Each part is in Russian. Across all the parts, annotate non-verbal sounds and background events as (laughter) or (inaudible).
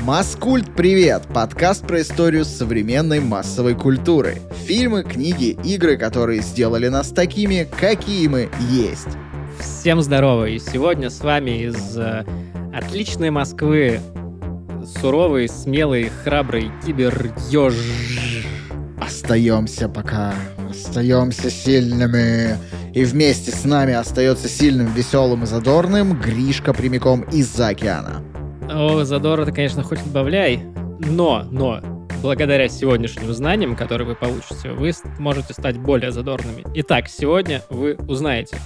Маскульт, привет! Подкаст про историю современной массовой культуры. Фильмы, книги, игры, которые сделали нас такими, какие мы есть. Всем здорово! И сегодня с вами из э, отличной Москвы суровый, смелый, храбрый кибер Ёж. Остаемся пока, остаемся сильными. И вместе с нами остается сильным, веселым и задорным Гришка прямиком из-за океана. О, задора ты, конечно, хоть отбавляй, но, но, благодаря сегодняшним знаниям, которые вы получите, вы можете стать более задорными. Итак, сегодня вы узнаете,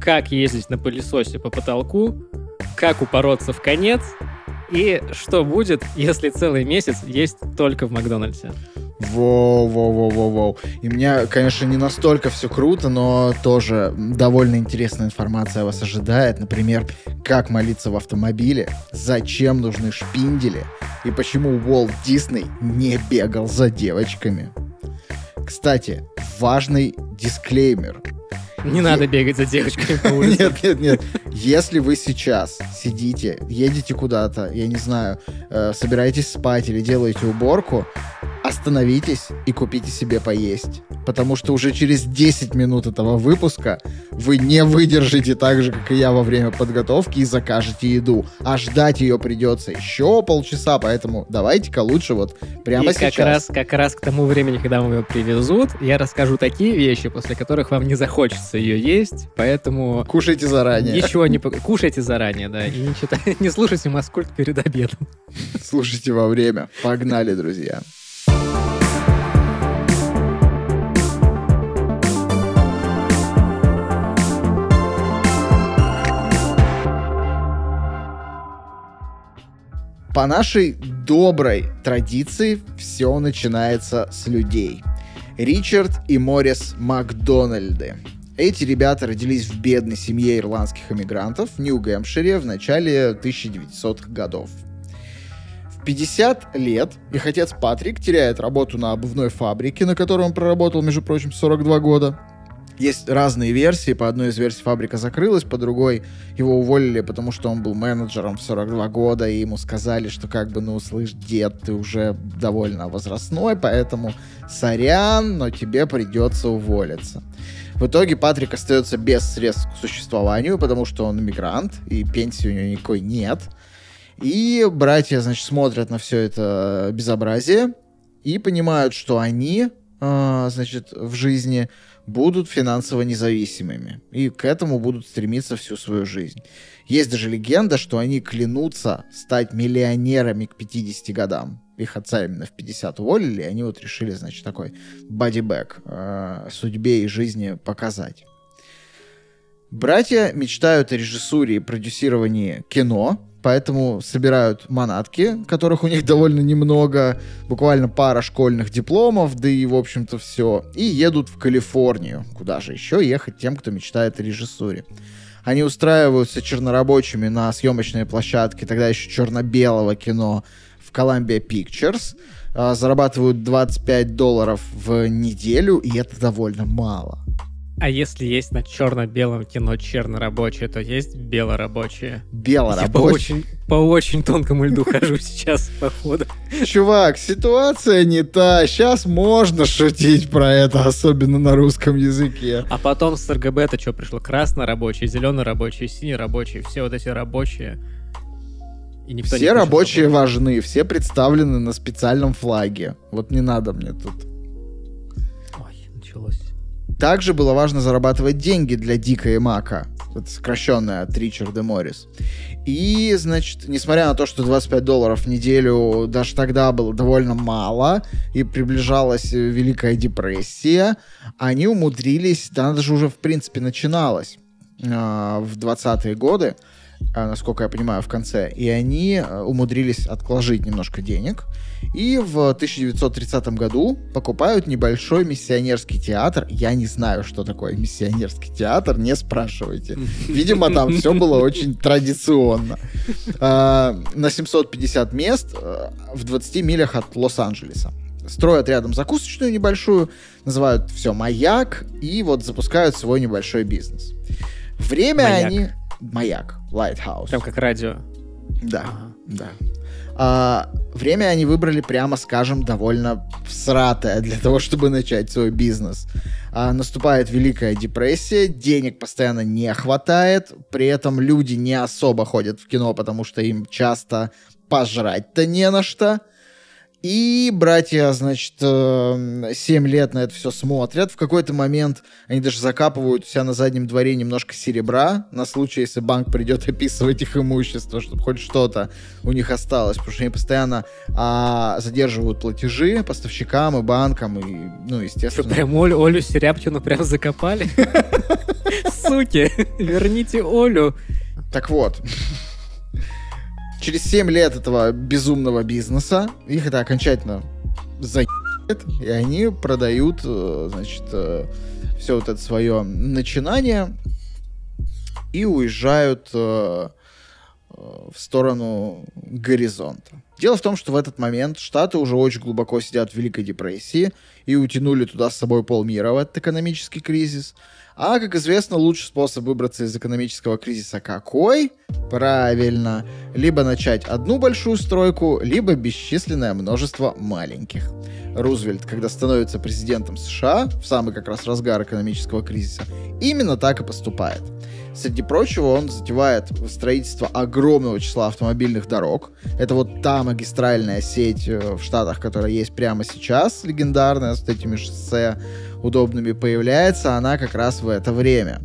как ездить на пылесосе по потолку, как упороться в конец и что будет, если целый месяц есть только в Макдональдсе. Воу, воу, воу, воу, воу. И меня, конечно, не настолько все круто, но тоже довольно интересная информация вас ожидает. Например, как молиться в автомобиле, зачем нужны шпиндели и почему Уолт Дисней не бегал за девочками. Кстати, важный дисклеймер. Не надо бегать за по улице. (laughs) Нет, нет, нет. Если вы сейчас сидите, едете куда-то, я не знаю, э, собираетесь спать или делаете уборку, остановитесь и купите себе поесть. Потому что уже через 10 минут этого выпуска вы не выдержите так же, как и я во время подготовки и закажете еду. А ждать ее придется еще полчаса, поэтому давайте-ка лучше вот прямо и сейчас. Как раз, как раз к тому времени, когда вам ее привезут, я расскажу такие вещи, после которых вам не захочется ее есть, поэтому... Кушайте заранее. Ничего не... Кушайте заранее, да, и не, читайте, (laughs) не слушайте Маскульт перед обедом. Слушайте во время. Погнали, друзья. По нашей доброй традиции все начинается с людей. Ричард и Морис Макдональды. Эти ребята родились в бедной семье ирландских эмигрантов в Нью-Гэмпшире в начале 1900-х годов. В 50 лет их отец Патрик теряет работу на обувной фабрике, на которой он проработал, между прочим, 42 года. Есть разные версии. По одной из версий фабрика закрылась, по другой его уволили, потому что он был менеджером в 42 года, и ему сказали, что как бы, ну, слышь, дед, ты уже довольно возрастной, поэтому сорян, но тебе придется уволиться. В итоге Патрик остается без средств к существованию, потому что он иммигрант, и пенсии у него никакой нет. И братья, значит, смотрят на все это безобразие и понимают, что они, э, значит, в жизни будут финансово независимыми. И к этому будут стремиться всю свою жизнь. Есть даже легенда, что они клянутся стать миллионерами к 50 годам. Их отца именно в 50 уволили, и они вот решили, значит, такой бодибэк э, судьбе и жизни показать. Братья мечтают о режиссуре и продюсировании кино, поэтому собирают манатки, которых у них (laughs) довольно немного, буквально пара школьных дипломов, да и, в общем-то, все, и едут в Калифорнию. Куда же еще ехать тем, кто мечтает о режиссуре? Они устраиваются чернорабочими на съемочные площадки, тогда еще черно-белого кино Columbia Pictures, а, зарабатывают 25 долларов в неделю, и это довольно мало. А если есть на черно-белом кино черно-рабочее, то есть белорабочее. Белорабочее? Я по очень, по очень тонкому льду хожу сейчас, походу. Чувак, ситуация не та. Сейчас можно шутить про это, особенно на русском языке. А потом с РГБ-то что пришло? Красно-рабочий, зелено-рабочий, синий-рабочий. Все вот эти рабочие. И никто все не рабочие работать. важны, все представлены на специальном флаге. Вот не надо мне тут. Ой, началось. Также было важно зарабатывать деньги для Дика и Мака. Это сокращенное от Ричарда Моррис. И, значит, несмотря на то, что 25 долларов в неделю даже тогда было довольно мало, и приближалась Великая депрессия, они умудрились, да, она даже уже, в принципе, начиналась э, в 20-е годы, насколько я понимаю, в конце. И они э, умудрились отложить немножко денег. И в 1930 году покупают небольшой миссионерский театр. Я не знаю, что такое миссионерский театр, не спрашивайте. Видимо, там все было очень традиционно. А, на 750 мест э, в 20 милях от Лос-Анджелеса строят рядом закусочную небольшую, называют все «Маяк», и вот запускают свой небольшой бизнес. Время Маяк. они... Маяк, Lighthouse. Прям как радио. Да, Ага. да. А, время они выбрали, прямо скажем, довольно всратое для того, чтобы начать свой бизнес. А, наступает Великая депрессия, денег постоянно не хватает, при этом люди не особо ходят в кино, потому что им часто пожрать-то не на что. И братья, значит, 7 лет на это все смотрят. В какой-то момент они даже закапывают у себя на заднем дворе немножко серебра, на случай, если банк придет (laughs) описывать их имущество, чтобы хоть что-то у них осталось. Потому что они постоянно а, задерживают платежи поставщикам и банкам. И, ну, Что, естественно... прям Олю, Олю Серябкину прям закопали? (laughs) Суки, верните Олю. Так вот, через 7 лет этого безумного бизнеса их это окончательно заебет, и они продают, э, значит, все вот это свое начинание и уезжают э, э, в сторону горизонта. Дело в том, что в этот момент Штаты уже очень глубоко сидят в Великой депрессии и утянули туда с собой полмира в этот экономический кризис. А, как известно, лучший способ выбраться из экономического кризиса какой? Правильно. Либо начать одну большую стройку, либо бесчисленное множество маленьких. Рузвельт, когда становится президентом США, в самый как раз разгар экономического кризиса, именно так и поступает. Среди прочего, он затевает строительство огромного числа автомобильных дорог. Это вот та магистральная сеть э, в Штатах, которая есть прямо сейчас, легендарная, с этими шоссе удобными появляется, она как раз в это время.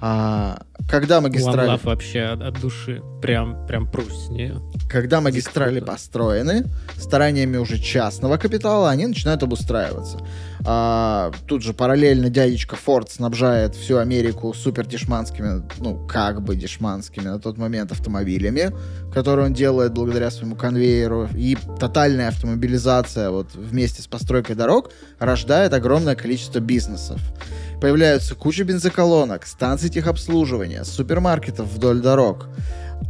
А, когда магистрали... One Love вообще от души. Прям, прям прусь с нее. Когда магистрали построены, стараниями уже частного капитала, они начинают обустраиваться. А, тут же параллельно дядечка Форд снабжает всю Америку супер дешманскими, ну, как бы дешманскими на тот момент автомобилями, которые он делает благодаря своему конвейеру. И тотальная автомобилизация вот вместе с постройкой дорог рождает огромное количество бизнесов. Появляются куча бензоколонок, станций техобслуживания, супермаркетов вдоль дорог.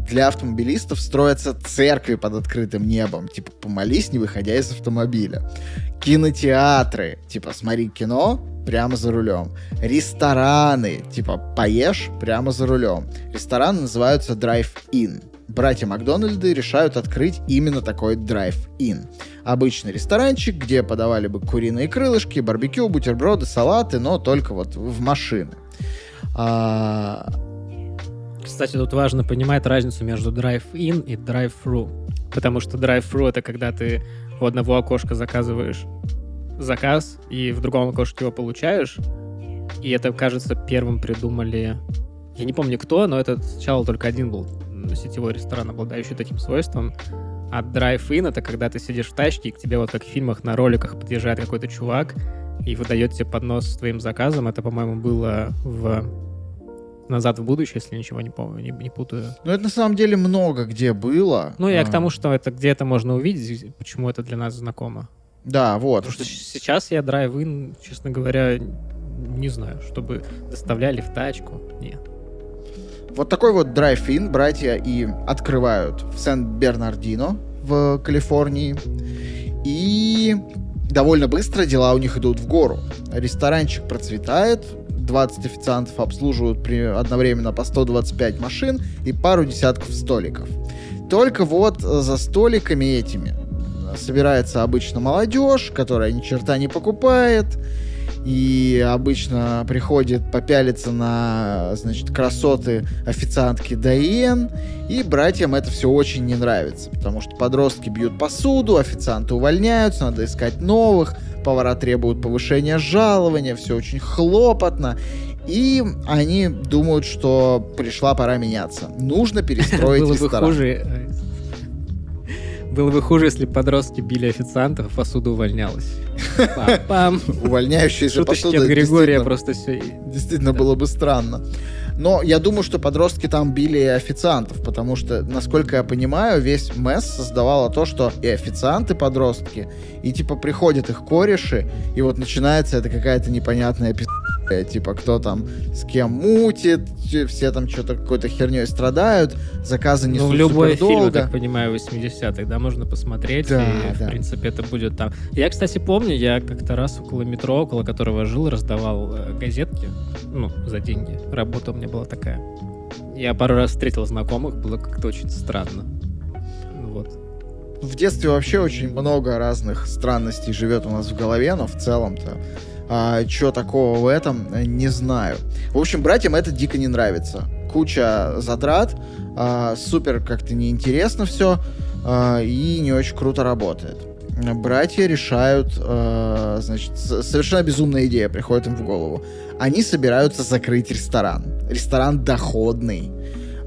Для автомобилистов строятся церкви под открытым небом, типа помолись, не выходя из автомобиля. Кинотеатры, типа смотри кино прямо за рулем. Рестораны, типа поешь прямо за рулем. Рестораны называются drive-in. Братья Макдональды решают открыть именно такой drive-in. Обычный ресторанчик, где подавали бы куриные крылышки, барбекю, бутерброды, салаты, но только вот в машины. А, Кстати, тут важно понимать разницу между drive-in и drive-thru. Потому что drive-thru — это когда ты у одного окошка заказываешь заказ, и в другом окошке его получаешь. И это, кажется, первым придумали... Я не помню кто, но это сначала только один был сетевой ресторан, обладающий таким свойством. А drive-in — это когда ты сидишь в тачке, и к тебе вот как в фильмах на роликах подъезжает какой-то чувак и выдает тебе поднос с твоим заказом. Это, по-моему, было в «Назад в будущее», если ничего не помню, не, не путаю. ну, это на самом деле много где было. Ну, я А, к тому, что это где это можно увидеть, почему это для нас знакомо. Да, вот. Потому что сейчас я драйв-ин, честно говоря, не знаю, чтобы доставляли в тачку. Нет. Вот такой вот драйв-ин братья и открывают в Сен-Бернардино в Калифорнии. И довольно быстро дела у них идут в гору. Ресторанчик процветает, 20 официантов обслуживают при, одновременно по 125 машин и пару десятков столиков. Только вот э, за столиками этими собирается обычно молодежь, которая ни черта не покупает, и обычно приходит попялиться на, значит, красоты официантки Дайен, и братьям это все очень не нравится, потому что подростки бьют посуду, официанты увольняются, надо искать новых, повара требуют повышения жалования, все очень хлопотно, и они думают, что пришла пора меняться. Нужно (laughs) перестроить Было бы ресторан. хуже... э, (laughs) Было бы хуже, если подростки били официантов, а посуда увольнялась. (laughs) Пам-пам. Увольняющиеся от Григория просто все. Действительно было бы странно. Но я думаю, что подростки там били официантов, потому что, насколько я понимаю, весь МЭС создавало то, что и официанты подростки, и типа приходят их кореши, и вот начинается это какая-то непонятная пи***, типа кто там с кем мутит, все там что-то какой-то херней страдают, заказы несут Ну, любой фильм, я так понимаю, 80-х, да, можно посмотреть, Да, и, да. в принципе, это будет там. Я, кстати, помню, я как-то раз около метро, около которого жил, раздавал э, газетки, ну, за деньги. Работа у меня была такая. Я пару раз встретил знакомых, было как-то очень странно. Ну Вот. В детстве вообще очень много разных странностей живет у нас в голове, но в целом-то а, что такого в этом, э, не знаю. В общем, братьям это дико не нравится. Куча затрат, а, супер как-то неинтересно все и не очень круто работает. Братья решают, э, значит, совершенно безумная идея приходит им в голову. Они собираются закрыть ресторан. Ресторан доходный.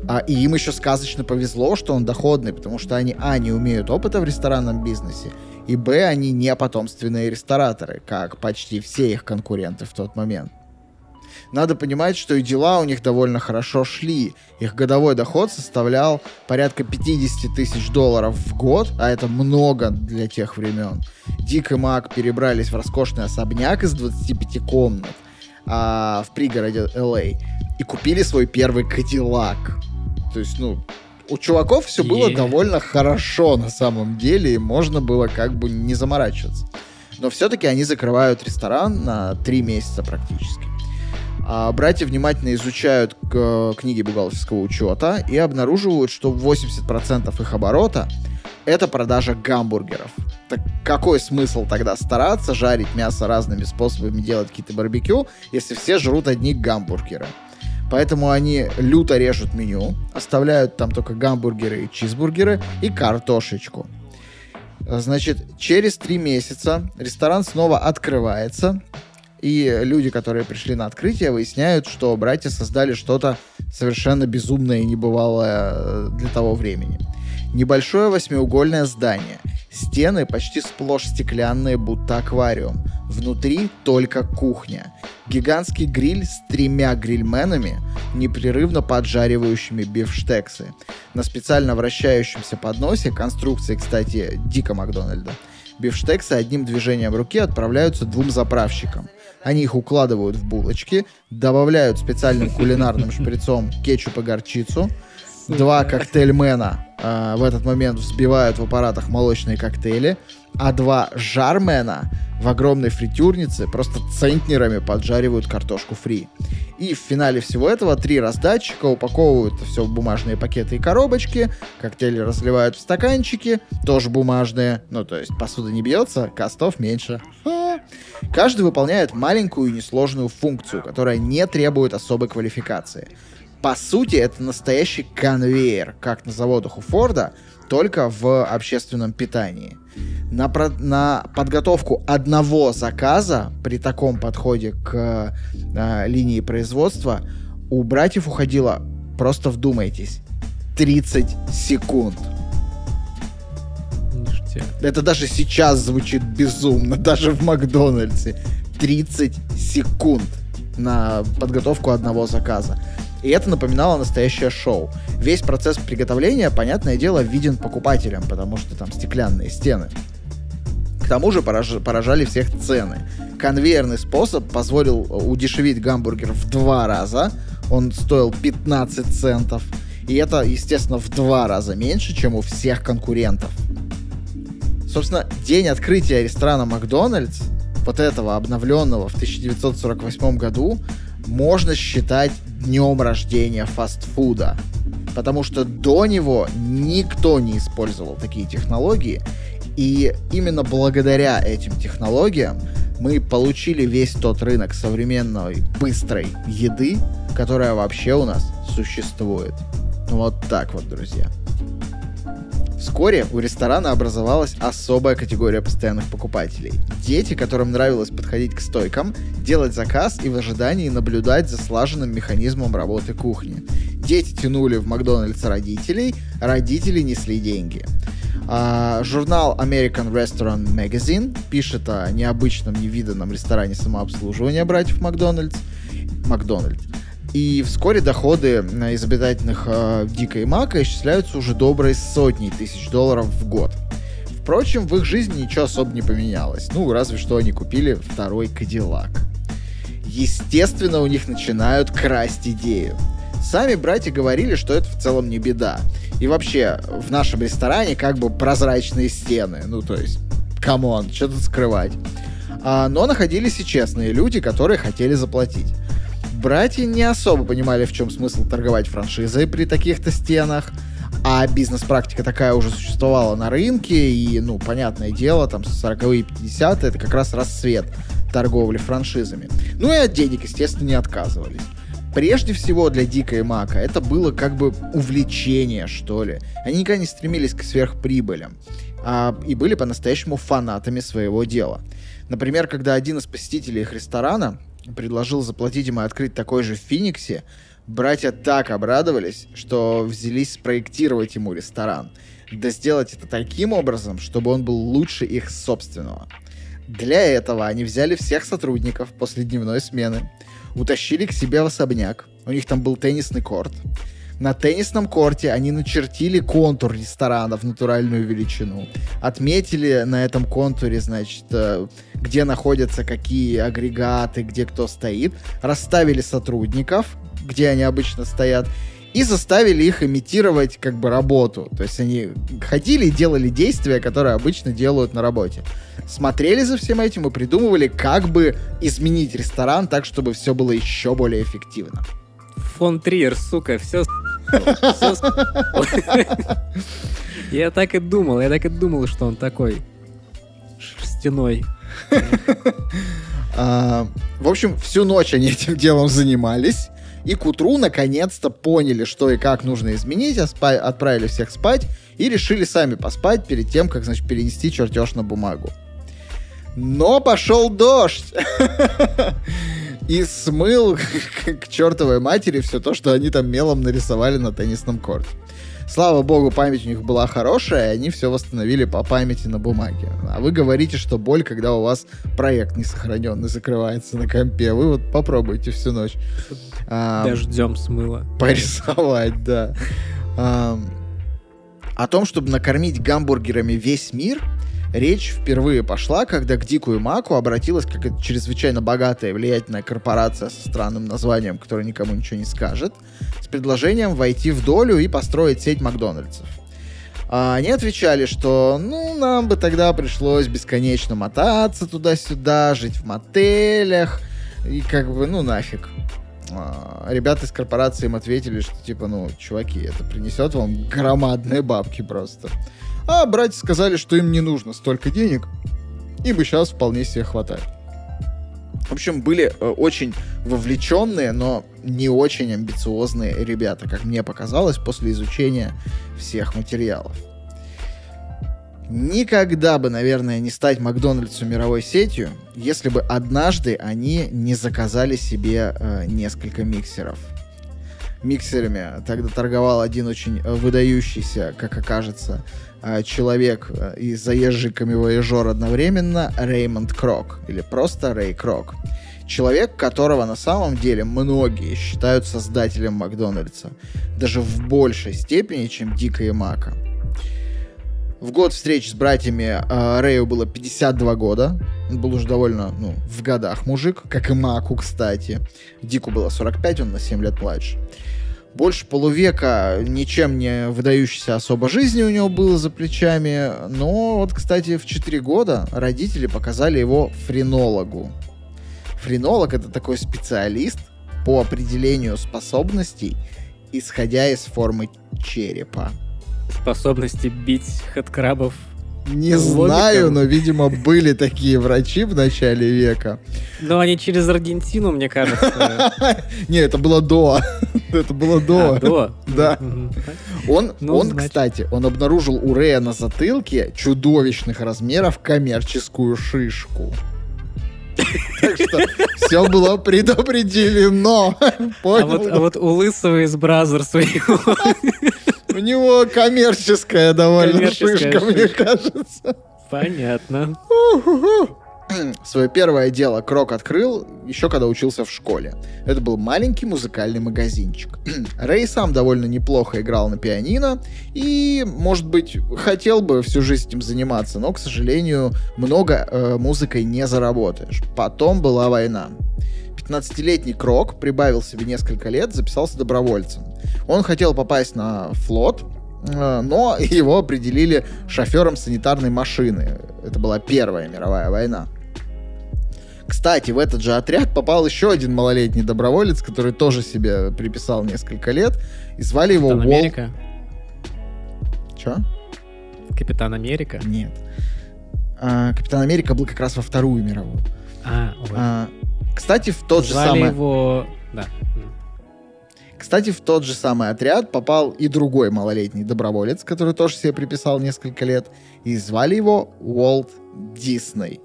А, и им еще сказочно повезло, что он доходный, потому что они, а, не умеют опыта в ресторанном бизнесе, и, б, они не потомственные рестораторы, как почти все их конкуренты в тот момент. Надо понимать, что и дела у них довольно хорошо шли. Их годовой доход составлял порядка 50 тысяч долларов в год, а это много для тех времен. Дик и Мак перебрались в роскошный особняк из 25 комнат а, в пригороде Л.А. и купили свой первый Кадиллак. То есть, ну, у чуваков все было довольно хорошо на самом деле, и можно было как бы не заморачиваться. Но все-таки они закрывают ресторан на три месяца практически. А братья внимательно изучают к- книги бухгалтерского учета и обнаруживают, что 80% их оборота это продажа гамбургеров. Так какой смысл тогда стараться жарить мясо разными способами, делать какие-то барбекю, если все жрут одни гамбургеры? Поэтому они люто режут меню, оставляют там только гамбургеры и чизбургеры и картошечку. Значит, через три месяца ресторан снова открывается, и люди, которые пришли на открытие, выясняют, что братья создали что-то совершенно безумное и небывалое э, для того времени. Небольшое восьмиугольное здание. Стены почти сплошь стеклянные, будто аквариум. Внутри только кухня. Гигантский гриль с тремя грильменами, непрерывно поджаривающими бифштексы. На специально вращающемся подносе, конструкции, кстати, Дика Макдональда, бифштексы одним движением руки отправляются двум заправщикам. Они их укладывают в булочки, добавляют специальным кулинарным шприцом кетчуп и горчицу, Два коктейльмена э, в этот момент взбивают в аппаратах молочные коктейли, а два жармена в огромной фритюрнице просто центнерами поджаривают картошку фри. И в финале всего этого три раздатчика упаковывают все в бумажные пакеты и коробочки, коктейли разливают в стаканчики, тоже бумажные, ну то есть посуда не бьется, костов меньше. Каждый выполняет маленькую и несложную функцию, которая не требует особой квалификации. По сути, это настоящий конвейер, как на заводах у Форда, только в общественном питании. На, про- на подготовку одного заказа при таком подходе к э, линии производства у братьев уходило, просто вдумайтесь, 30 секунд. Ништяк. Это даже сейчас звучит безумно, даже в Макдональдсе. 30 секунд на подготовку одного заказа. И это напоминало настоящее шоу. Весь процесс приготовления, понятное дело, виден покупателям, потому что там стеклянные стены. К тому же пораж- поражали всех цены. Конвейерный способ позволил удешевить гамбургер в два раза. Он стоил 15 центов. И это, естественно, в два раза меньше, чем у всех конкурентов. Собственно, день открытия ресторана Макдональдс, вот этого обновленного в 1948 году, можно считать днем рождения фастфуда. Потому что до него никто не использовал такие технологии. И именно благодаря этим технологиям мы получили весь тот рынок современной быстрой еды, которая вообще у нас существует. Вот так вот, друзья. Вскоре у ресторана образовалась особая категория постоянных покупателей. Дети, которым нравилось подходить к стойкам, делать заказ и в ожидании наблюдать за слаженным механизмом работы кухни. Дети тянули в Макдональдс родителей, родители несли деньги. А, журнал American Restaurant Magazine пишет о необычном, невиданном ресторане самообслуживания братьев Макдональдс. Макдональд. И вскоре доходы э, из обитательных э, Дика и Мака исчисляются уже доброй сотней тысяч долларов в год. Впрочем, в их жизни ничего особо не поменялось. Ну, разве что они купили второй Кадиллак. Естественно, у них начинают красть идею. Сами братья говорили, что это в целом не беда. И вообще, в нашем ресторане как бы прозрачные стены. Ну, то есть, come on, что тут скрывать. А, но находились и честные люди, которые хотели заплатить. Братья не особо понимали, в чем смысл торговать франшизой при таких-то стенах, а бизнес-практика такая уже существовала на рынке, и, ну, понятное дело, там, 40-е 50-е, это как раз расцвет торговли франшизами. Ну и от денег, естественно, не отказывались. Прежде всего для Дика и Мака это было как бы увлечение, что ли. Они никогда не стремились к сверхприбылям а, и были по-настоящему фанатами своего дела. Например, когда один из посетителей их ресторана предложил заплатить им и открыть такой же в Фениксе, братья так обрадовались, что взялись спроектировать ему ресторан. Да сделать это таким образом, чтобы он был лучше их собственного. Для этого они взяли всех сотрудников после дневной смены, утащили к себе в особняк. У них там был теннисный корт. На теннисном корте они начертили контур ресторана в натуральную величину. Отметили на этом контуре, значит, э, где находятся какие агрегаты, где кто стоит. Расставили сотрудников, где они обычно стоят. И заставили их имитировать как бы работу. То есть они ходили и делали действия, которые обычно делают на работе. Смотрели за всем этим и придумывали, как бы изменить ресторан так, чтобы все было еще более эффективно. Фон Триер, сука, все (laughs) Я так и думал, я так и думал, что он такой шерстяной. А, в общем, всю ночь они этим делом занимались. И к утру наконец-то поняли, что и как нужно изменить, а отправили всех спать и решили сами поспать перед тем, как, значит, перенести чертеж на бумагу. Но пошел дождь. (laughs) И смыл (laughs) к чертовой матери все то, что они там мелом нарисовали на теннисном корте. Слава богу, память у них была хорошая, и они все восстановили по памяти на бумаге. А вы говорите, что боль, когда у вас проект не сохраненный закрывается на компе. Вы вот попробуйте всю ночь. Дождем смыло. Порисовать, да. О том, чтобы накормить гамбургерами весь мир, речь впервые пошла, когда к Дикую Маку обратилась какая-то чрезвычайно богатая и влиятельная корпорация со странным названием, которая никому ничего не скажет, с предложением войти в долю и построить сеть Макдональдсов. А они отвечали, что ну, нам бы тогда пришлось бесконечно мотаться туда-сюда, жить в мотелях, и как бы, ну нафиг. А, ребята из корпорации им ответили, что типа, ну, чуваки, это принесет вам громадные бабки просто. А братья сказали, что им не нужно столько денег, им бы сейчас вполне себе хватает. В общем, были э, очень вовлеченные, но не очень амбициозные ребята, как мне показалось, после изучения всех материалов. Никогда бы, наверное, не стать Макдональдсу мировой сетью, если бы однажды они не заказали себе э, несколько миксеров – миксерами тогда торговал один очень выдающийся, как окажется, человек э, и заезжий камевояжер одновременно Реймонд Крок, или просто Рэй Крок. Человек, которого на самом деле многие считают создателем Макдональдса, даже в большей степени, чем Дика и Мака. В год встречи с братьями э, Рэю было 52 года. Он был уже довольно, ну, в годах мужик, как и Маку, кстати. Дику было 45, он на 7 лет младше больше полувека ничем не выдающейся особо жизни у него было за плечами. Но вот, кстати, в 4 года родители показали его френологу. Френолог — это такой специалист по определению способностей, исходя из формы черепа. Способности бить хэдкрабов не знаю, но, видимо, были такие врачи в начале века. Но они через Аргентину, мне кажется. (laughs) Не, это было до. (laughs) Это было до. А, до? Да. Он, ну, он кстати, он обнаружил у Рея на затылке чудовищных размеров коммерческую шишку. (laughs) Так что все было предопределено. А вот, а вот у Лысого из Brazzers его у него коммерческая довольно коммерческая шишка, шишка, мне кажется. Понятно. свое первое дело Крок открыл еще когда учился в школе. Это был маленький музыкальный магазинчик. (clears throat) Рэй сам довольно неплохо играл на пианино и, может быть, хотел бы всю жизнь этим заниматься, но, к сожалению, много э, музыкой не заработаешь. Потом была война. 15-летний Крок прибавил себе несколько лет, записался добровольцем. Он хотел попасть на флот, э, но (laughs) его определили шофером санитарной машины. Это была Первая мировая война. Кстати, в этот же отряд попал еще один малолетний доброволец, который тоже себе приписал несколько лет, и звали его Капитан. Америка. Чё? Капитан Америка. Нет. А, Капитан Америка был как раз во Вторую мировую. А, ой. А, кстати, в тот же Звали самый... его... Да. Кстати, в тот же самый отряд попал и другой малолетний доброволец, который тоже себе приписал несколько лет, и звали его Уолт Дисней.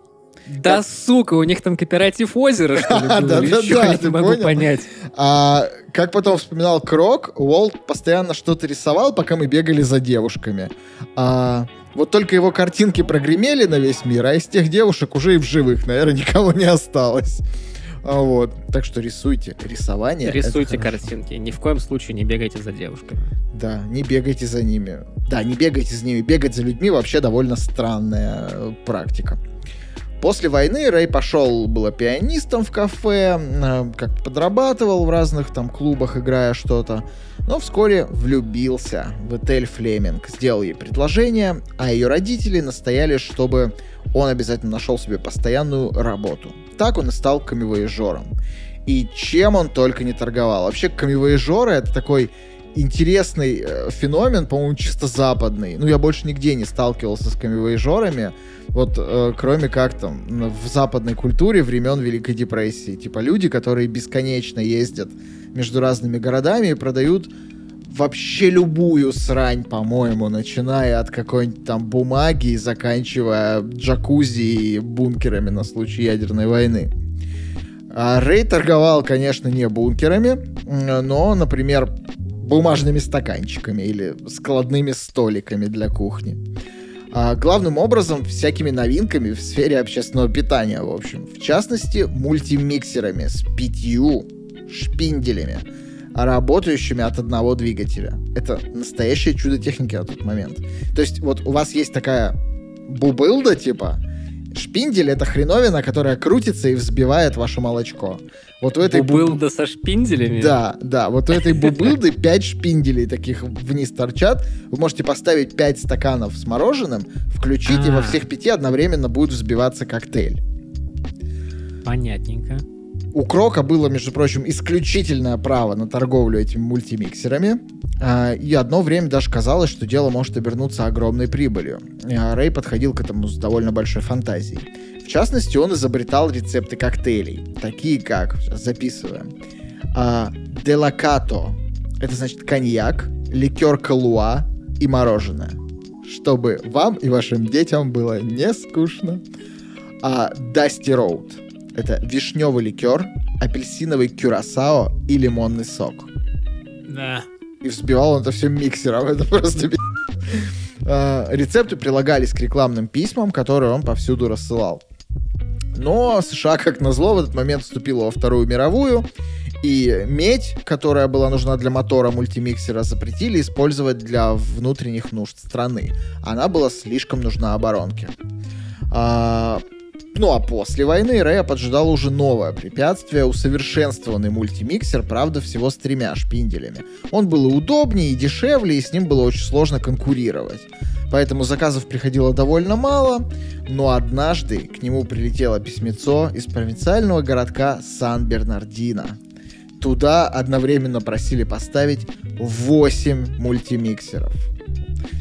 Да, сука, у них там кооператив озера, что ли, (laughs) Да, да, да, Я не могу понял? понять. А как потом вспоминал Крок, Уолт постоянно что-то рисовал, пока мы бегали за девушками. А, вот только его картинки прогремели на весь мир, а из тех девушек уже и в живых, наверное, (laughs) никого не осталось. А, вот. Так что рисуйте. Рисование. Рисуйте картинки. Ни в коем случае не бегайте за девушками. Да, не бегайте за ними. Да, не бегайте за ними. Бегать за людьми вообще довольно странная э, практика. После войны Рэй пошел, было пианистом в кафе, э, как подрабатывал в разных там клубах, играя что-то. Но вскоре влюбился в Этель Флеминг, сделал ей предложение, а ее родители настояли, чтобы он обязательно нашел себе постоянную работу. Так он и стал камевояжером. И чем он только не торговал. Вообще, камевояжеры — это такой интересный э, феномен, по-моему, чисто западный. Ну, я больше нигде не сталкивался с камевояжерами, вот э, кроме как там в западной культуре времен Великой депрессии. Типа люди, которые бесконечно ездят между разными городами и продают вообще любую срань, по-моему, начиная от какой-нибудь там бумаги и заканчивая джакузи и бункерами на случай ядерной войны. А Рэй торговал, конечно, не бункерами, но, например, бумажными стаканчиками или складными столиками для кухни. А главным образом всякими новинками в сфере общественного питания, в общем. В частности, мультимиксерами с пятью шпинделями, работающими от одного двигателя. Это настоящее чудо техники на тот момент. То есть вот у вас есть такая бубылда, типа, шпиндель — это хреновина, которая крутится и взбивает ваше молочко. Вот у этой буб- Бубылда со шпинделями? да, да, вот у этой бубылды (laughs) 5 шпинделей таких вниз торчат. Вы можете поставить 5 стаканов с мороженым, включить, и во А. всех пяти одновременно будет взбиваться коктейль. Понятненько. У Крока было, между прочим, исключительное право на торговлю этими мультимиксерами. а, И одно время даже казалось, что дело может обернуться огромной прибылью. А Рэй подходил к этому с довольно большой фантазией. В частности, он изобретал рецепты коктейлей, такие как, сейчас записываем, а, делакато, это значит коньяк, ликер калуа и мороженое, чтобы вам и вашим детям было не скучно. А Dusty Road — это вишневый ликер, апельсиновый кюрасао и лимонный сок. Да. И взбивал он это все миксером, (laughs) это просто. А, Рецепты прилагались к рекламным письмам, которые он повсюду рассылал. Но США, как назло, в этот момент вступила во Вторую мировую, и медь, которая была нужна для мотора мультимиксера, запретили использовать для внутренних нужд страны. Она была слишком нужна оборонке. Ну а после войны Рэя поджидало уже новое препятствие, усовершенствованный мультимиксер, правда, всего с тремя шпинделями. Он был и удобнее, и дешевле, и с ним было очень сложно конкурировать. Поэтому заказов приходило довольно мало, но однажды к нему прилетело письмецо из провинциального городка Сан-Бернардино. Туда одновременно просили поставить 8 мультимиксеров.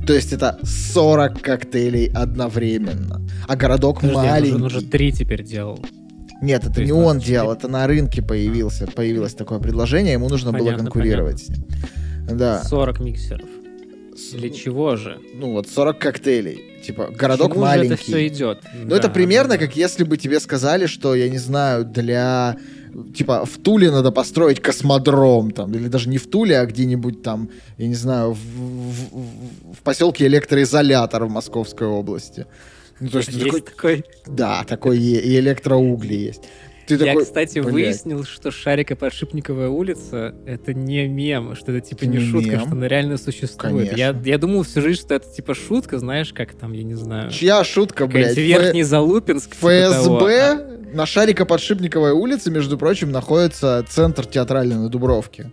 То есть это 40 коктейлей одновременно. А городок Подожди, он уже- маленький. он уже три теперь делал. Нет, это не он 24. делал, это на рынке появился, появилось такое предложение, ему нужно было Понятно, конкурировать с ним. Да. 40 миксеров. С- Для чего же? Ну вот 40 коктейлей. Типа, городок Почему же маленький. это все идет? Ну, это примерно как если бы тебе сказали, что, я не знаю, для... Типа, в Туле надо построить космодром, там, или даже не в Туле, а где-нибудь там, я не знаю, в, в- в- поселке электроизолятор в Московской области. Ну, то есть, Есть такой, такой. да, такой и, и электроугли есть. Ты Я, такой, кстати, блядь. выяснил, что Шарика-Подшипниковая улица — это не мем, что это типа Это не не шутка, мем. что она реально существует. Я, Конечно. я думал всю жизнь, что это типа шутка, знаешь, как там, я не знаю, Чья шутка, блядь? верхний Залупинск. типа того. ФСБ на Шарико-Подшипниковой улице, между прочим, находится центр театральный на Дубровке.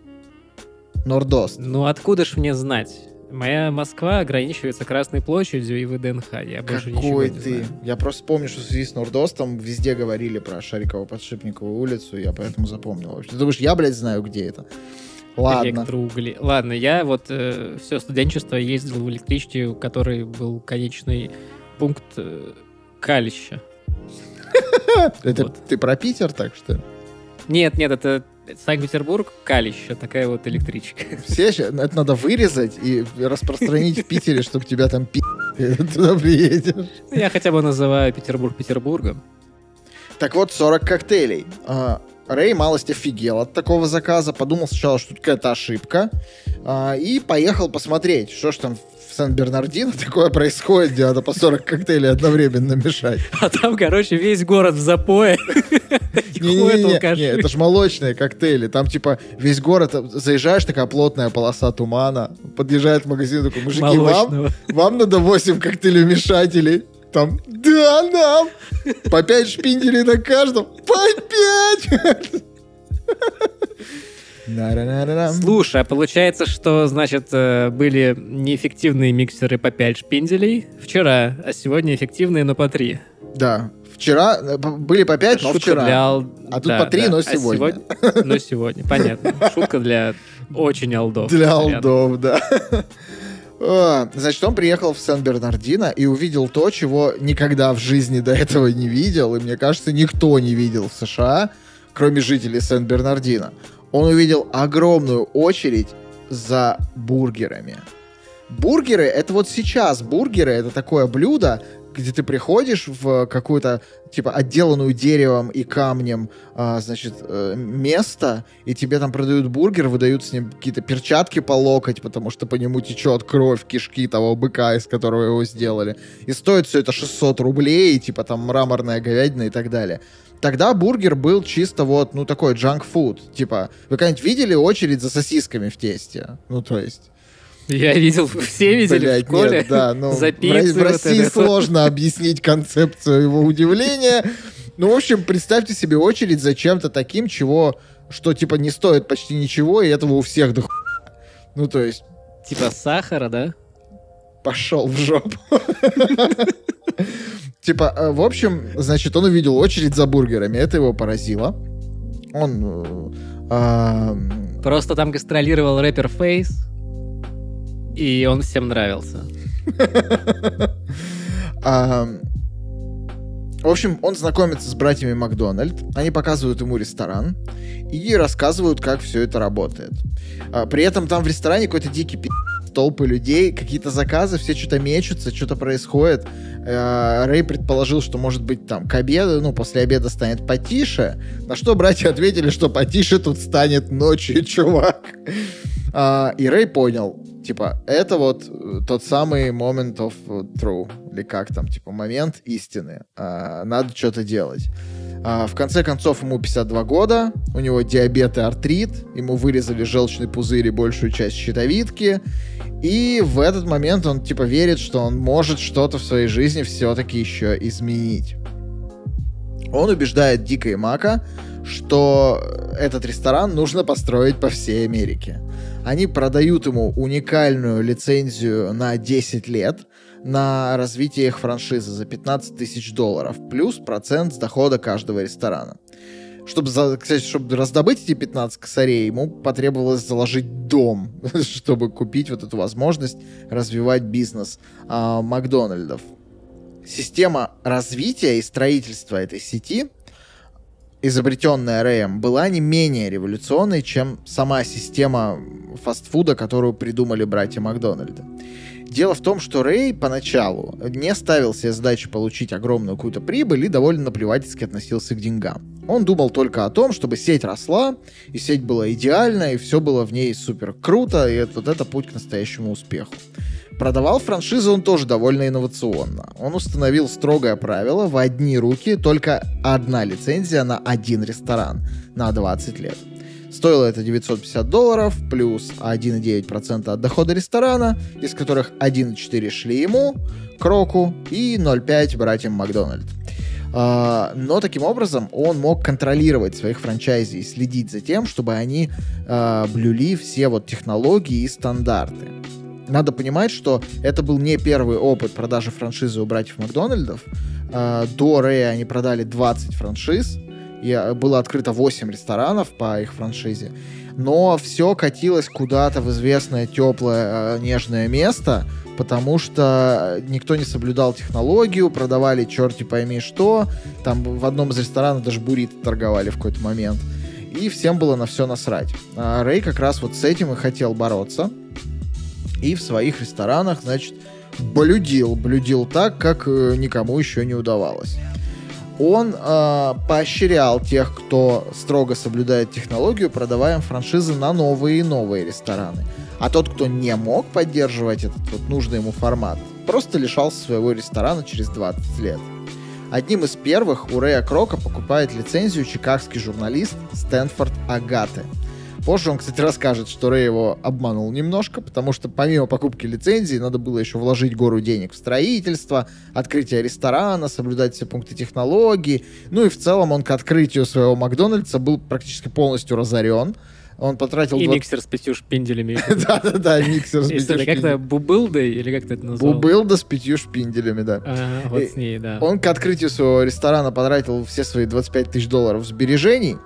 Нордост. Ну откуда ж мне знать? Моя Москва ограничивается Красной площадью и ВДНХ. Я больше ничего Какой не ты? знаю. Я просто помню, что в связи с Нордостом везде говорили про Шариково-Подшипниковую улицу, я поэтому запомнил. вообще. Ты думаешь, я, блядь, знаю, где это? Ладно. Электроугли. Ладно, я вот все студенчество ездил в электричке, у которой был конечный пункт э, Калища. (laughs) Это ты про Питер, так что? Нет, нет, это Санкт-Петербург, Калища, такая вот электричка. Все ща- это надо вырезать и распространить в Питере, чтобы тебя там пи***, туда приедешь. Я хотя бы называю Петербург Петербургом. Так вот, 40 коктейлей. А, Рэй малость офигел от такого заказа, подумал сначала, что тут какая-то ошибка, а, и поехал посмотреть, что ж там Сан-Бернардино такое происходит, где надо по 40 коктейлей одновременно мешать. (laughs) А там, короче, весь город в запое. (laughs) Не-не-не, это ж молочные коктейли. Там, типа, весь город, э, заезжаешь, такая плотная полоса тумана, подъезжает в магазин, такой, мужики, вам, вам надо 8 коктейлей-мешателей. Там, да, нам! По 5 шпинделей на каждом. По 5! (laughs) Слушай, а получается, что, значит, э, были неэффективные миксеры по 5 шпинделей вчера, а сегодня эффективные, но по 3. Да, вчера э, были по 5, но вчера. для... А тут по три, но сегодня. Но сегодня, понятно. Шутка для очень алдов. Для алдов, да. А, Значит, он приехал в Сан-Бернардино и увидел то, чего никогда в жизни до этого не видел, и мне кажется, никто не видел в США, кроме жителей Сен-Бернардино. Он увидел огромную очередь за бургерами. Бургеры — это вот сейчас бургеры, это такое блюдо, где ты приходишь в какую-то, типа, отделанную деревом и камнем, а, значит, э, место, и тебе там продают бургер, выдают с ним какие-то перчатки по локоть, потому что по нему течет кровь кишки того быка, из которого его сделали. И стоит все это 600 рублей, типа там мраморная говядина и так далее. Тогда бургер был чисто вот, ну, такой junk food. Типа, вы когда-нибудь видели очередь за сосисками в тесте? Ну, то есть... Я видел, все видели Блядь, (laughs) в школе. нет, да, ну, за в, пиццей в вот России это. сложно объяснить концепцию его удивления. Ну, в общем, представьте себе очередь за чем-то таким, чего, что, типа, не стоит почти ничего, и этого у всех до. Ну, то есть, Типа сахара, да? пошел в жопу. (laughs) Типа, э, в общем, значит, он увидел очередь за бургерами, это его поразило. Он... э, а, Просто там гастролировал рэпер Фейс, и он всем нравился. (laughs) А, В общем, он знакомится с братьями Макдональд, они показывают ему ресторан и рассказывают, как все это работает. А, При этом там в ресторане какой-то дикий пи***, толпы людей, какие-то заказы, все что-то мечутся, что-то происходит. Э, Рэй предположил, что, может быть, там к обеду, ну, после обеда станет потише, на что братья ответили, что потише тут станет ночью, (laughs) чувак. А, И Рэй понял, типа, это вот э, тот самый moment of true, или как там, типа, момент истины. А, Надо что-то делать. А, В конце концов, ему 52 года, у него диабет и артрит, ему вырезали желчный пузырь и большую часть щитовидки, и в этот момент он, типа, верит, что он может что-то в своей жизни все-таки еще изменить. Он убеждает Дика и Мака, что этот ресторан нужно построить по всей Америке. Они продают ему уникальную лицензию на 10 лет на развитие их франшизы за 15 тысяч долларов, плюс процент с дохода каждого ресторана. Чтобы, кстати, чтобы раздобыть эти 15 косарей, ему потребовалось заложить дом, (laughs) чтобы купить вот эту возможность развивать бизнес а, Макдональдов. Система развития и строительства этой сети изобретенная Рэем, была не менее революционной, чем сама система фастфуда, которую придумали братья Макдональда. Дело в том, что Рэй поначалу не ставил себе задачу получить огромную какую-то прибыль и довольно наплевательски относился к деньгам. Он думал только о том, чтобы сеть росла, и сеть была идеальная, и все было в ней супер круто, и это, вот это путь к настоящему успеху. Продавал франшизу он тоже довольно инновационно. Он установил строгое правило в одни руки только одна лицензия на один ресторан на 20 лет. Стоило это 950 долларов плюс 1,9% от дохода ресторана, из которых 1,4 шли ему, Кроку и 0,5 братьям Макдональд. А, но таким образом он мог контролировать своих франчайзи и следить за тем, чтобы они а, блюли все вот технологии и стандарты. Надо понимать, что это был не первый опыт продажи франшизы у братьев Макдональдов. А, до Рэя они продали 20 франшиз, и было открыто 8 ресторанов по их франшизе. Но все катилось куда-то в известное теплое нежное место, потому что никто не соблюдал технологию, продавали черти пойми что, там в одном из ресторанов даже бурит торговали в какой-то момент, и всем было на все насрать. А Рэй как раз вот с этим и хотел бороться, и в своих ресторанах, значит, блюдил, блюдил так, как э, никому еще не удавалось. Он э, поощрял тех, кто строго соблюдает технологию, продавая им франшизы на новые и новые рестораны. А тот, кто не мог поддерживать этот вот нужный ему формат, просто лишался своего ресторана через 20 лет. Одним из первых у Рэя Крока покупает лицензию чикагский журналист Стэнфорд Агаты. Позже он, кстати, расскажет, что Рэй его обманул немножко, потому что помимо покупки лицензии надо было еще вложить гору денег в строительство, открытие ресторана, соблюдать все пункты технологии. Ну и в целом он к открытию своего Макдональдса был практически полностью разорен. Он потратил... И 20... миксер с пятью шпинделями. (laughs) Да-да-да, миксер с пятью шпинделями. как-то бубылда или как ты это назвал? Бубылда с пятью шпинделями, да. вот с ней, да. Он к открытию своего ресторана потратил все свои 25 тысяч долларов сбережений а,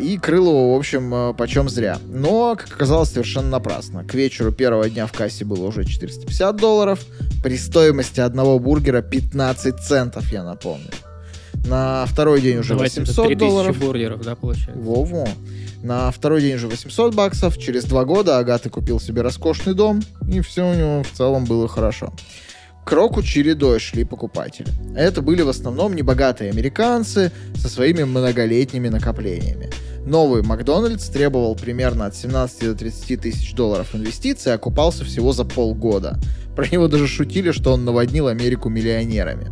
и крыл его, в общем, а, почем зря. Но, как оказалось, совершенно напрасно. К вечеру первого дня в кассе было уже 450 долларов, при стоимости одного бургера 15 центов, я напомню. На второй день уже Давайте 800 долларов. бургеров, да, получается? Во-во. На второй день уже 800 баксов. Через два года Агаты купил себе роскошный дом, и все у него в целом было хорошо. К року чередой шли покупатели. Это были в основном небогатые американцы со своими многолетними накоплениями. Новый Макдональдс требовал примерно от 17 до 30 тысяч долларов инвестиций, а окупался всего за полгода. Про него даже шутили, что он наводнил Америку миллионерами.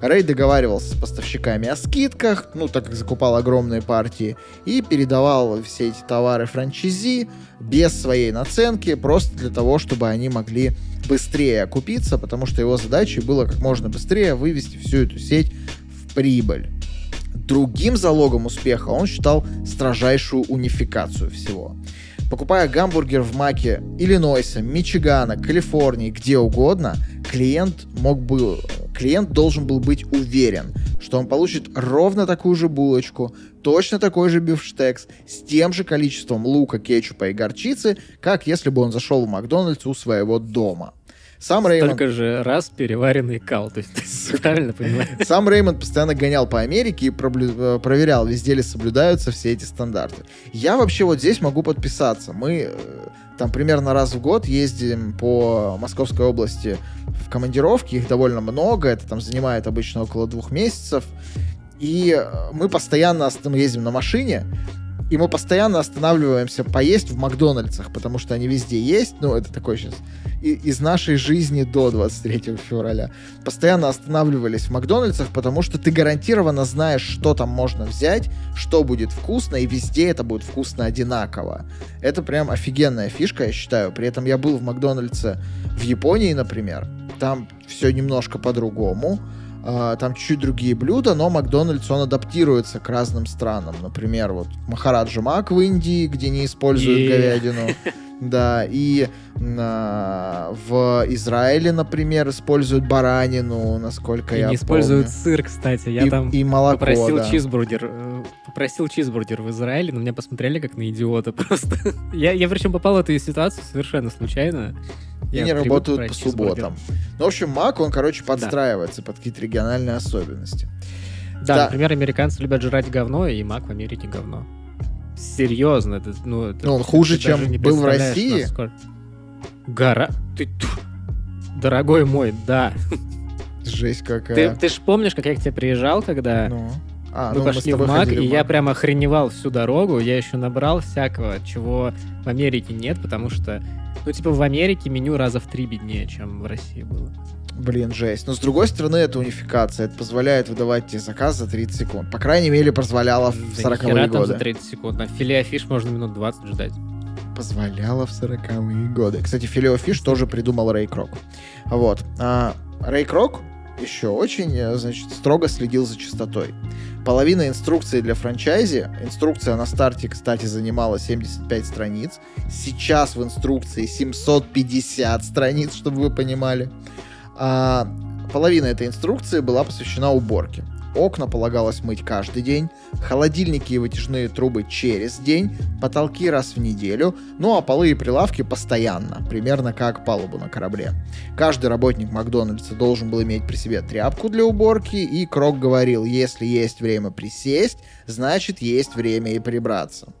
Рэй договаривался с поставщиками о скидках, ну, так как закупал огромные партии, и передавал все эти товары франчизи без своей наценки, просто для того, чтобы они могли быстрее окупиться, потому что его задачей было как можно быстрее вывести всю эту сеть в прибыль. Другим залогом успеха он считал строжайшую унификацию всего. Покупая гамбургер в Маке Иллинойса, Мичигана, Калифорнии, где угодно, клиент мог бы клиент должен был быть уверен, что он получит ровно такую же булочку, точно такой же бифштекс, с тем же количеством лука, кетчупа и горчицы, как если бы он зашел в Макдональдс у своего дома. Сам Реймонд... Только же раз переваренный кал, то есть (laughs) правильно понимаю? Сам Реймонд постоянно гонял по Америке и э, проверял, везде ли соблюдаются все эти стандарты. Я вообще вот здесь могу подписаться. Мы э, там примерно раз в год ездим по Московской области в командировки, их довольно много, это там занимает обычно около двух месяцев. И э, мы постоянно ездим на машине, и мы постоянно останавливаемся поесть в Макдональдсах, потому что они везде есть. Ну, это такой сейчас и, из нашей жизни до 23 февраля. Постоянно останавливались в Макдональдсах, потому что ты гарантированно знаешь, что там можно взять, что будет вкусно, и везде это будет вкусно одинаково. Это прям офигенная фишка, я считаю. При этом я был в Макдональдсе в Японии, например. Там все немножко по-другому там чуть-чуть другие блюда, но Макдональдс, он адаптируется к разным странам. Например, вот Махараджа Мак в Индии, где не используют говядину. (laughs) Да, и а, в Израиле, например, используют баранину, насколько и я не помню. используют сыр, кстати. Я и, там и молоко, попросил да. чизбургер. Э, попросил чизбургер в Израиле, но меня посмотрели как на идиота (laughs) просто. я, я причем попал в эту ситуацию совершенно случайно. И я не работают по субботам. Ну, в общем, Мак, он, короче, подстраивается да. под какие-то региональные особенности. Да, да, например, американцы любят жрать говно, и Мак в Америке говно серьезно. Это, ну, это, ну, он хуже, чем был в России. Насколько... Гора... Ты... Дорогой мой, да. Жесть какая. Ты, ты ж помнишь, как я к тебе приезжал, когда... Ну. А, Мы ну, пошли в тобой МАК, и в я МАК. прям охреневал всю дорогу. Я еще набрал всякого, чего в Америке нет, потому что, ну, типа, в Америке меню раза в три беднее, чем в России было. Блин, жесть. Но с другой стороны, это унификация. Это позволяет выдавать тебе заказ за 30 секунд. По крайней мере, позволяло в Да 40-е нихера там годы. за 30 секунд. На филе фиш можно минут 20 ждать. Позволяло в 40-е годы. Кстати, филе-о-фиш тоже придумал Рэй Крок. Вот. А, Рэй Крок еще очень, э, значит, строго следил за чистотой. Половина инструкции для франчайзи, инструкция на старте, кстати, занимала 75 страниц. Сейчас в инструкции 750 страниц, чтобы вы понимали. А, половина этой инструкции была посвящена уборке. Окна полагалось мыть каждый день, холодильники и вытяжные трубы через день, потолки раз в неделю, ну а полы и прилавки постоянно, примерно как палубу на корабле. Каждый работник Макдональдса должен был иметь при себе тряпку для уборки, и Крок говорил, если есть время присесть, значит есть время и прибраться.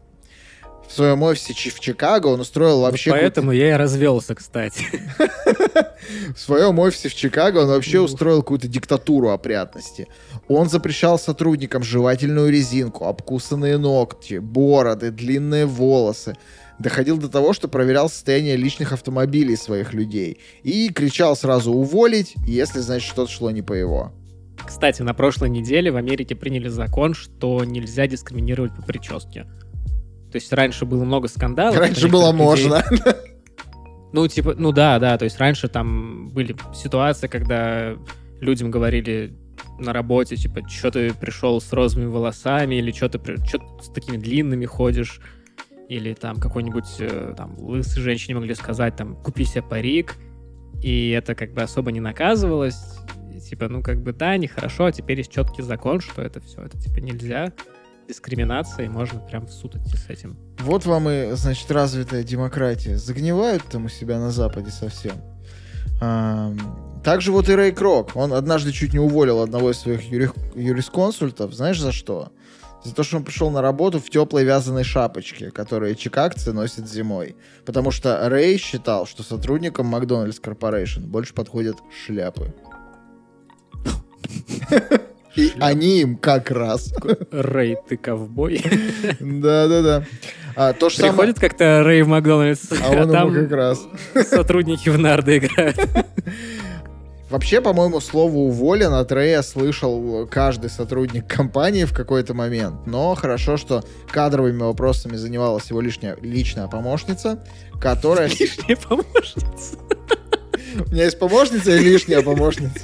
В своем офисе в Чикаго он устроил вообще... Вот поэтому я и развелся, кстати. (laughs) В своем офисе в Чикаго он вообще устроил какую-то диктатуру опрятности. Он запрещал сотрудникам жевательную резинку, обкусанные ногти, бороды, длинные волосы. Доходил до того, что проверял состояние личных автомобилей своих людей. И кричал сразу уволить, если, значит, что-то шло не по его. Кстати, на прошлой неделе в Америке приняли закон, что нельзя дискриминировать по прическе. То есть раньше было много скандалов. Раньше было людей. можно. Ну, типа, ну да, да, то есть раньше там были ситуации, когда людям говорили на работе, типа, что ты пришел с розовыми волосами, или что ты ты с такими длинными ходишь, или там какой-нибудь э, там лысой женщине могли сказать, там, купи себе парик, и это как бы особо не наказывалось. Типа, ну как бы да, нехорошо, а теперь есть четкий закон, что это все, это типа нельзя, дискриминация, и можно прям в суд идти с этим. Вот вам и, значит, развитая демократия. Загнивают там у себя на Западе совсем. Также вот и Рэй Крок. Он однажды чуть не уволил одного из своих юри- юрисконсультов. Знаешь, за что? За то, что он пришел на работу в теплой вязаной шапочке, которые чикагцы носят зимой. Потому что Рэй считал, что сотрудникам Макдональдс Корпорейшн больше подходят шляпы. (laughs) И они им как раз. Рэй, ты ковбой. Да-да-да. А, То же самое... Приходит как-то Рэй в Макдональдс, А а, там как раз. сотрудники в нарды играют. Вообще, по-моему, слово «уволен» от Рэя слышал каждый сотрудник компании в какой-то момент. Но хорошо, что кадровыми вопросами занималась его лишняя, личная помощница, которая... Лишняя помощница. У меня есть помощница и лишняя помощница.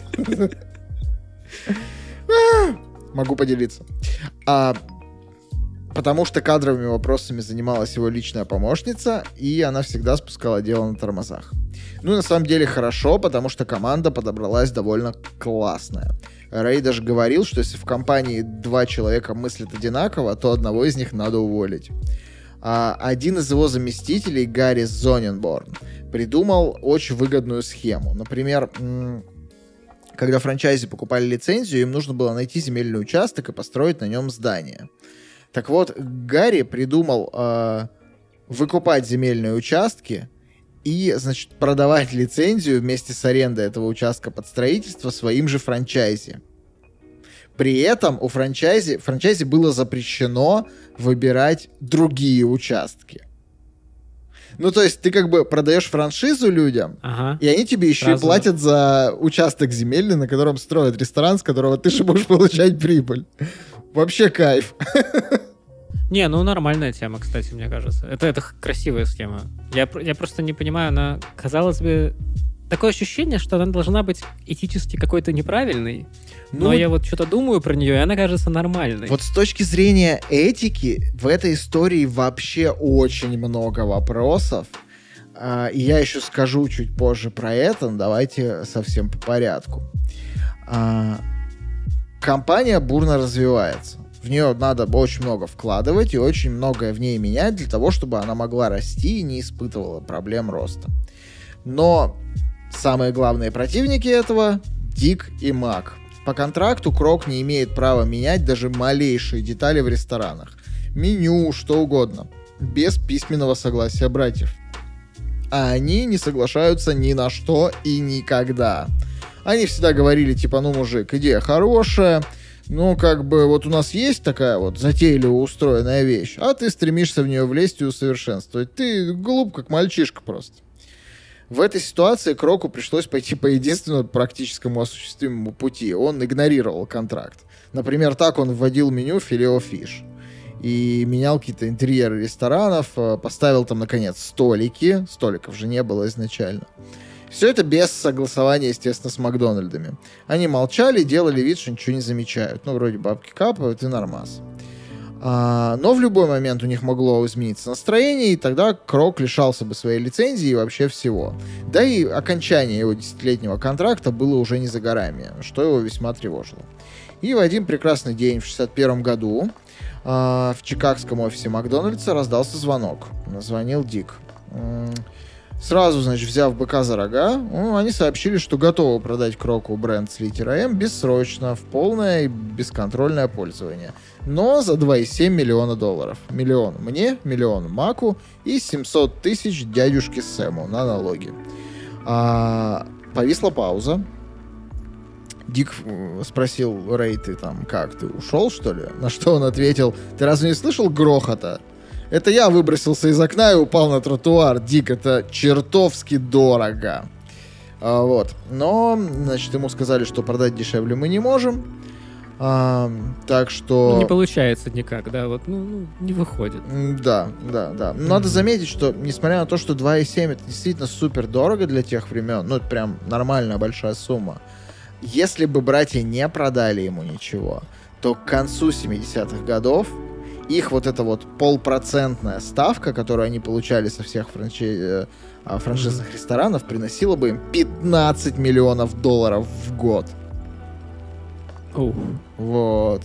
Могу поделиться. А, потому что кадровыми вопросами занималась его личная помощница, и она всегда спускала дело на тормозах. Ну, на самом деле хорошо, потому что команда подобралась довольно классная. Рэй даже говорил, что если в компании два человека мыслят одинаково, то одного из них надо уволить. А один из его заместителей, Гарри Зоненборн, придумал очень выгодную схему. Например, когда франчайзи покупали лицензию, им нужно было найти земельный участок и построить на нем здание. Так вот, Гарри придумал э, выкупать земельные участки и, значит, продавать лицензию вместе с арендой этого участка под строительство своим же франчайзи. При этом у франчайзи, франчайзи было запрещено выбирать другие участки. Ну, то есть ты как бы продаешь франшизу людям, Ага. и они тебе еще Сразу. и платят за участок земельный, на котором строят ресторан, с которого ты же будешь получать прибыль. Вообще кайф. Не, ну нормальная тема, кстати, мне кажется. Это, это красивая схема. Я, я просто не понимаю, она, казалось бы, такое ощущение, что она должна быть этически какой-то неправильной. Но Ну, я вот что-то думаю про нее, и она кажется нормальной. Вот с точки зрения этики в этой истории вообще очень много вопросов. А, И я еще скажу чуть позже про это, но давайте совсем по порядку. А, Компания бурно развивается. В нее надо очень много вкладывать и очень многое в ней менять для того, чтобы она могла расти и не испытывала проблем роста. Но самые главные противники этого — Дик и Мак. По контракту Крок не имеет права менять даже малейшие детали в ресторанах. Меню, что угодно. Без письменного согласия братьев. А они не соглашаются ни на что и никогда. Они всегда говорили, типа, ну, мужик, идея хорошая, ну, как бы, вот у нас есть такая вот затейливо устроенная вещь, а ты стремишься в нее влезть и усовершенствовать. Ты глуп, как мальчишка просто. В этой ситуации Кроку пришлось пойти по единственному практическому осуществимому пути. Он игнорировал контракт. Например, так он вводил меню филео фиш и менял какие-то интерьеры ресторанов, э, поставил там, наконец, столики. Столиков же не было изначально. Все это без согласования, естественно, с Макдональдами. Они молчали, делали вид, что ничего не замечают. Ну, вроде бабки капают и нормас. А, но в любой момент у них могло измениться настроение, и тогда Крок лишался бы своей лицензии и вообще всего. Да и окончание его десятилетнего контракта было уже не за горами, что его весьма тревожило. И в один прекрасный день в 61 году а, в чикагском офисе Макдональдса раздался звонок. Звонил Дик. Сразу, значит, взяв быка за рога, они сообщили, что готовы продать Кроку бренд с литерой М бессрочно, в полное и бесконтрольное пользование. Но за 2,7 миллиона долларов. Миллион мне, миллион Маку и 700 тысяч дядюшке Сэму на налоги. А, повисла пауза. Дик э, спросил Рэй, ты там как, ты ушел, что ли? На что он ответил, ты разве не слышал грохота? Это я выбросился из окна и упал на тротуар. Дик, это чертовски дорого. А, вот. Но, значит, ему сказали, что продать дешевле мы не можем. А, так что... Ну, не получается никак, да, вот, ну, ну не выходит. Да, да, да. Надо заметить, что, несмотря на то, что 2,7 это действительно супер дорого для тех времен, ну, это прям нормальная большая сумма. Если бы братья не продали ему ничего, то к концу 70-х годов их вот эта вот полпроцентная ставка, которую они получали со всех франчи... Э, а, франшизных mm-hmm. ресторанов, приносила бы им 15 миллионов долларов в год. Oh. Вот.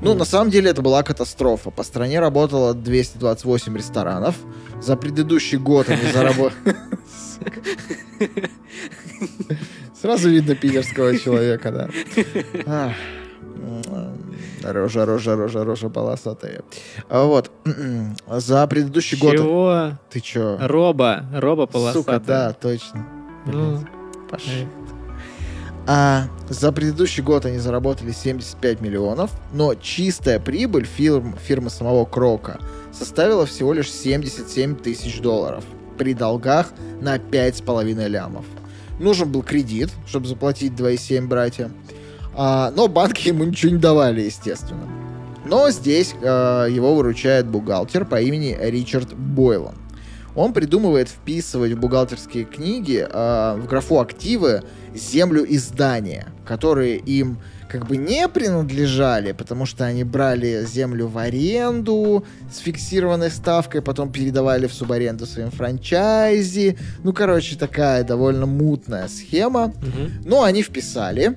Ну, mm. на самом деле это была катастрофа. По стране работало 228 ресторанов. За предыдущий год они заработали... (laughs) Сразу видно питерского человека, да. Рожа, рожа, рожа, рожа полосатая. А вот. За предыдущий год... Чего? Ты чё? Роба. Роба полосатая. Сука, да, точно. Ну, Пошли. А за предыдущий год они заработали 75 миллионов, но чистая прибыль фирм, фирмы самого Крока составила всего лишь 77 тысяч долларов при долгах на 5,5 лямов. Нужен был кредит, чтобы заплатить 2,7 братья. А, но банки ему ничего не давали, естественно. Но здесь э, его выручает бухгалтер по имени Ричард Бойлан. Он придумывает вписывать в бухгалтерские книги э, в графу активы землю и здания, которые им как бы не принадлежали, потому что они брали землю в аренду с фиксированной ставкой, потом передавали в субаренду своим франчайзи. Ну, короче, такая довольно мутная схема. Угу. Но они вписали,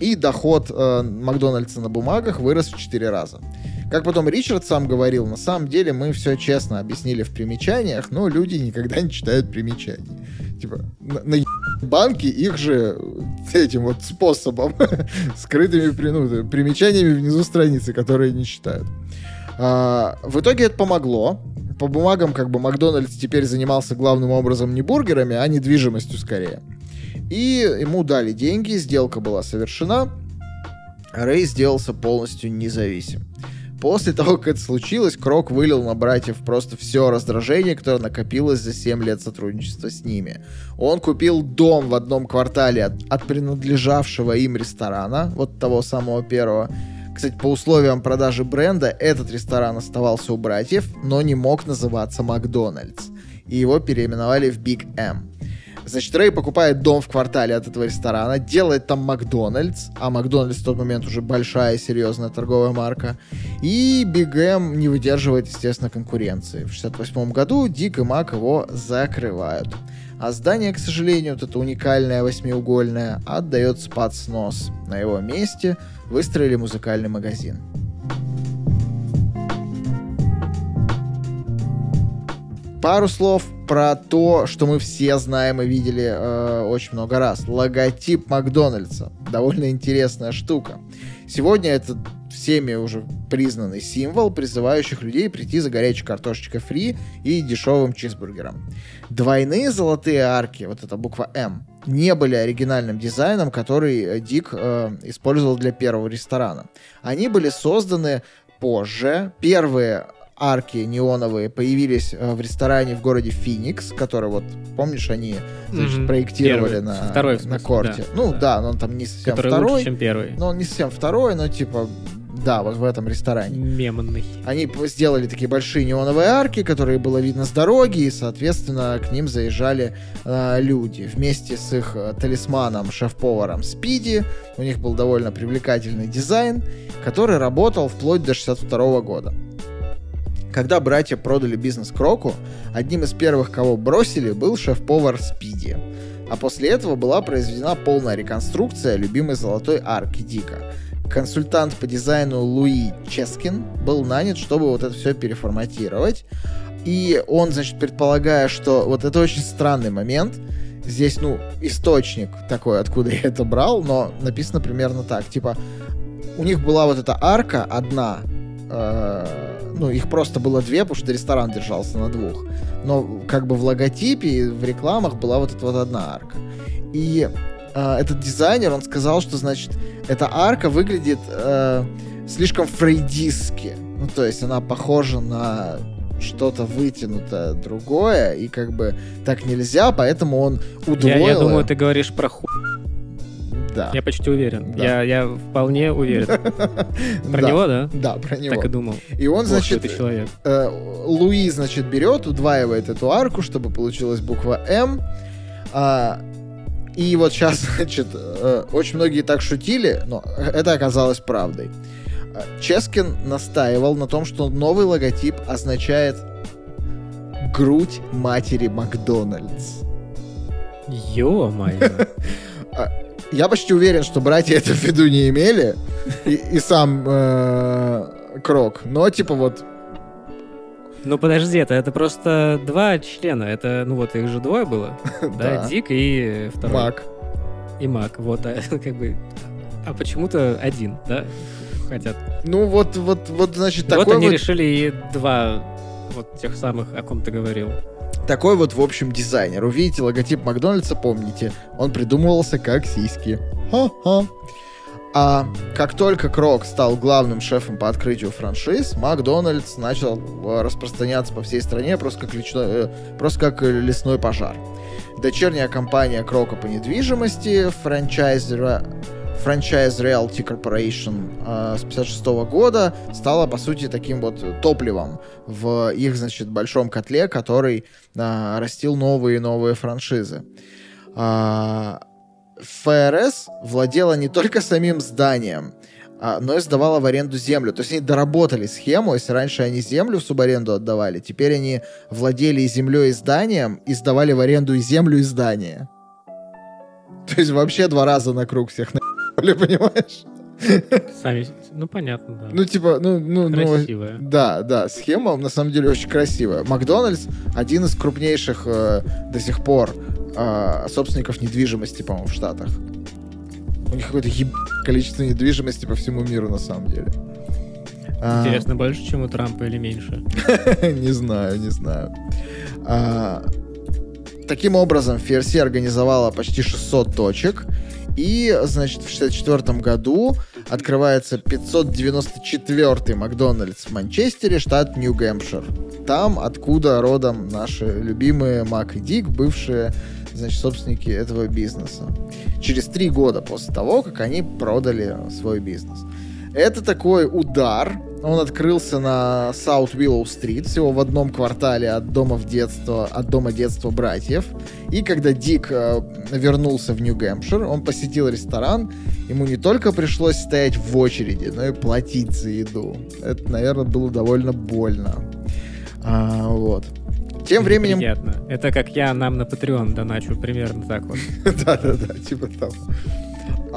и доход э, Макдональдса на бумагах вырос в 4 раза. Как потом Ричард сам говорил, на самом деле мы все честно объяснили в примечаниях, но люди никогда не читают примечания. Типа, на, на банки их же этим вот способом, (laughs) скрытыми ну, примечаниями внизу страницы, которые не читают. А, в итоге это помогло. По бумагам как бы Макдональдс теперь занимался главным образом не бургерами, а недвижимостью скорее. И ему дали деньги, сделка была совершена. Рэй сделался полностью независим. После того, как это случилось, Крок вылил на братьев просто все раздражение, которое накопилось за 7 лет сотрудничества с ними. Он купил дом в одном квартале от, от принадлежавшего им ресторана, вот того самого первого. Кстати, по условиям продажи бренда, этот ресторан оставался у братьев, но не мог называться Макдональдс. И его переименовали в Big M. Значит, Рэй покупает дом в квартале от этого ресторана, делает там Макдональдс, а Макдональдс в тот момент уже большая, серьезная торговая марка. И Биг Эм не выдерживает, естественно, конкуренции. В 68 году Дик и Мак его закрывают. А здание, к сожалению, вот это уникальное восьмиугольное, отдается под снос. На его месте выстроили музыкальный магазин. Пару слов про то, что мы все знаем и видели э, очень много раз. Логотип Макдональдса. Довольно интересная штука. Сегодня это всеми уже признанный символ, призывающих людей прийти за горячей картошечкой фри и дешевым чизбургером. Двойные золотые арки, вот эта буква М, не были оригинальным дизайном, который э, Дик э, использовал для первого ресторана. Они были созданы позже. Первые арки неоновые появились э, в ресторане в городе Феникс, который вот, помнишь, они, значит, Мгм. проектировали Первый. на, Второй, на корте. да. Ну Да. да, но он там не совсем Который второй. лучше, чем первый. Но он не совсем второй, но типа, да, вот в этом ресторане. Мемный. Они сделали такие большие неоновые арки, которые было видно с дороги, и, соответственно, к ним заезжали э, люди. Вместе с их э, талисманом, шеф-поваром Спиди, у них был довольно привлекательный дизайн, который работал вплоть до 62 года. Когда братья продали бизнес Кроку, одним из первых, кого бросили, был шеф-повар Спиди. А после этого была произведена полная реконструкция любимой золотой арки Дика. Консультант по дизайну Луи Ческин был нанят, чтобы вот это все переформатировать. И он, значит, предполагая, что вот это очень странный момент, здесь, ну, источник такой, откуда (laughs) я это брал, но написано примерно так, типа, у них была вот эта арка одна, э, ну, их просто было две, потому что ресторан держался на двух. Но как бы в логотипе и в рекламах была вот эта вот одна арка. И э, этот дизайнер, он сказал, что, значит, эта арка выглядит э, слишком фрейдистски. Ну, то есть она похожа на что-то вытянутое другое, и как бы так нельзя, поэтому он Я, удвоил... я думаю, её. ты говоришь про ху... Да. Я почти уверен. Да. Я, я вполне уверен. (laughs) Про Да. него, да? Да, про него. Так и думал. И он, Вот значит, человек. э, Луи, значит, берет, удваивает эту арку, чтобы получилась буква М. А, и вот сейчас, (laughs) значит, э, очень многие так шутили, но это оказалось правдой. Э, Ческин настаивал на том, что новый логотип означает грудь матери Макдональдс. Ё-моё. (laughs) Я почти уверен, что братья это в виду не имели, и, и сам э, Крок, но типа вот Ну подожди, это, это просто два члена. Это, ну вот их же двое было. (laughs) Да, Да. Дик и второй. Мак. И Мак. Вот, а, (laughs) как бы... А почему-то один, да? Хотят. Ну вот, вот, вот, значит, вот такой они вот, решили и два вот тех самых, о ком ты говорил. Такой вот, в общем, дизайнер. Увидите логотип Макдональдса, помните, он придумывался как сиськи. Ха-ха. А как только Крок стал главным шефом по открытию франшиз, Макдональдс начал э, распространяться по всей стране просто как, личной, э, просто как лесной пожар. Дочерняя компания Крока по недвижимости, франчайзера франчайз Realty Corporation э, с 56 года стала, по сути, таким вот топливом в их, значит, большом котле, который э, растил новые и новые франшизы. А, ФРС владела не только самим зданием, а, но и сдавала в аренду землю. То есть они доработали схему, если раньше они землю в субаренду отдавали, теперь они владели и землей, и зданием, и сдавали в аренду и землю, и здание. То есть вообще два раза на круг всех на***ли, понимаешь? Сами, ну понятно, да. Ну, типа, ну, ну, ну, Красивая. да, да, схема на самом деле очень красивая. Макдональдс один из крупнейших э, до сих пор э, собственников недвижимости, по-моему, в Штатах. У них какое-то еб... количество недвижимости по всему миру, на самом деле. А, Интересно, больше, чем у Трампа или меньше? (laughs) не знаю, не знаю. Таким образом, FRC организовала почти 600 точек. И, значит, в 64 году открывается 594-й Макдональдс в Манчестере, штат Нью-Гэмпшир. Там, откуда родом наши любимые Мак и Дик, бывшие, значит, собственники этого бизнеса. Через три года после того, как они продали свой бизнес. Это такой удар. Он открылся на Саут Уиллоу-стрит, всего в одном квартале от дома в детство, от дома детства братьев. И когда Дик э, вернулся в Нью-Гэмпшир, он посетил ресторан. Ему не только пришлось стоять в очереди, но и платить за еду. Это, наверное, было довольно больно. А, вот. Тем временем... Приятно. Это как я нам на Patreon доначу, примерно так вот. (laughs) Да-да-да, типа того.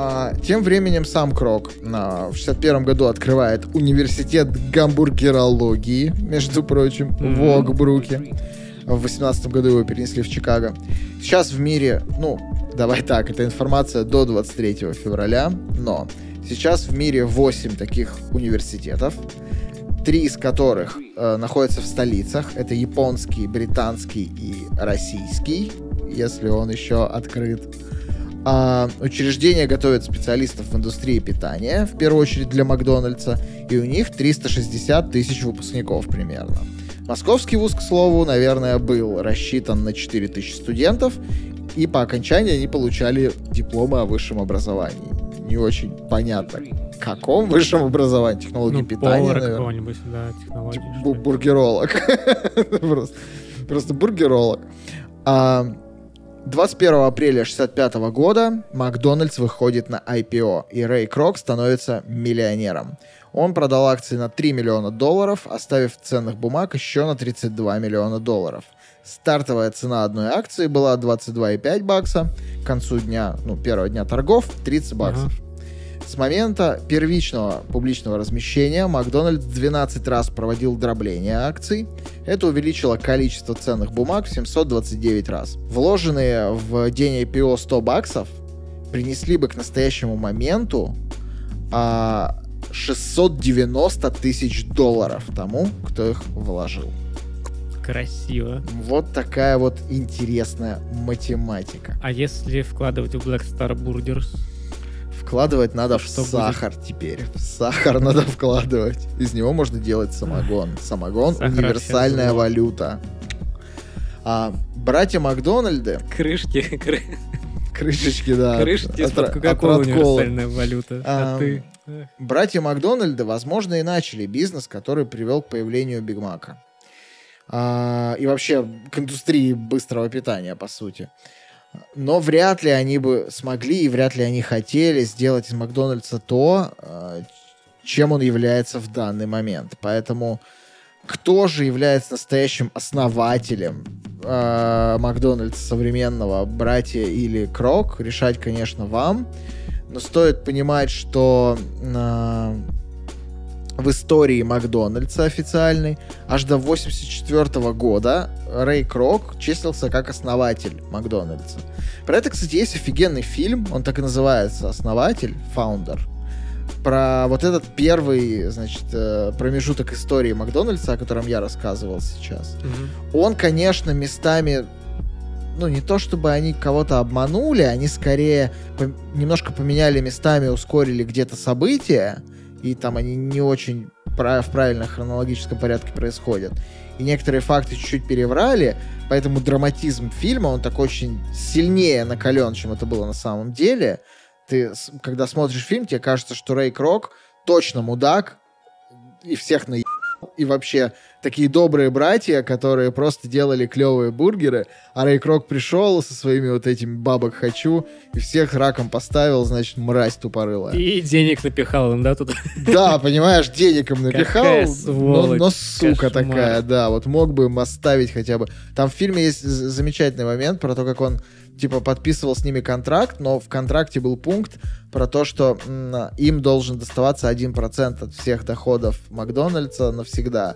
А, тем временем сам Крок а, в 61 году открывает университет гамбургерологии, между прочим, в Мгм. Окбруке. В 18 году его перенесли в Чикаго. Сейчас в мире, ну, давай так, это информация до 23 февраля, но Сейчас в мире 8 таких университетов, три из которых э, находятся в столицах. Это японский, британский и российский, если он еще открыт. А, учреждение готовит специалистов в индустрии питания, в первую очередь для Макдональдса, и у них 360 тысяч выпускников примерно. Московский вуз, к слову, наверное, был рассчитан на 4000 студентов, и по окончании они получали дипломы о высшем образовании. Не очень понятно, каком высшем образовании, технологии Ну, питания, наверное. да, технологии. Типа бургеролог. (laughs) Просто просто бургеролог. А, 21 апреля 65 года Макдональдс выходит на IPO, и Рэй Крок становится миллионером. Он продал акции на 3 миллиона долларов, оставив ценных бумаг еще на 32 миллиона долларов. Стартовая цена одной акции была 22,5 бакса. К концу дня, ну, первого дня торгов 30 баксов. С момента первичного публичного размещения Макдональдс 12 раз проводил дробление акций. Это увеличило количество ценных бумаг в 729 раз. Вложенные в день IPO 100 баксов принесли бы к настоящему моменту а, 690 тысяч долларов тому, кто их вложил. Красиво. Вот такая вот интересная математика. А если вкладывать в Black Star Burgers? Вкладывать надо в Что будет? сахар теперь. В сахар надо вкладывать. Из него можно делать самогон. Самогон Сахар универсальная валюта. А братья Макдональды, (laughs) Крышки, кры- крышечки, да. крышки от- из-под Кока-Колы универсальная валюта. А Ам, ты? Братья Макдональды, возможно, и начали бизнес, который привел к появлению Биг Мака. А, и вообще к индустрии быстрого питания, по сути. Но вряд ли они бы смогли и вряд ли они хотели сделать из Макдональдса то, а, чем он является в данный момент. Поэтому кто же является настоящим основателем э, Макдональдса современного, братья или Крок, решать, конечно, вам. Но стоит понимать, что э, в истории Макдональдса официальной аж до 84 года Рэй Крок числился как основатель Макдональдса. Про это, кстати, есть офигенный фильм, он так и называется «Основатель», «Founder», про вот этот первый, значит, э, промежуток истории Макдональдса, о котором я рассказывал сейчас. мгм. Он, конечно, местами, ну, не то чтобы они кого-то обманули, они скорее пом- немножко поменяли местами, ускорили где-то события, и там они не очень в правильном хронологическом порядке происходят. И некоторые факты чуть-чуть переврали, поэтому драматизм фильма, он так очень сильнее накален, чем это было на самом деле. Ты, когда смотришь фильм, тебе кажется, что Рэй Крок точно мудак, и всех на и вообще такие добрые братья, которые просто делали клевые бургеры, а Рэй Крок пришел со своими вот этими бабок хочу и всех раком поставил, значит, мразь тупорылая. И денег напихал им, да, туда? Да, понимаешь, денег им напихал, но, но сука кошмар. такая, да, вот мог бы им оставить хотя бы. Там в фильме есть замечательный момент про то, как он типа подписывал с ними контракт, но в контракте был пункт про то, что им должен доставаться 1% от всех доходов Макдональдса навсегда.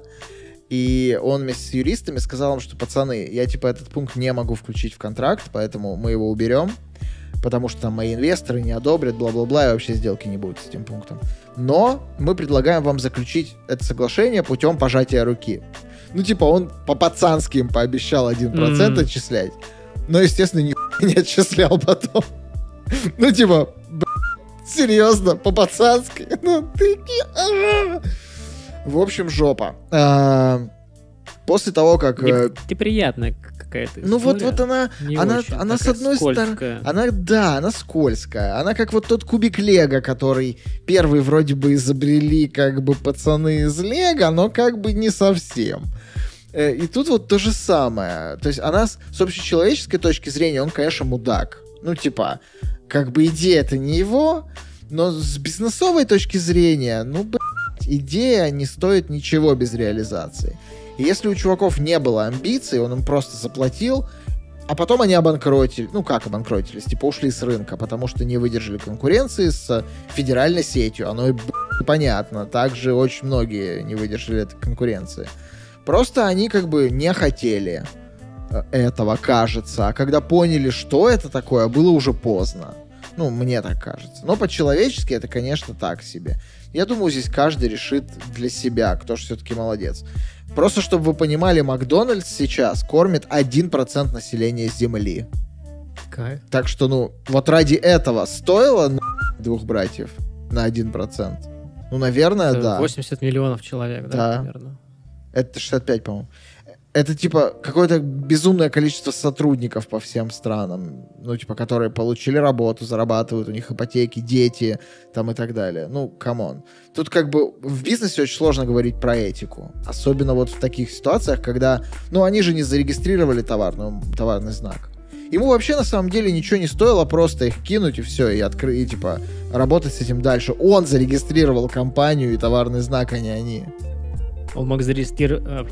И он вместе с юристами сказал им, что, пацаны, я типа этот пункт не могу включить в контракт, поэтому мы его уберем, потому что там мои инвесторы не одобрят, бла-бла-бла, и вообще сделки не будет с этим пунктом. Но мы предлагаем вам заключить это соглашение путем пожатия руки. Ну, типа, он по-пацански им пообещал 1% Мгм. отчислять. Но, естественно, ни (laughs) не отчислял потом. Ну, типа, «Б***ь, серьезно, по-пацански. (laughs) Ну, ты... а. В общем, жопа. А, После того, как... э, Неприятная какая-то Ну вот, вот она, Не она, очень она с одной стороны, она, да, она скользкая. Она как вот тот кубик Лего, который первый вроде бы изобрели как бы пацаны из Лего, но как бы не совсем. Э, И тут вот то же самое. То есть она с, с общечеловеческой точки зрения, он, конечно, мудак. Ну, типа, как бы идея это не его, но с бизнесовой точки зрения, ну, блядь, идея не стоит ничего без реализации. И если у чуваков не было амбиций, он им просто заплатил, а потом они обанкротили. Ну, как обанкротились? Типа ушли с рынка, потому что не выдержали конкуренции с федеральной сетью. Оно и понятно. Также очень многие не выдержали этой конкуренции. Просто они как бы не хотели э, этого, кажется. А когда поняли, что это такое, было уже поздно. Ну, мне так кажется. Но по-человечески это, конечно, так себе. Я думаю, здесь каждый решит для себя, кто же все-таки молодец. Просто, чтобы вы понимали, Макдональдс сейчас кормит 1% населения Земли. Кайф. Так что, ну, вот ради этого стоило ну, двух братьев на 1%? Ну, наверное, Это да. 80 миллионов человек, да, Да. примерно. Это 65, по-моему. Это, типа, какое-то безумное количество сотрудников по всем странам, ну, типа, которые получили работу, зарабатывают, у них ипотеки, дети, там и так далее. Ну, come on. Тут как бы в бизнесе очень сложно говорить про этику. Особенно вот в таких ситуациях, когда, ну, они же не зарегистрировали товар, ну, товарный знак. Ему вообще на самом деле ничего не стоило просто их кинуть и все, и открыть, и, типа, работать с этим дальше. Он зарегистрировал компанию и товарный знак, а не они. Он мог зарегистрировать...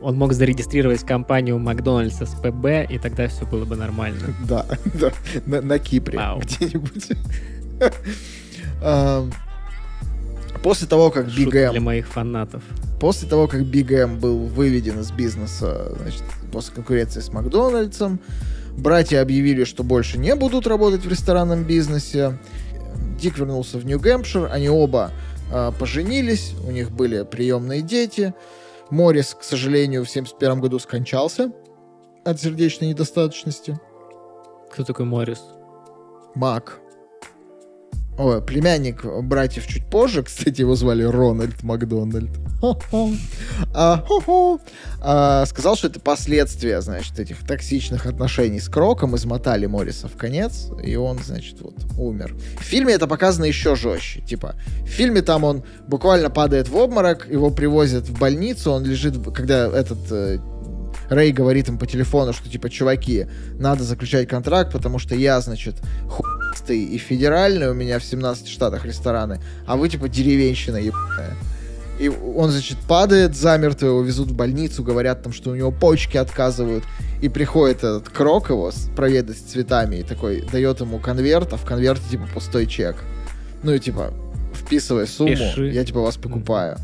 Он мог зарегистрировать компанию Макдональдса с ПБ, и тогда все было бы нормально. (laughs) Да, да, на, на Кипре Вау. где-нибудь. (laughs) После того, как Big Шутка M, для моих фанатов. после того, как Big M был выведен из бизнеса, значит, после конкуренции с Макдональдсом, братья объявили, что больше не будут работать в ресторанном бизнесе. Дик вернулся в Нью-Гэмпшир, они оба поженились, у них были приемные дети. Моррис, к сожалению, в 71 году скончался от сердечной недостаточности. Кто такой Моррис? Мак. Ой, племянник братьев чуть позже, кстати, его звали Рональд Макдональд. А. А, сказал, что это последствия, значит, этих токсичных отношений с Кроком, измотали Морриса в конец, и он, значит, вот, умер. В фильме это показано еще жестче. Типа, в фильме там он буквально падает в обморок, его привозят в больницу, он лежит, когда этот э, Рэй говорит им по телефону, что типа, чуваки, надо заключать контракт, потому что я, значит, хуй и федеральный, у меня в 17 штатах рестораны, а вы типа деревенщина ебаная. И он, значит, падает замертво, его везут в больницу, говорят там, что у него почки отказывают. И приходит этот Крок его с- проведать с цветами и такой дает ему конверт, а в конверте типа пустой чек. Ну и типа, вписывай сумму, Пиши. я типа вас покупаю.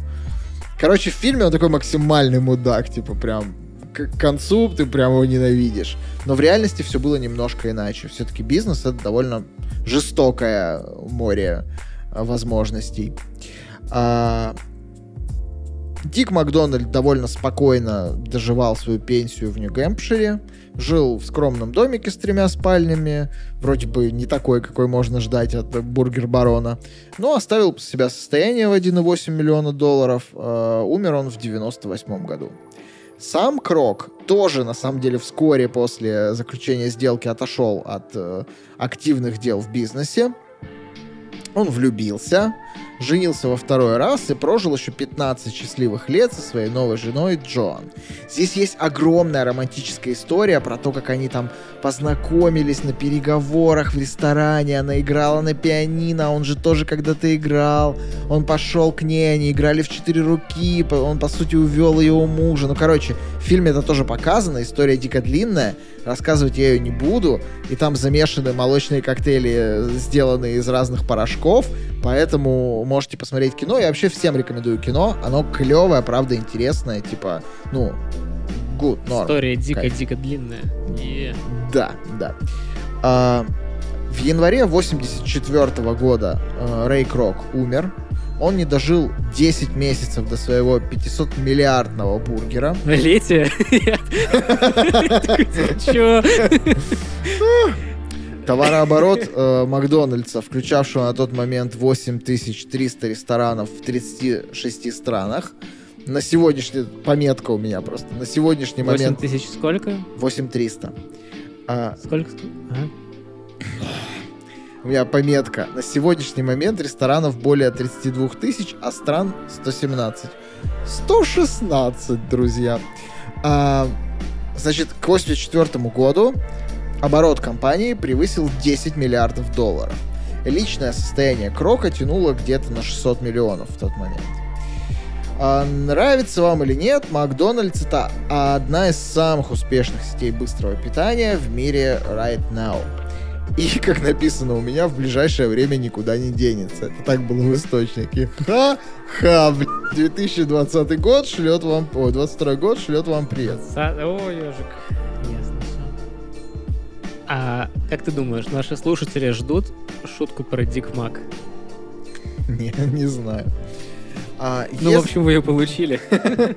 Короче, в фильме он такой максимальный мудак, типа прям к концу ты прям его ненавидишь. Но в реальности все было немножко иначе. Все-таки бизнес это довольно жестокое море а, возможностей. А, Дик Макдональд довольно спокойно доживал свою пенсию в Нью-Гэмпшире, жил в скромном домике с тремя спальнями, вроде бы не такой, какой можно ждать от бургер-барона, но оставил себя состояние в 1,8 миллиона долларов, э, умер он в 98 году. Сам Крок тоже, на самом деле, вскоре после заключения сделки отошел от э, активных дел в бизнесе. Он влюбился, женился во второй раз и прожил еще 15 счастливых лет со своей новой женой Джон. Здесь есть огромная романтическая история про то, как они там познакомились на переговорах в ресторане, она играла на пианино, а он же тоже когда-то играл, он пошел к ней, они играли в четыре руки, он, по сути, увел ее у мужа. Ну, короче, в фильме это тоже показано, история дико длинная, рассказывать я ее не буду, и там замешаны молочные коктейли, э, сделанные из разных порошков, поэтому можете посмотреть кино. Я вообще всем рекомендую кино, оно клевое, правда, интересное, типа, ну, good, норм. История дико-дико длинная. И Да, да. А, в январе 84 года э, Рэй Крок умер. Он не дожил 10 месяцев до своего 500-миллиардного бургера. Летие? Чё? Товарооборот э, Макдональдса, включавшего на тот момент 8300 ресторанов в 36 странах, на сегодняшний... Пометка у меня просто. На сегодняшний 8 момент тысяч сколько? 8300. А, Сколько? Ага. У меня пометка. На сегодняшний момент ресторанов более 32 тысяч, а стран 117. 116, друзья. А, значит, к 84 году оборот компании превысил 10 миллиардов долларов. Личное состояние Крока тянуло где-то на 600 миллионов в тот момент. А, нравится вам или нет, Макдональдс это одна из самых успешных сетей быстрого питания в мире right now. И, как написано у меня, в ближайшее время никуда не денется. Это так было в источнике. Ха-ха, блядь. 2020 год шлет вам... Ой, 22 год шлет вам привет. Ой, ежик. Ясно. А как ты думаешь, наши слушатели ждут шутку про Дик Мак? (laughs) Не, не знаю. А, Ну, ес- в общем, вы ее получили. (laughs)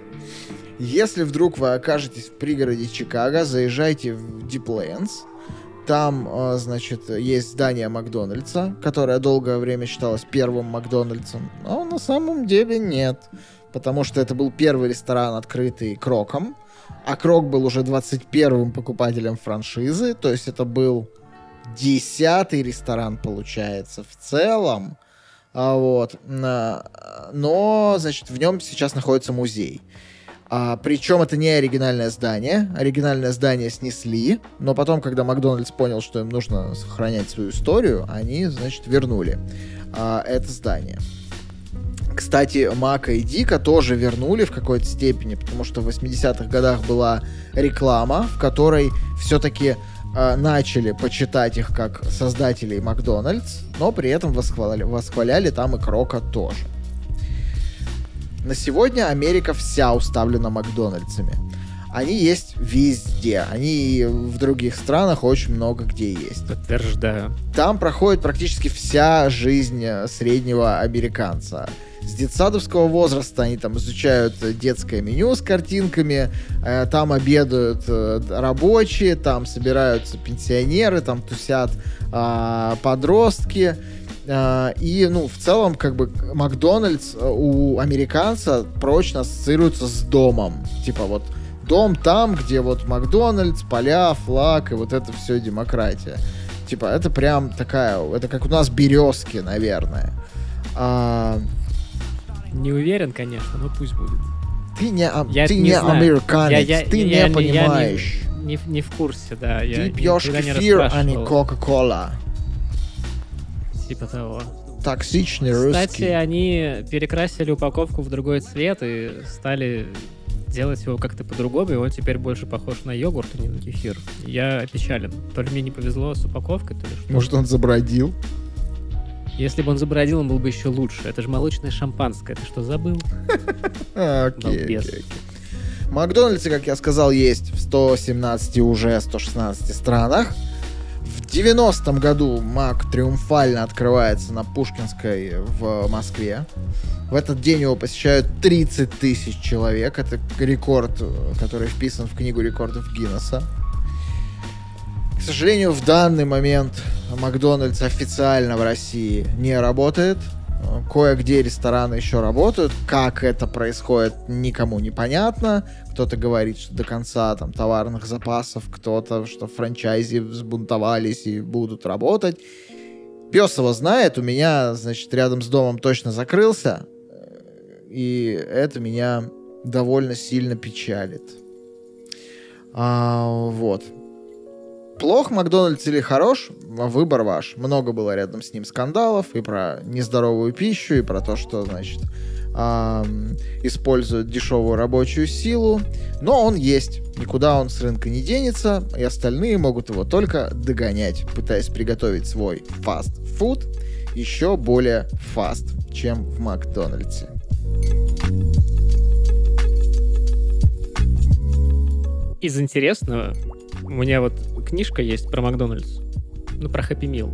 Если вдруг вы окажетесь в пригороде Чикаго, заезжайте в Deeplands. Там, э, значит, есть здание Макдональдса, которое долгое время считалось первым Макдональдсом. Но на самом деле нет. Потому что это был первый ресторан, открытый Кроком. А Крок был уже 21-м покупателем франшизы. То есть это был десятый ресторан, получается, в целом. А, вот. Но, значит, в нем сейчас находится музей. А, причем это не оригинальное здание. Оригинальное здание снесли, но потом, когда Макдональдс понял, что им нужно сохранять свою историю, они, значит, вернули а, это здание. Кстати, Мака и Дика тоже вернули в какой-то степени, потому что в 80-х годах была реклама, в которой все-таки начали почитать их как создателей Макдональдс, но при этом восхваляли, восхваляли там и Крока тоже. На сегодня Америка вся уставлена Макдональдсами. Они есть везде. Они в других странах очень много где есть. Подтверждаю. Там проходит практически вся жизнь э, среднего американца. С детсадовского возраста они там изучают детское меню с картинками, э, там обедают э, рабочие, там собираются пенсионеры, там тусят а, подростки. А, И, ну, в целом, как бы, Макдональдс э, у американца прочно ассоциируется с домом. Типа вот дом там, где вот Макдональдс, поля, флаг и вот это все демократия. Типа, это прям такая, это как у нас березки, наверное. А, Не уверен, конечно, но пусть будет. ты не, а- Я ты не не знаю. американец, Я- я- ты я- не я не- понимаешь. Не, в- не в курсе, да. Я ты ни- пьешь не кефир, а не. Кока-Кола. Типа того. Токсичный Кстати, русский. они перекрасили упаковку в другой цвет и стали делать его как-то по-другому, и он теперь больше похож на йогурт, а не на кефир. Я опечален. То ли мне не повезло с упаковкой, то ли что. Может, он забродил? Если бы он забродил, он был бы еще лучше. Это же молочное шампанское. Ты что, забыл? (laughs) Окей. Макдональдсы, как я сказал, есть в 117 уже 116 странах. В 90-м году Мак триумфально открывается на Пушкинской в Москве. В этот день его посещают 30 тысяч человек. Это рекорд, который вписан в книгу рекордов Гиннесса. К сожалению, в данный момент Макдональдс официально в России не работает. Кое-где рестораны еще работают. Как это происходит, никому не понятно. Кто-то говорит, что до конца там товарных запасов, кто-то, что франчайзи взбунтовались и будут работать. Пес его знает, у меня, значит, рядом с домом точно закрылся. И это меня довольно сильно печалит. А, вот. Плох Макдональдс или хорош, выбор ваш. Много было рядом с ним скандалов и про нездоровую пищу, и про то, что, значит, ам, используют дешевую рабочую силу. Но он есть. Никуда он с рынка не денется, и остальные могут его только догонять, пытаясь приготовить свой фаст-фуд еще более фаст, чем в Макдональдсе. Из интересного, у меня вот книжка есть про Макдональдс, ну, про Хэппи Мил.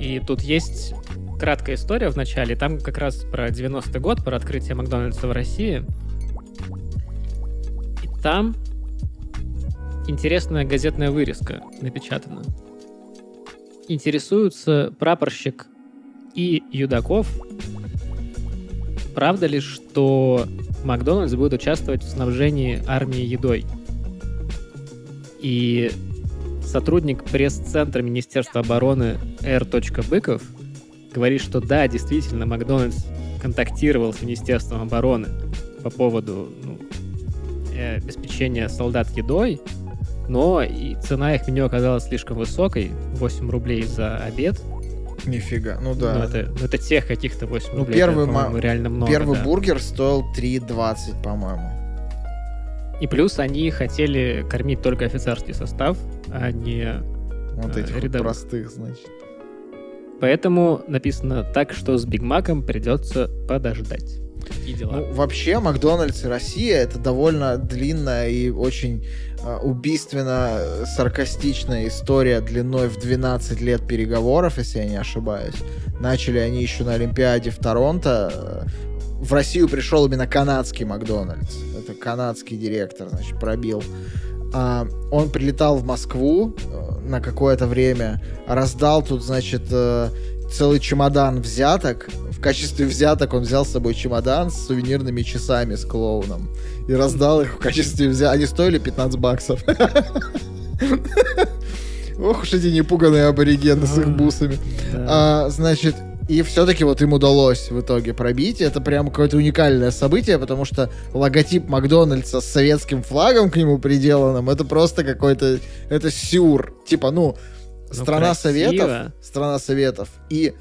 И тут есть краткая история в начале, там как раз про 90-й год, про открытие Макдональдса в России. И там интересная газетная вырезка напечатана. Интересуется прапорщик И. Юдаков, правда ли, что Макдональдс будет участвовать в снабжении армии едой? И сотрудник пресс-центра Министерства обороны R. Быков говорит, что да, действительно, Макдональдс контактировал с Министерством обороны по поводу ну, э, обеспечения солдат едой, но и цена их меню оказалась слишком высокой, 8 рублей за обед. Нифига, ну Ну, да. это, ну, это тех каких-то 8 Ну, рублей. первый это, ма- реально много. Первый да. бургер стоил 3,20, по-моему. И плюс они хотели кормить только офицерский состав, а не Вот А, этих вот рядовых. простых, значит. Поэтому написано так, что с Биг Маком придется подождать. Какие дела? Ну, вообще, Макдональдс и Россия это довольно длинная и очень э, убийственно саркастичная история длиной в 12 лет переговоров, если я не ошибаюсь. Начали они еще на Олимпиаде в Торонто. В Россию пришел именно канадский Макдональдс. Это канадский директор, значит, пробил. А, он прилетал в Москву э, на какое-то время, раздал тут, значит, э, целый чемодан взяток. В качестве взяток он взял с собой чемодан с сувенирными часами с клоуном. И раздал их в качестве взяток. Они стоили 15 баксов. (laughs) Ох уж эти непуганные аборигены с их бусами. А, значит, и все-таки вот им удалось в итоге пробить. Это прям какое-то уникальное событие, потому что логотип Макдональдса с советским флагом к нему приделанным, это просто какой-то... Это сюр. Типа, ну, Ну, страна красиво. советов, страна советов и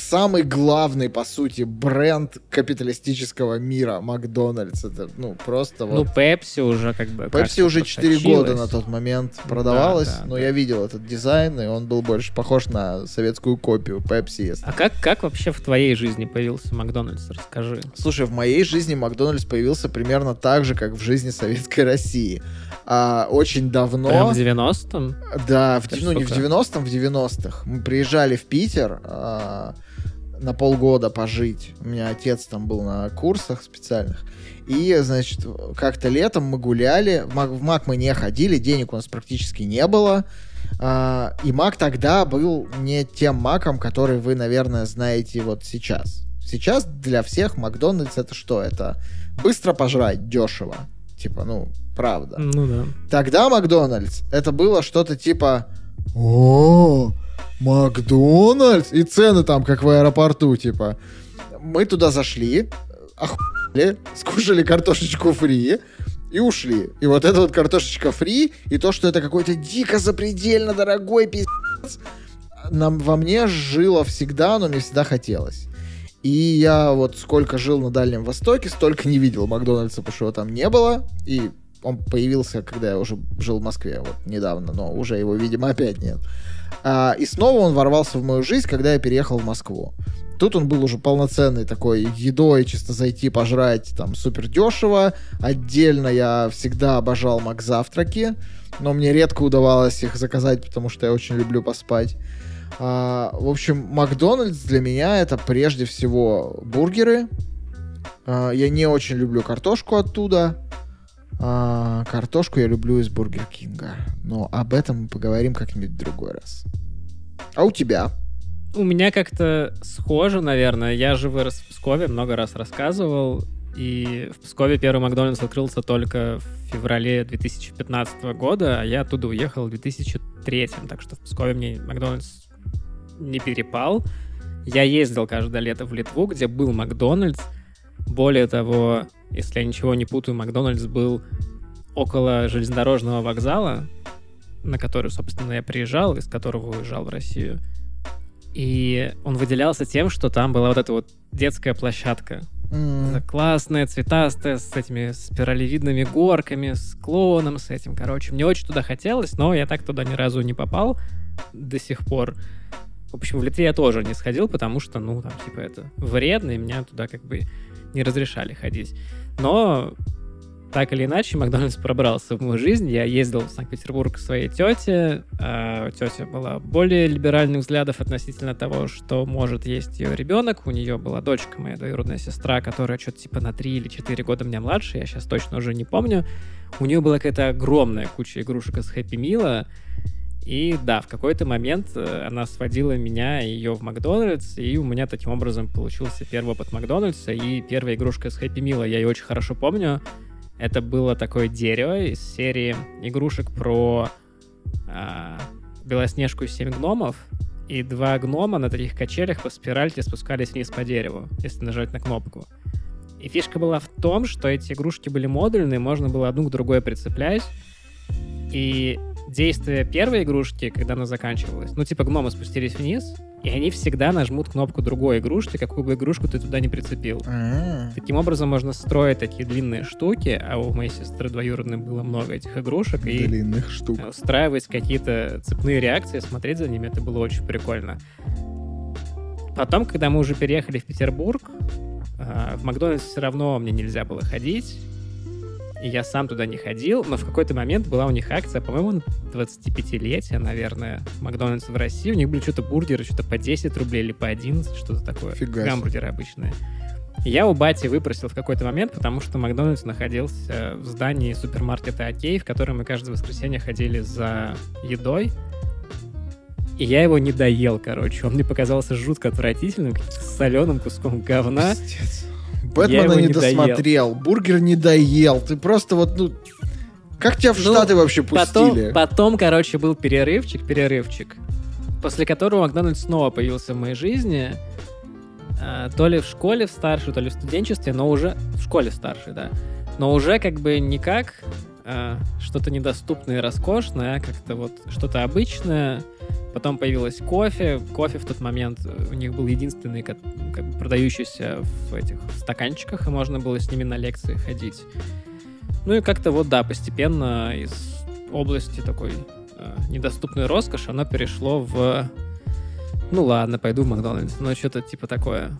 самый главный, по сути, бренд капиталистического мира Макдональдс. Это, ну, просто Ну, вот... Пепси уже как бы... Пепси уже 4 года на тот момент продавалась, да, но да. я видел этот дизайн, и он был больше похож на советскую копию Пепси. если А как, как вообще в твоей жизни появился Макдональдс? Расскажи. Слушай, в моей жизни Макдональдс появился примерно так же, как в жизни Советской России. А, очень давно... Прям в 90-м? Да, в, Это ну не в сколько? 90-м, в 90-х. Мы приезжали в Питер а, на полгода пожить. У меня отец там был на курсах специальных. И, значит, как-то летом мы гуляли. В Мак, в Мак мы не ходили, денег у нас практически не было. А, и Мак тогда был не тем Маком, который вы, наверное, знаете вот сейчас. Сейчас для всех Макдональдс это что? Это быстро пожрать, дешево. Типа, ну, правда. Ну да. Тогда Макдональдс это было что-то типа О, Макдональдс! И цены там, как в аэропорту, типа. Мы туда зашли, охуели, скушали картошечку фри и ушли. И вот эта вот картошечка фри, и то, что это какой-то дико запредельно дорогой пиздец, нам, во мне жило всегда, но мне всегда хотелось. И я вот сколько жил на Дальнем Востоке, столько не видел Макдональдса, потому что его там не было. И он появился, когда я уже жил в Москве, вот недавно, но уже его, видимо, опять нет. А, и снова он ворвался в мою жизнь, когда я переехал в Москву. Тут он был уже полноценный такой едой, чисто зайти пожрать, там, супер дешево. Отдельно я всегда обожал Макзавтраки, но мне редко удавалось их заказать, потому что я очень люблю поспать. А, в общем, Макдональдс для меня это прежде всего бургеры. А, я не очень люблю картошку оттуда. А, картошку я люблю из Бургер Кинга. Но об этом мы поговорим как-нибудь в другой раз. А у тебя? У меня как-то схоже, наверное. Я же вырос в Пскове, много раз рассказывал. И в Пскове первый Макдональдс открылся только в феврале 2015 года, а я оттуда уехал в 2003. Так что в Пскове мне Макдональдс не перепал. Я ездил каждое лето в Литву, где был Макдональдс. Более того, если я ничего не путаю, Макдональдс был около железнодорожного вокзала, на который, собственно, я приезжал, из которого уезжал в Россию. И он выделялся тем, что там была вот эта вот детская площадка. Она Классная, цветастая, с этими спиралевидными горками, с клоуном, с этим. Короче, мне очень туда хотелось, но я так туда ни разу не попал до сих пор. В общем, в Литве я тоже не сходил, потому что, ну, там, типа, это вредно, и меня туда как бы не разрешали ходить. Но так или иначе, Макдональдс пробрался в мою жизнь. Я ездил в Санкт-Петербург к своей тете. А тетя была более либеральных взглядов относительно того, что может есть ее ребенок. У нее была дочка, моя двоюродная сестра, которая что-то типа на 3 или 4 года меня младше, я сейчас точно уже не помню. У нее была какая-то огромная куча игрушек из Хэппи Мила. И да, в какой-то момент э, она сводила меня и ее в Макдональдс, и у меня таким образом получился первый опыт Макдональдса и первая игрушка из Хэппи Мила. Я ее очень хорошо помню. Это было такое дерево из серии игрушек про а, Белоснежку и семь гномов. И два гнома на таких качелях по спиральке спускались вниз по дереву, если нажать на кнопку. И фишка была в том, что эти игрушки были модульные, можно было одну к другой прицеплять. И действие первой игрушки, когда она заканчивалась, ну, типа гномы спустились вниз, и они всегда нажмут кнопку другой игрушки, какую бы игрушку ты туда не прицепил. а, Таким образом можно строить такие длинные штуки, а у моей сестры двоюродной было много этих игрушек, и Длинных штук. устраивать какие-то цепные реакции, смотреть за ними, это было очень прикольно. Потом, когда мы уже переехали в Петербург, А, в Макдональдс все равно мне нельзя было ходить, и я сам туда не ходил, но в какой-то момент была у них акция, по-моему, 25-летие, наверное, Макдональдс в России. У них были что-то бургеры, что-то по 10 рублей или по 11, что-то такое. Фига. Гамбургеры обычные. Я у бати выпросил в какой-то момент, потому что Макдональдс находился в здании супермаркета Окей, в который мы каждое воскресенье ходили за едой. И я его не доел, короче. Он мне показался жутко отвратительным, соленым куском говна. Пиздец. Бэтмена не доел. досмотрел, бургер не доел. Ты просто вот, ну... Как тебя в Ну, Штаты вообще Потом, пустили? потом, короче, был перерывчик, перерывчик, после которого Макдональдс снова появился в моей жизни. А, То ли в школе в старшей, то ли в студенчестве, но уже в школе старшей, да. Но уже как бы не как а, что-то недоступное и роскошное, как-то вот что-то обычное. Потом появилось кофе. Кофе в тот момент э, у них был единственный, как, как бы продающийся в этих стаканчиках, и можно было с ними на лекции ходить. Ну и как-то вот, да, постепенно из области такой э, недоступной роскоши оно перешло в... Ну ладно, пойду в Макдональдс. Ну что-то типа такое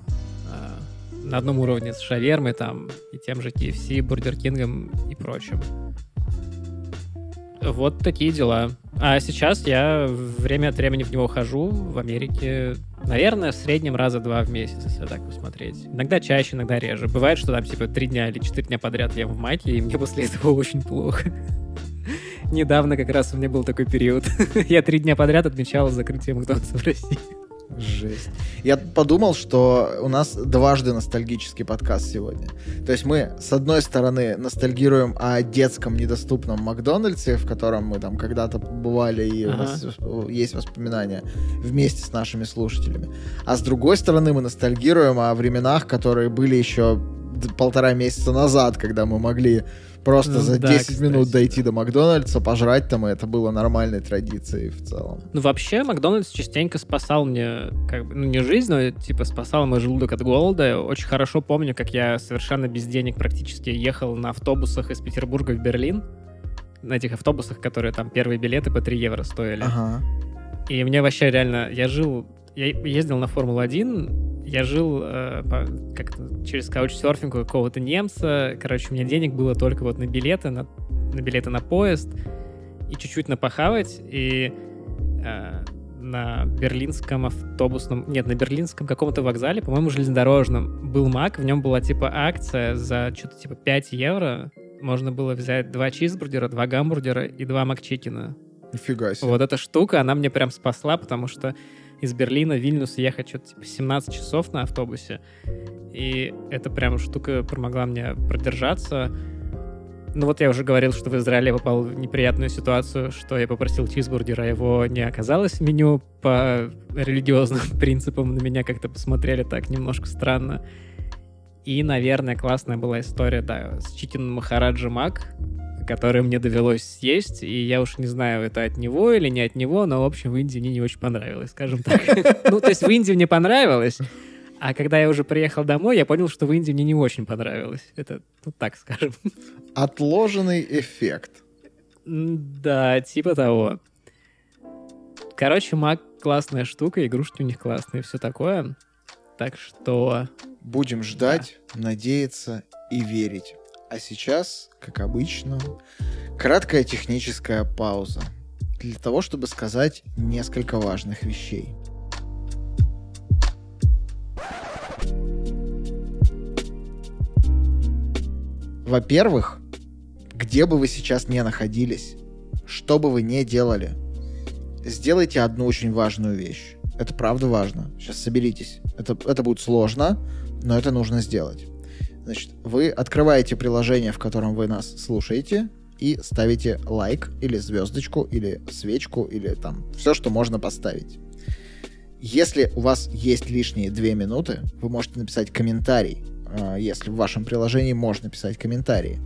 э, на одном уровне с шавермой там и тем же KFC, Бургер Кингом и прочим. Вот такие дела. А сейчас я время от времени в него хожу в Америке. Наверное, в среднем раза два в месяц, если так посмотреть. Иногда чаще, иногда реже. Бывает, что там типа три дня или четыре дня подряд я в маке, и мне после этого очень плохо. Недавно как раз у меня был такой период. (laughs) Я три дня подряд отмечал закрытие Макдональдса в России. Жесть. Я подумал, что у нас дважды ностальгический подкаст сегодня. То есть мы, с одной стороны, ностальгируем о детском недоступном Макдональдсе, в котором мы там когда-то побывали, и у Ага. нас есть воспоминания вместе с нашими слушателями. А с другой стороны, мы ностальгируем о временах, которые были еще полтора месяца назад, когда мы могли просто Ну за да, 10 минут кстати. дойти до Макдональдса, пожрать там, и это было нормальной традицией в целом. Ну, вообще, Макдональдс частенько спасал мне, как бы, ну, не жизнь, но, типа, спасал мой желудок от голода. Очень хорошо помню, как я совершенно без денег практически ехал на автобусах из Петербурга в Берлин. На этих автобусах, которые там первые билеты по 3 евро стоили. Ага. И мне вообще реально, я жил, я ездил на Формулу-1, я жил э, по- как-то через каучсерфинг у какого-то немца, короче, у меня денег было только вот на билеты, на, на билеты на поезд и чуть-чуть на похавать, и э, на берлинском автобусном, нет, на берлинском каком-то вокзале, по-моему, железнодорожном, был Мак, в нем была типа акция за что-то типа 5 евро, можно было взять два чизбургера, два гамбургера и два макчикена. Нифига себе. Вот эта штука, она мне прям спасла, потому что из Берлина в Вильнюс ехать что-то типа 17 часов на автобусе. И эта прям штука помогла мне продержаться. Ну вот я уже говорил, что в Израиле я попал в неприятную ситуацию, что я попросил чизбургер, а его не оказалось в меню по религиозным (laughs) принципам. На меня как-то посмотрели так немножко странно. И, наверное, классная была история, да, с Чикин Махараджи Мак, который мне довелось съесть, и я уж не знаю, это от него или не от него, но, в общем, в Индии мне не очень понравилось, скажем так. (laughs) Ну, то есть в Индии мне понравилось, а когда я уже приехал домой, я понял, что в Индии мне не очень понравилось. Это, ну, так скажем. Отложенный эффект. Да, типа того. Короче, Мак классная штука, игрушки у них классные, все такое. Так что Будем ждать, надеяться и верить. А сейчас, как обычно, краткая техническая пауза для того, чтобы сказать несколько важных вещей. Во-первых, где бы вы сейчас не находились, что бы вы не делали, сделайте одну очень важную вещь. Это правда важно. Сейчас соберитесь. Это, это будет сложно, но это нужно сделать. Значит, вы открываете приложение, в котором вы нас слушаете, и ставите лайк или звездочку, или свечку, или там все, что можно поставить. Если у вас есть лишние две минуты, вы можете написать комментарий, а, если в вашем приложении можно писать комментарии.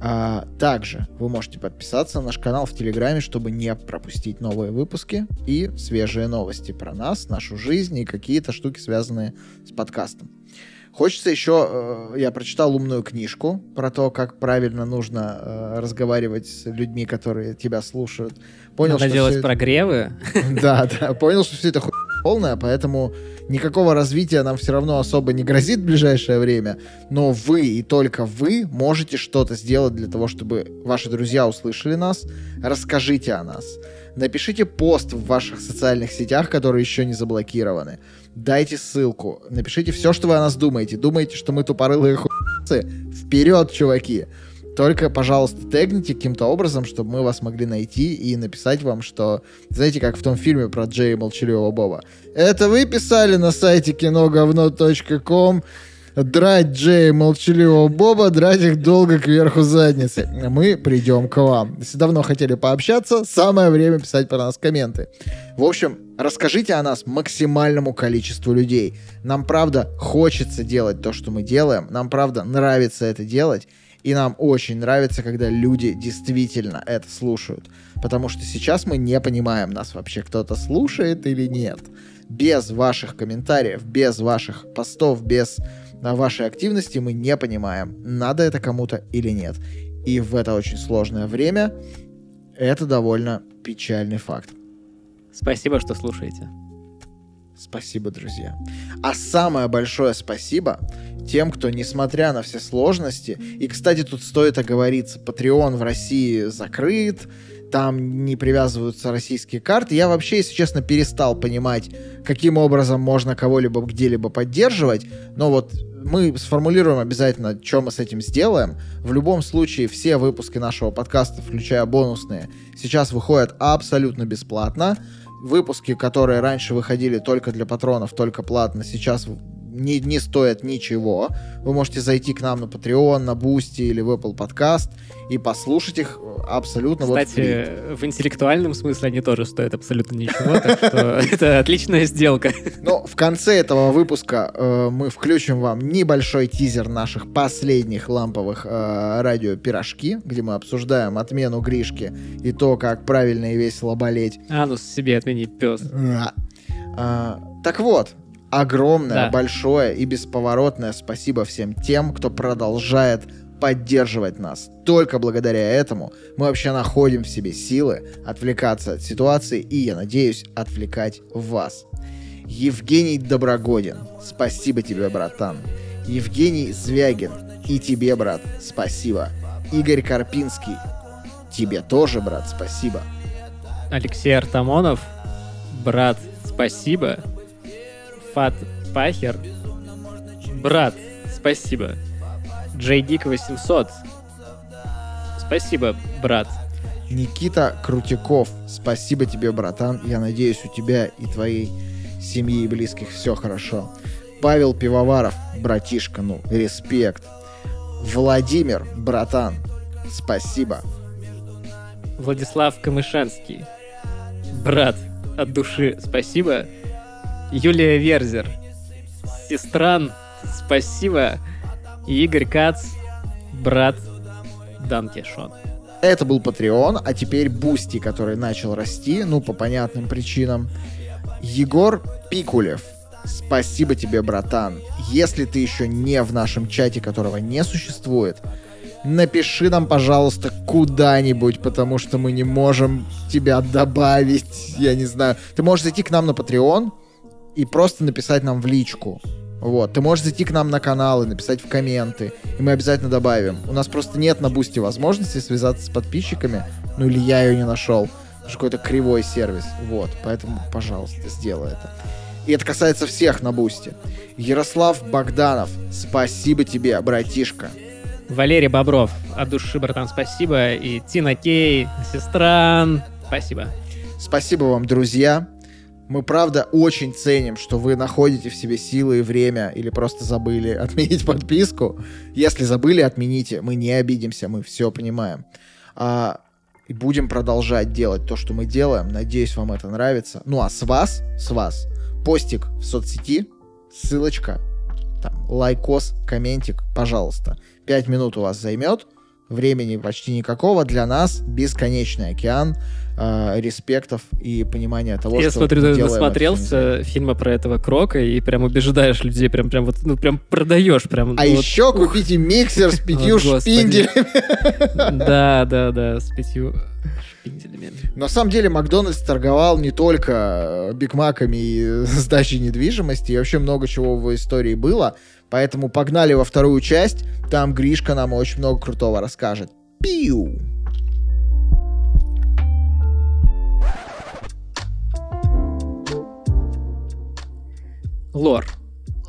А, также вы можете подписаться на наш канал в Телеграме, чтобы не пропустить новые выпуски и свежие новости про нас, нашу жизнь и какие-то штуки, связанные с подкастом. Хочется еще, э, я прочитал умную книжку про то, как правильно нужно э, разговаривать с людьми, которые тебя слушают. Понял, надо что делать это- прогревы. (laughs) Да, да, понял, что все это полная, поэтому никакого развития нам все равно особо не грозит в ближайшее время, но вы и только вы можете что-то сделать для того, чтобы ваши друзья услышали нас, расскажите о нас. Напишите пост в ваших социальных сетях, которые еще не заблокированы. Дайте ссылку. Напишите все, что вы о нас думаете. Думаете, что мы тупорылые хуйцы? Вперед, чуваки! Только, пожалуйста, тегните каким-то образом, чтобы мы вас могли найти и написать вам, что... Знаете, как в том фильме про Джея Молчаливого Боба. Это вы писали на сайте киноговно.ком драть Джея молчаливого Боба, драть их долго кверху задницы. Мы придем к вам. Если давно хотели пообщаться, самое время писать про нас комменты. В общем, расскажите о нас максимальному количеству людей. Нам, правда, хочется делать то, что мы делаем. Нам, правда, нравится это делать. И нам очень нравится, когда люди действительно это слушают. Потому что сейчас мы не понимаем, нас вообще кто-то слушает или нет. Без ваших комментариев, без ваших постов, без вашей активности мы не понимаем, надо это кому-то или нет. И в это очень сложное время это довольно печальный факт. Спасибо, что слушаете. Спасибо, друзья. А самое большое спасибо тем, кто, несмотря на все сложности, и, кстати, тут стоит оговориться, Patreon в России закрыт, там не привязываются российские карты. Я вообще, если честно, перестал понимать, каким образом можно кого-либо где-либо поддерживать, но вот мы сформулируем обязательно, что мы с этим сделаем. В любом случае, все выпуски нашего подкаста, включая бонусные, сейчас выходят абсолютно бесплатно. Выпуски, которые раньше выходили только для патронов, только платно, сейчас не, не стоят ничего. Вы можете зайти к нам на Patreon, на Boosty или в Apple Podcast и послушать их абсолютно Кстати, вот в интеллектуальном смысле они тоже стоят абсолютно ничего, так что (laughs) это отличная сделка. Но в конце этого выпуска э, мы включим вам небольшой тизер наших последних ламповых э, радио-пирожки, где мы обсуждаем отмену Гришки и то, как правильно и весело болеть. Анус себе отмени, пес. А, так вот, огромное, да. большое и бесповоротное спасибо всем тем, кто продолжает поддерживать нас. Только благодаря этому мы вообще находим в себе силы отвлекаться от ситуации и, я надеюсь, отвлекать вас. Евгений Доброгодин, спасибо тебе, братан. Евгений Звягин, и тебе, брат, спасибо. Игорь Карпинский, тебе тоже, брат, спасибо. Алексей Артамонов, брат, спасибо. Фат Пахер. Брат, спасибо. Джейдик 800. Спасибо, брат. Никита Крутиков. Спасибо тебе, братан. Я надеюсь, у тебя и твоей семьи и близких все хорошо. Павел Пивоваров. Братишка, ну, респект. Владимир, братан. Спасибо. Владислав Камышанский. Брат, от души спасибо. Юлия Верзер. Сестран, спасибо. Игорь Кац, брат danke schön. Это был Patreon, а теперь Boosty, который начал расти, ну, по понятным причинам. Егор Пикулев. Спасибо тебе, братан. Если ты еще не в нашем чате, которого не существует, напиши нам, пожалуйста, куда-нибудь, потому что мы не можем тебя добавить. Я не знаю. Ты можешь зайти к нам на Patreon, и просто написать нам в личку. Вот, ты можешь зайти к нам на канал и написать в комменты, и мы обязательно добавим. У нас просто нет на бусте возможности связаться с подписчиками, ну или я ее не нашел. Это какой-то кривой сервис. Вот, поэтому, пожалуйста, сделай это. И это касается всех на бусте. Ярослав Богданов, спасибо тебе, братишка. Валерий Бобров, от души, братан, спасибо. И Тина Кей, сестра, спасибо. Спасибо вам, друзья. Мы, правда, очень ценим, что вы находите в себе силы и время или просто забыли (laughs) отменить подписку. Если забыли, отмените. Мы не обидимся, мы все понимаем. А, и будем продолжать делать то, что мы делаем. Надеюсь, вам это нравится. Ну а с вас, с вас, постик в соцсети, ссылочка, там, лайкос, комментик, пожалуйста. Пять минут у вас займет, времени почти никакого. Для нас бесконечный океан э, респектов и понимания того, Я что смотрю, ты насмотрелся фильма про этого Крока и прям убеждаешь людей, прям, прям вот, ну, прям продаешь, прям. А вот, еще ух. купите миксер с пятью О, шпинделями. (laughs) Да, да, да, с пятью шпинделями. На самом деле Макдональдс торговал не только э, бигмаками и (laughs) сдачей недвижимости, и вообще много чего в истории было. Поэтому погнали во вторую часть. Там Гришка нам очень много крутого расскажет. Пиу! Лор.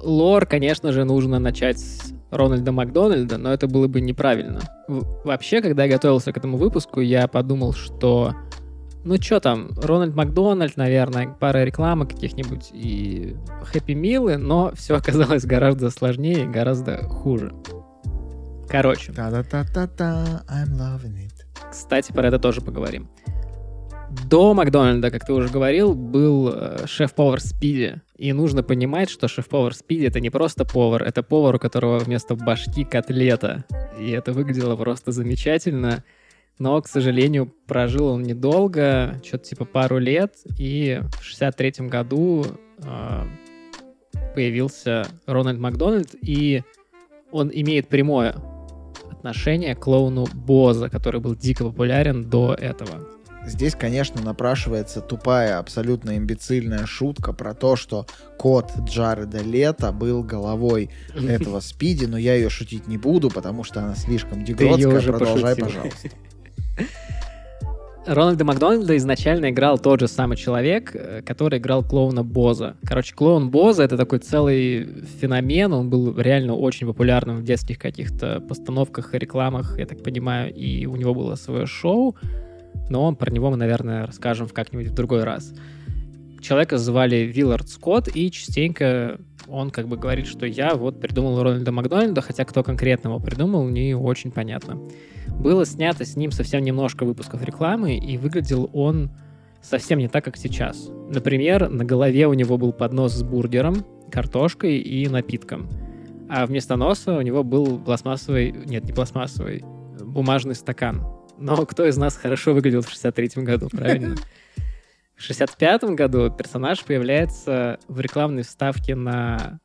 Лор, конечно же, нужно начать с Рональда Макдональда, но это было бы неправильно. Вообще, когда я готовился к этому выпуску, я подумал, что ну что там, Рональд Макдональд, наверное, пара рекламы каких-нибудь и хэппи милы, но все оказалось гораздо сложнее и гораздо хуже. Короче, Та-та-та-та-та, I'm loving it. кстати, про это тоже поговорим. До Макдональда, как ты уже говорил, был э, шеф-повар Спиди. И нужно понимать, что шеф-повар Спиди это не просто повар, это повар, у которого вместо башки котлета. И это выглядело просто замечательно. Но, к сожалению, прожил он недолго, что-то типа пару лет. И в 63 году э, появился Рональд Макдональд. И он имеет прямое отношение к клоуну Боза, который был дико популярен до этого. Здесь, конечно, напрашивается тупая, абсолютно имбецильная шутка про то, что кот Джареда Лето был головой (laughs) этого Спиди, но я ее шутить не буду, потому что она слишком дегродская. уже Продолжай, пошутил. пожалуйста. Рональда Макдональда изначально играл тот же самый человек, э, который играл клоуна Боза. Короче, клоун Боза — это такой целый феномен, он был реально очень популярным в детских каких-то постановках и рекламах, я так понимаю, и у него было свое шоу, но про него мы, наверное, расскажем как-нибудь в другой раз. Человека звали Виллард Скотт, и частенько он как бы говорит, что я вот придумал Рональда Макдональда, хотя кто конкретно его придумал, не очень понятно. Было снято с ним совсем немножко выпусков рекламы, и выглядел он совсем не так, как сейчас. Например, на голове у него был поднос с бургером, картошкой и напитком. А вместо носа у него был пластмассовый, нет, не пластмассовый, бумажный стакан. Но кто из нас хорошо выглядел в 63 году, правильно? (laughs) В 65 году персонаж появляется в рекламной вставке на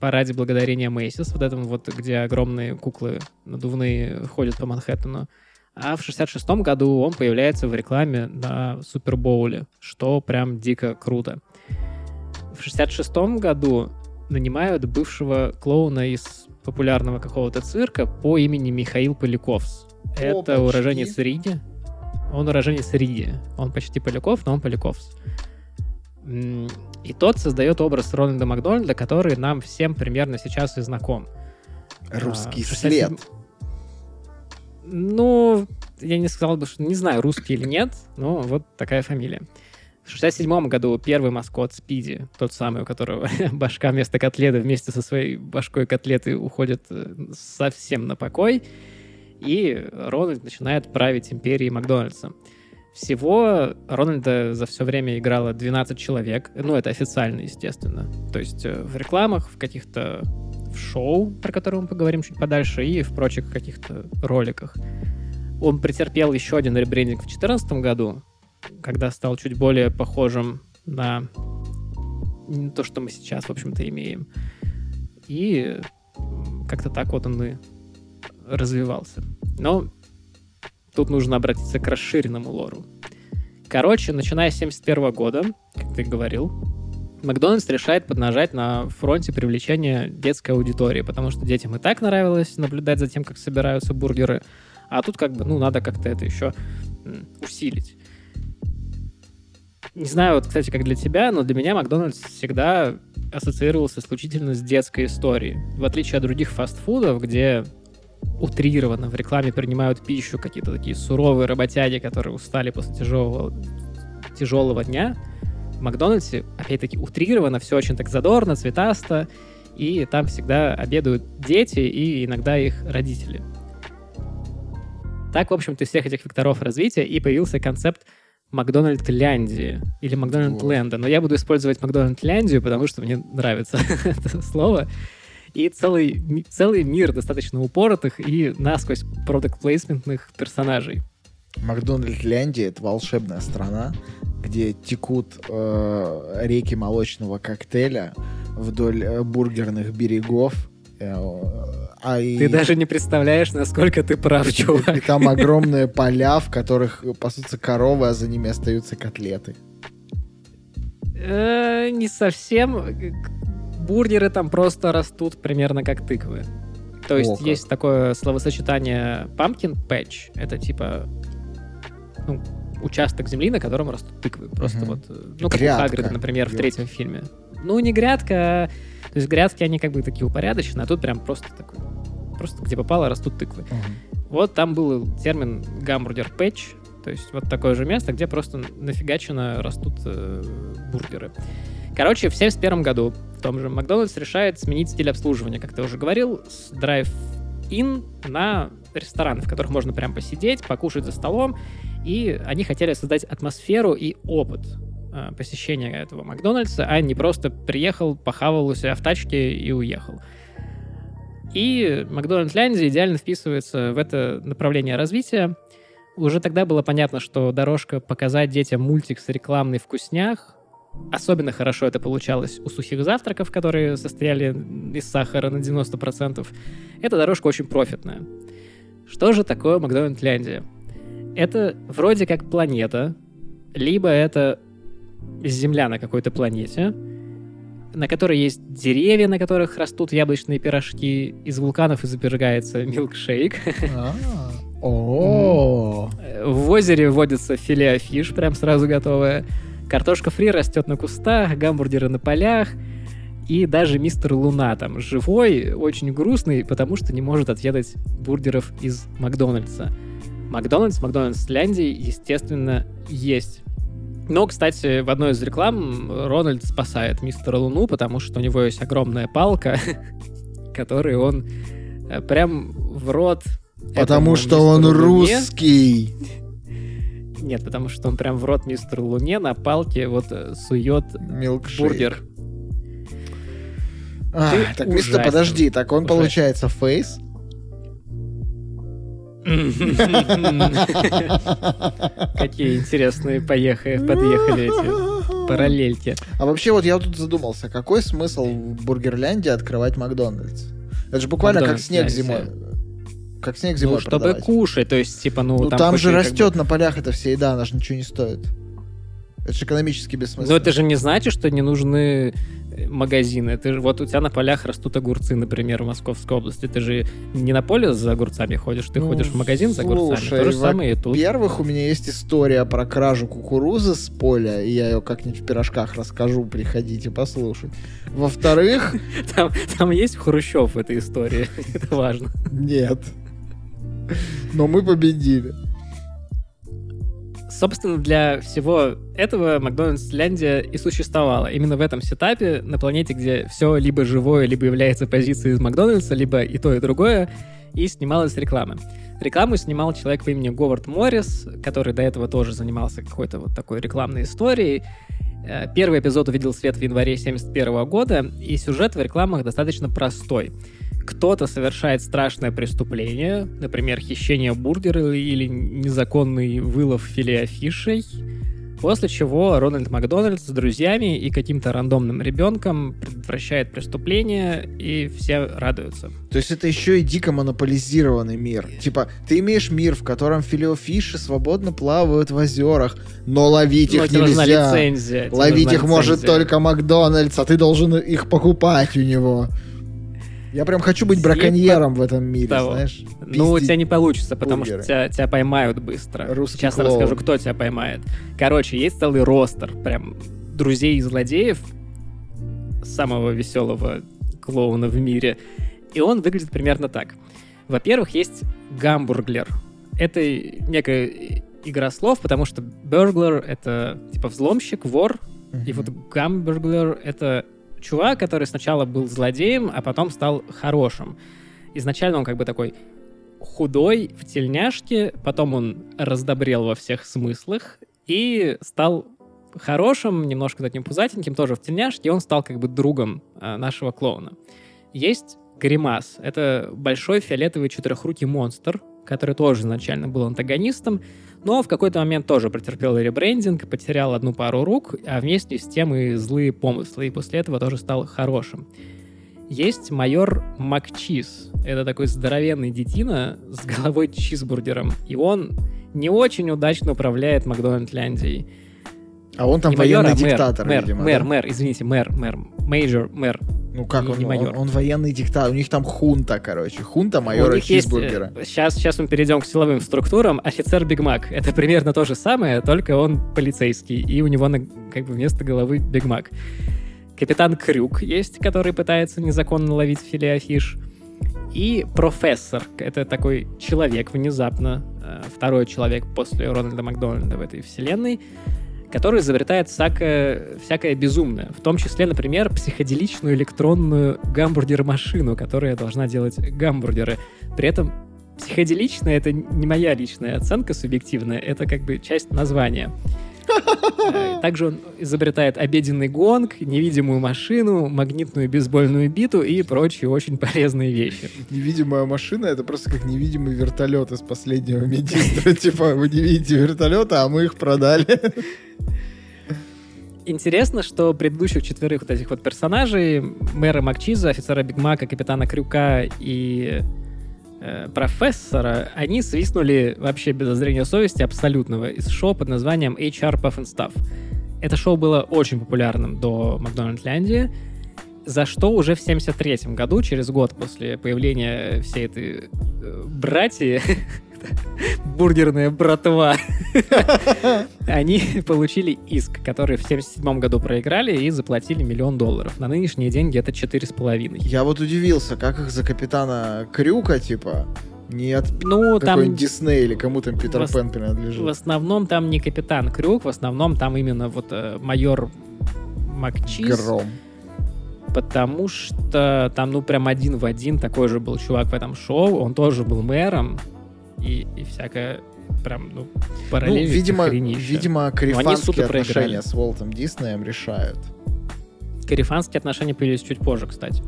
параде благодарения Мейсис, вот этом вот, где огромные куклы надувные ходят по Манхэттену. А в 66 году он появляется в рекламе на Супербоуле, что прям дико круто. В 66 году нанимают бывшего клоуна из популярного какого-то цирка по имени Михаил Поляковс. Это уроженец Риги. Он уроженец Риги. Он почти Поляков, но он Поляковс. М, И тот создает образ Рональда Макдональда, который нам всем примерно сейчас и знаком. Русский А, в 67 след. Ну, я не сказал бы, что не знаю, русский или нет, но вот такая фамилия. В 67 году первый маскот Спиди, тот самый, у которого (laughs) башка вместо котлеты вместе со своей башкой котлеты уходит э, совсем на покой, и Рональд начинает править империей Макдональдса. Всего Рональда за все время играло 12 человек, ну, это официально, естественно. То есть э, в рекламах, в каких-то в шоу, про которые мы поговорим чуть подальше, и в прочих каких-то роликах. Он претерпел еще один ребрендинг в 2014 году, когда стал чуть более похожим на то, что мы сейчас, в общем-то, имеем. И как-то так вот он и развивался. Но тут нужно обратиться к расширенному лору. Короче, начиная с 71 года, как ты говорил, Макдональдс решает поднажать на фронте привлечения детской аудитории, потому что детям и так нравилось наблюдать за тем, как собираются бургеры, а тут как бы, ну, надо как-то это еще усилить. Не знаю, вот, кстати, как для тебя, но для меня Макдональдс всегда ассоциировался исключительно с детской историей. В отличие от других фастфудов, где утрированно в рекламе принимают пищу какие-то такие суровые работяги, которые устали после тяжелого, тяжелого дня, в Макдональдсе, опять-таки, утрированно, все очень так задорно, цветасто, и там всегда обедают дети и иногда их родители. Так, в общем-то, из всех этих векторов развития и появился концепт Макдональдляндии или Макдональдленда. Но я буду использовать Макдональдляндию, потому что мне нравится (laughs) это слово. И целый, целый мир достаточно упоротых и насквозь продукт плейсментных персонажей. Макдональдляндия — это волшебная страна, где текут э, реки молочного коктейля вдоль э, бургерных берегов. Э, а и, Ты даже не представляешь, насколько ты прав, и чувак. там (laughs) огромные поля, в которых пасутся коровы, а за ними остаются котлеты. Э, Не совсем. Бургеры там просто растут примерно как тыквы. То О, есть как. есть такое словосочетание pumpkin patch. Это типа ну, участок земли, на котором растут тыквы. Просто Мгм. вот, э, ну, как Грядка. у Хагрида, например, в Ёпта. третьем фильме. Ну, не грядка, а- то есть грядки, они как бы такие упорядоченные, а тут прям просто такой, просто где попало растут тыквы. Вот там был термин hamburger patch, то есть вот такое же место, где просто нафигачено растут э, бургеры. Короче, в 71 году в том же Макдональдс решает сменить стиль обслуживания, как ты уже говорил, с drive-in на рестораны, в которых можно прям посидеть, покушать за столом, и они хотели создать атмосферу и опыт э, посещения этого Макдональдса, а не просто приехал, похавал у себя в тачке и уехал. И Макдональдляндия идеально вписывается в это направление развития. Уже тогда было понятно, что дорожка показать детям мультик с рекламной вкуснях. Особенно хорошо это получалось у сухих завтраков, которые состояли из сахара на 90%. Эта дорожка очень профитная. Что же такое Макдональдляндия? Это вроде как планета, либо это Земля на какой-то планете, на которой есть деревья, на которых растут яблочные пирожки, из вулканов изобергается милкшейк. А, О, В озере водится филе фиш, прям сразу готовая. Картошка фри растет на кустах, гамбургеры на полях. И даже мистер Луна там живой, очень грустный, потому что не может отведать бургеров из Макдональдса. Макдональдс, Макдональдс-Ляндии, естественно, есть. Но, кстати, в одной из реклам Рональд спасает мистера Луну, потому что у него есть огромная палка, (laughs) которой он э, прям в рот потому что он Луне- русский. Нет, потому что он прям в рот мистеру Луне на палке вот э, сует Милкшейк. бургер. А, Ты так, мистер, подожди, так он Ужасен. получается face? (laughs) Какие интересные поехали, подъехали эти параллельки. А вообще вот я тут задумался, какой смысл в Бургерлянде открывать Макдональдс? Это же буквально как снег зимой. Как снег Ну, зимой чтобы продавать. кушать, то есть, типа, ну, Ну там, там, же как бы- растет на полях эта вся еда, она же ничего не стоит. Это же экономически Но бессмысленно. это же не значит, что не нужны э, магазины. Ты же, вот у тебя на полях растут огурцы, например, в Московской области. Ты же не на поле за огурцами ходишь, ты Ну, ходишь в магазин за огурцами. слушай, То же самое и тут. Во-первых, у меня есть история про кражу кукурузы с поля, и я ее как-нибудь в пирожках расскажу, приходите послушать. Во-вторых, (laughs) Там, там есть Хрущев в этой истории. (laughs) Это важно. нет. Но мы победили. Собственно, для всего этого Макдональдс-Ляндия и существовала. Именно в этом сетапе на планете, где все либо живое, либо является позицией из Макдональдса, либо и то, и другое, и снималась реклама. Рекламу снимал человек по имени Говард Моррис, который до этого тоже занимался какой-то вот такой рекламной историей. Э, Первый эпизод увидел свет в январе 71 года, и сюжет в рекламах достаточно простой. Кто-то совершает страшное преступление, например, хищение бургера или незаконный вылов филе фишей, после чего Рональд Макдональд с друзьями и каким-то рандомным ребенком предотвращает преступление, и все радуются. То есть это еще и дико монополизированный мир. Типа, ты имеешь мир, в котором филеофиши свободно плавают в озерах, но ловить Но их тебе нужна нельзя. лицензия. Ловить их может лицензия. только Макдональдс, а ты должен их покупать у него. Я прям хочу быть браконьером в этом мире, того. знаешь. Ну, у тебя не получится, потому бургеры. что тебя, тебя поймают быстро. Русский Сейчас клоун. расскажу, кто тебя поймает. Короче, есть целый ростер прям друзей и злодеев, самого веселого клоуна в мире. И он выглядит примерно так. Во-первых, есть гамбурглер. Это некая игра слов, потому что burglar — это типа взломщик, вор, и вот гамбурглер — это чувак, который сначала был злодеем, а потом стал хорошим. Изначально он как бы такой худой в тельняшке, потом он раздобрел во всех смыслах и стал хорошим, немножко таким пузатеньким, тоже в тельняшке, и он стал как бы другом э, нашего клоуна. Есть Гримас. Это большой фиолетовый четырехрукий монстр, который тоже изначально был антагонистом, но в какой-то момент тоже претерпел ребрендинг, потерял одну пару рук, а вместе с тем и злые помыслы, и после этого тоже стал хорошим. Есть майор Макчиз. Это такой здоровенный детина с головой чизбургером. И он не очень удачно управляет Макдональдляндией. А он там не майор, военный а мэр, диктатор, мэр, видимо, мэр, да? мэр, извините, мэр, мэр, major, мэр. Ну как не- он, не он, майор. он военный диктатор, у них там хунта, короче, хунта майора Чизбургера. сейчас, сейчас мы перейдем к силовым структурам. Офицер Биг Мак. Это примерно то же самое, только он полицейский, и у него на, как бы вместо головы Биг Мак. Капитан Крюк есть, который пытается незаконно ловить филеофиш. И профессор. Это такой человек внезапно, э, второй человек после Рональда Макдональда в этой вселенной, который изобретает всякое, всякое безумное. В том числе, например, психоделичную электронную гамбургер-машину, которая должна делать гамбургеры. При этом психоделичная — это не моя личная оценка субъективная, это как бы часть названия. (laughs) Также он изобретает обеденный гонг, невидимую машину, магнитную бейсбольную биту и прочие очень полезные вещи. Невидимая машина — это просто как невидимый вертолет из последнего медистра. (laughs) Типа, вы не видите вертолета, а мы их продали. Интересно, что предыдущих четверых вот этих вот персонажей, мэра Макчиза, офицера Биг Мака, капитана Крюка и э, профессора, они свистнули вообще без зазрения совести абсолютного из шоу под названием HR Puff and Stuff. Это шоу было очень популярным до Макдональдляндии, за что уже в 73 году, через год после появления всей этой э, (laughs) братьи, бургерная братва, они получили иск, который в 77 году проиграли и заплатили миллион долларов. На нынешние деньги это четыре с половиной. Я вот удивился, как их за капитана Крюка, типа, не от Ну, там Дисней или кому там Питер Вос- Пен в принадлежит. основном там не капитан Крюк, в основном там именно вот э, майор Макчиз, Гром. потому что там, ну, прям один в один такой же был чувак в этом шоу, он тоже был мэром, и, и всякое прям, ну, Ну, параллельно видимо, видимо, суд карифанские и проиграли. отношения с Уолтом Диснеем решают. Карифанские отношения появились чуть позже, кстати.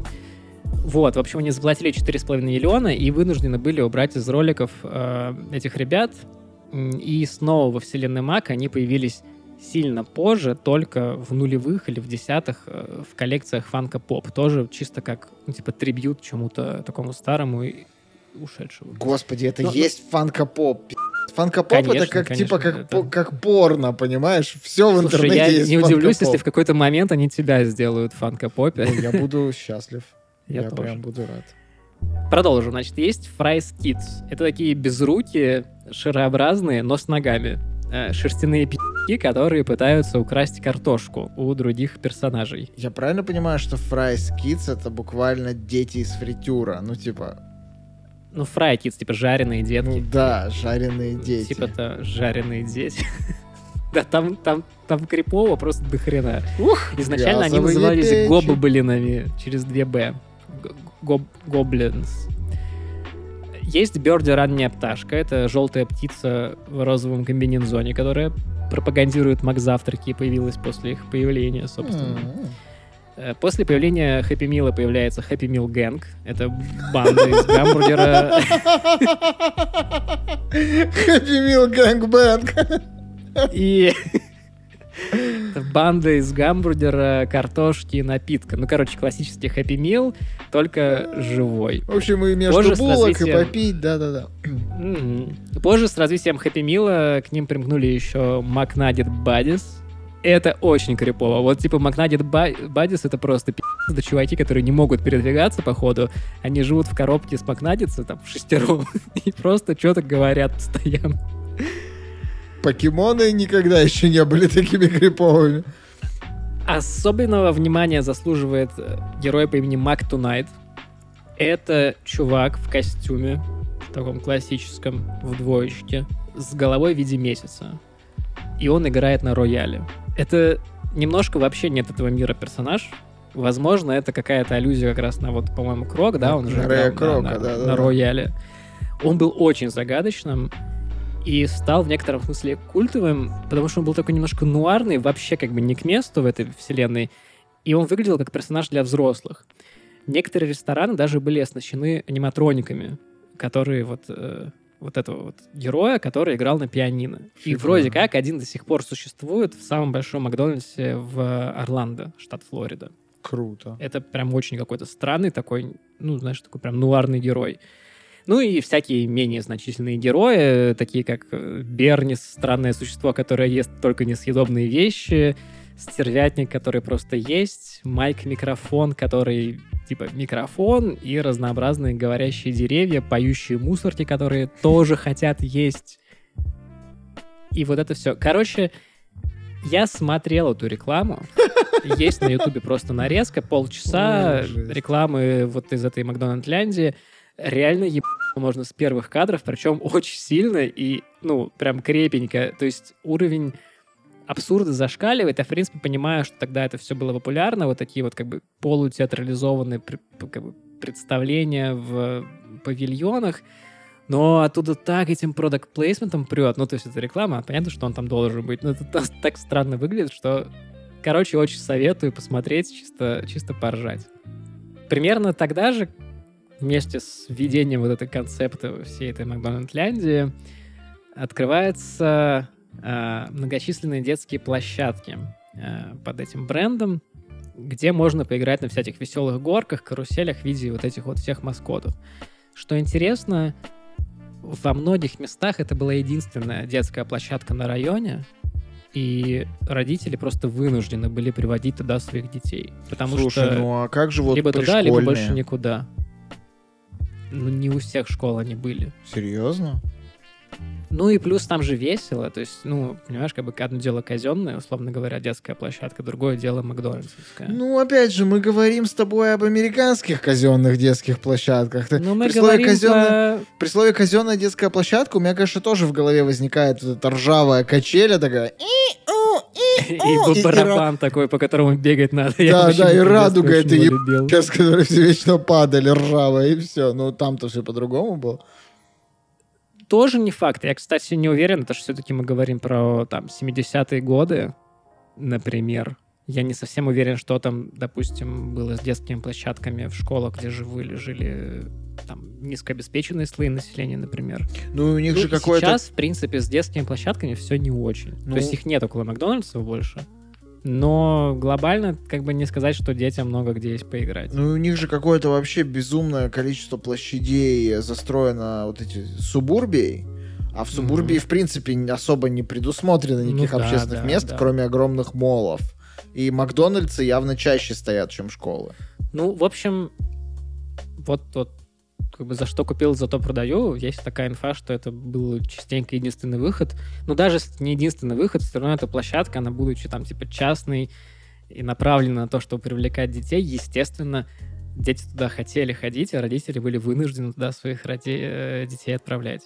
Вот, в общем, они заплатили 4,5 миллиона и вынуждены были убрать из роликов э, этих ребят. И снова во вселенной Мак они появились сильно позже, только в нулевых или в десятых э, в коллекциях фанка поп. Тоже чисто как, ну, типа, трибют чему-то такому старому и ушедшему. Господи, это Ну, есть фанкопоп. пи***. Фанкопоп это как конечно, типа как, это- по- как порно, понимаешь? Все в Слушай, интернете я есть не удивлюсь, фанкопоп. если в какой-то момент они тебя сделают фанка-попе. Ну, Я буду счастлив. (laughs) Я Я тоже. прям буду рад. Продолжим. Значит, есть Fries Kids. Это такие безрукие, шарообразные, но с ногами. э, Шерстяные пи***ки, которые пытаются украсть картошку у других персонажей. Я правильно понимаю, что Fry's Kids это буквально дети из фритюра? Ну, типа, Ну, Fry Kids, типа жареные детки. ну да, жареные дети. Типа-то жареные дети. (laughs) Да, там, там, там крипово просто до хрена. Ух, Изначально они назывались гоблинами через 2Б. Г- гоб- Гоблинс. Есть Берди ранняя пташка. Это желтая птица в розовом комбинезоне, которая пропагандирует Мак завтраки и появилась после их появления, собственно. М. Э, После появления Хэппи Мила появляется Хэппи Мил Гэнг. Это банда из гамбургера. Happy Meal Gangbang. И это банда из гамбургера, картошки и напитка. Ну, короче, классический Хэппи Мил, только живой. В общем, и между Позже булок и развитием- попить, да-да-да. Позже с развитием Хэппи Мила к ним примкнули еще Макнагет Бадис. Это очень крипово. Вот типа Макнагет Бадис это просто пи***, это чуваки, которые не могут передвигаться по ходу. Они живут в коробке с Макнагетса, там, шестером, (laughs) и просто что-то говорят постоянно. Покемоны никогда еще не были такими криповыми. Особенного внимания заслуживает э, герой по имени Мак Тунайт. Это чувак в костюме, в таком классическом, в двоечке, с головой в виде месяца. И он играет на рояле. Это немножко вообще нет этого мира персонаж. Возможно, это какая-то аллюзия как раз на вот, по-моему, Крок, да, он же Рэя Крока, на, на- да-да-да. на рояле. Он был очень загадочным и стал в некотором смысле культовым, потому что он был такой немножко нуарный, вообще как бы не к месту в этой вселенной, и он выглядел как персонаж для взрослых. Некоторые рестораны даже были оснащены аниматрониками, которые вот э, вот этого вот героя, который играл на пианино. И Фига. вроде как один до сих пор существует в самом большом Макдональдсе в Орландо, штат Флорида. Круто. Это прям очень какой-то странный такой, ну, знаешь, такой прям нуарный герой. Ну и всякие менее значительные герои, такие как э, Бернис, странное существо, которое ест только несъедобные вещи, Стервятник, который просто есть, Майк Микрофон, который типа микрофон, и разнообразные говорящие деревья, поющие мусорки, которые тоже хотят есть. И вот это все. Короче, я смотрел эту рекламу. Есть на Ютубе просто нарезка, полчаса рекламы вот из этой Макдональдляндии. Реально еб... можно с первых кадров, причем очень сильно и, ну, прям крепенько. То есть уровень абсурда зашкаливает. Я, в принципе, понимаю, что тогда это все было популярно, вот такие вот как бы полутеатрализованные как бы, представления в павильонах. Но оттуда так этим продакт плейсментом прет. Ну, то есть это реклама, понятно, что он там должен быть. Но это (laughs) та- так странно выглядит, что... Короче, очень советую посмотреть, чисто, чисто поржать. Примерно тогда же, вместе с введением вот этой концепта всей этой Макдональдляндии, открываются э, многочисленные детские площадки э, под этим брендом, где можно поиграть на всяких веселых горках, каруселях в виде вот этих вот всех маскотов. Что интересно, во многих местах это была единственная детская площадка на районе, и родители просто вынуждены были приводить туда своих детей. Потому Слушай, что ну а как же вот либо туда, либо больше никуда. Ну, не у всех школ они были. Серьезно? Ну и плюс там же весело, то есть, ну, понимаешь, как бы одно дело казенное, условно говоря, детская площадка, другое дело Макдональдсовская. Ну, опять же, мы говорим с тобой об американских казенных детских площадках. Ну, мы при, слове говорим казенная, про- при слове казенная детская площадка у меня, конечно, тоже в голове возникает вот эта ржавая качеля такая. «И-у, и барабан такой, по которому бегать надо. Да, да, и радуга это еб-. Сейчас, которые все вечно падали, ржавая, и все. Ну, там-то все по-другому было. Тоже не факт. Я, кстати, не уверен, это же все-таки мы говорим про там 70-е годы, например. Я не совсем уверен, что там, допустим, было с детскими площадками в школах, где жили, жили там низкообеспеченные слои населения, например. Ну, у них Ну, же какое-то... Сейчас, в принципе, с детскими площадками все не очень. Ну. То есть их нет около Макдональдсов больше. Но глобально, как бы не сказать, что детям много где есть поиграть. Ну, у них же какое-то вообще безумное количество площадей застроено вот эти субурбией. А в субурбии, в принципе, особо не предусмотрено Ну никаких да, общественных да, мест, да. кроме огромных молов. И Макдональдсы явно чаще стоят, чем школы. Ну, в общем, вот, вот как бы за что купил, за то продаю. Есть такая инфа, что это был частенько единственный выход. Ну, даже не единственный выход, все равно эта площадка, она будучи там типа частной и направлена на то, чтобы привлекать детей, естественно, дети туда хотели ходить, а родители были вынуждены туда своих роди- э, детей отправлять.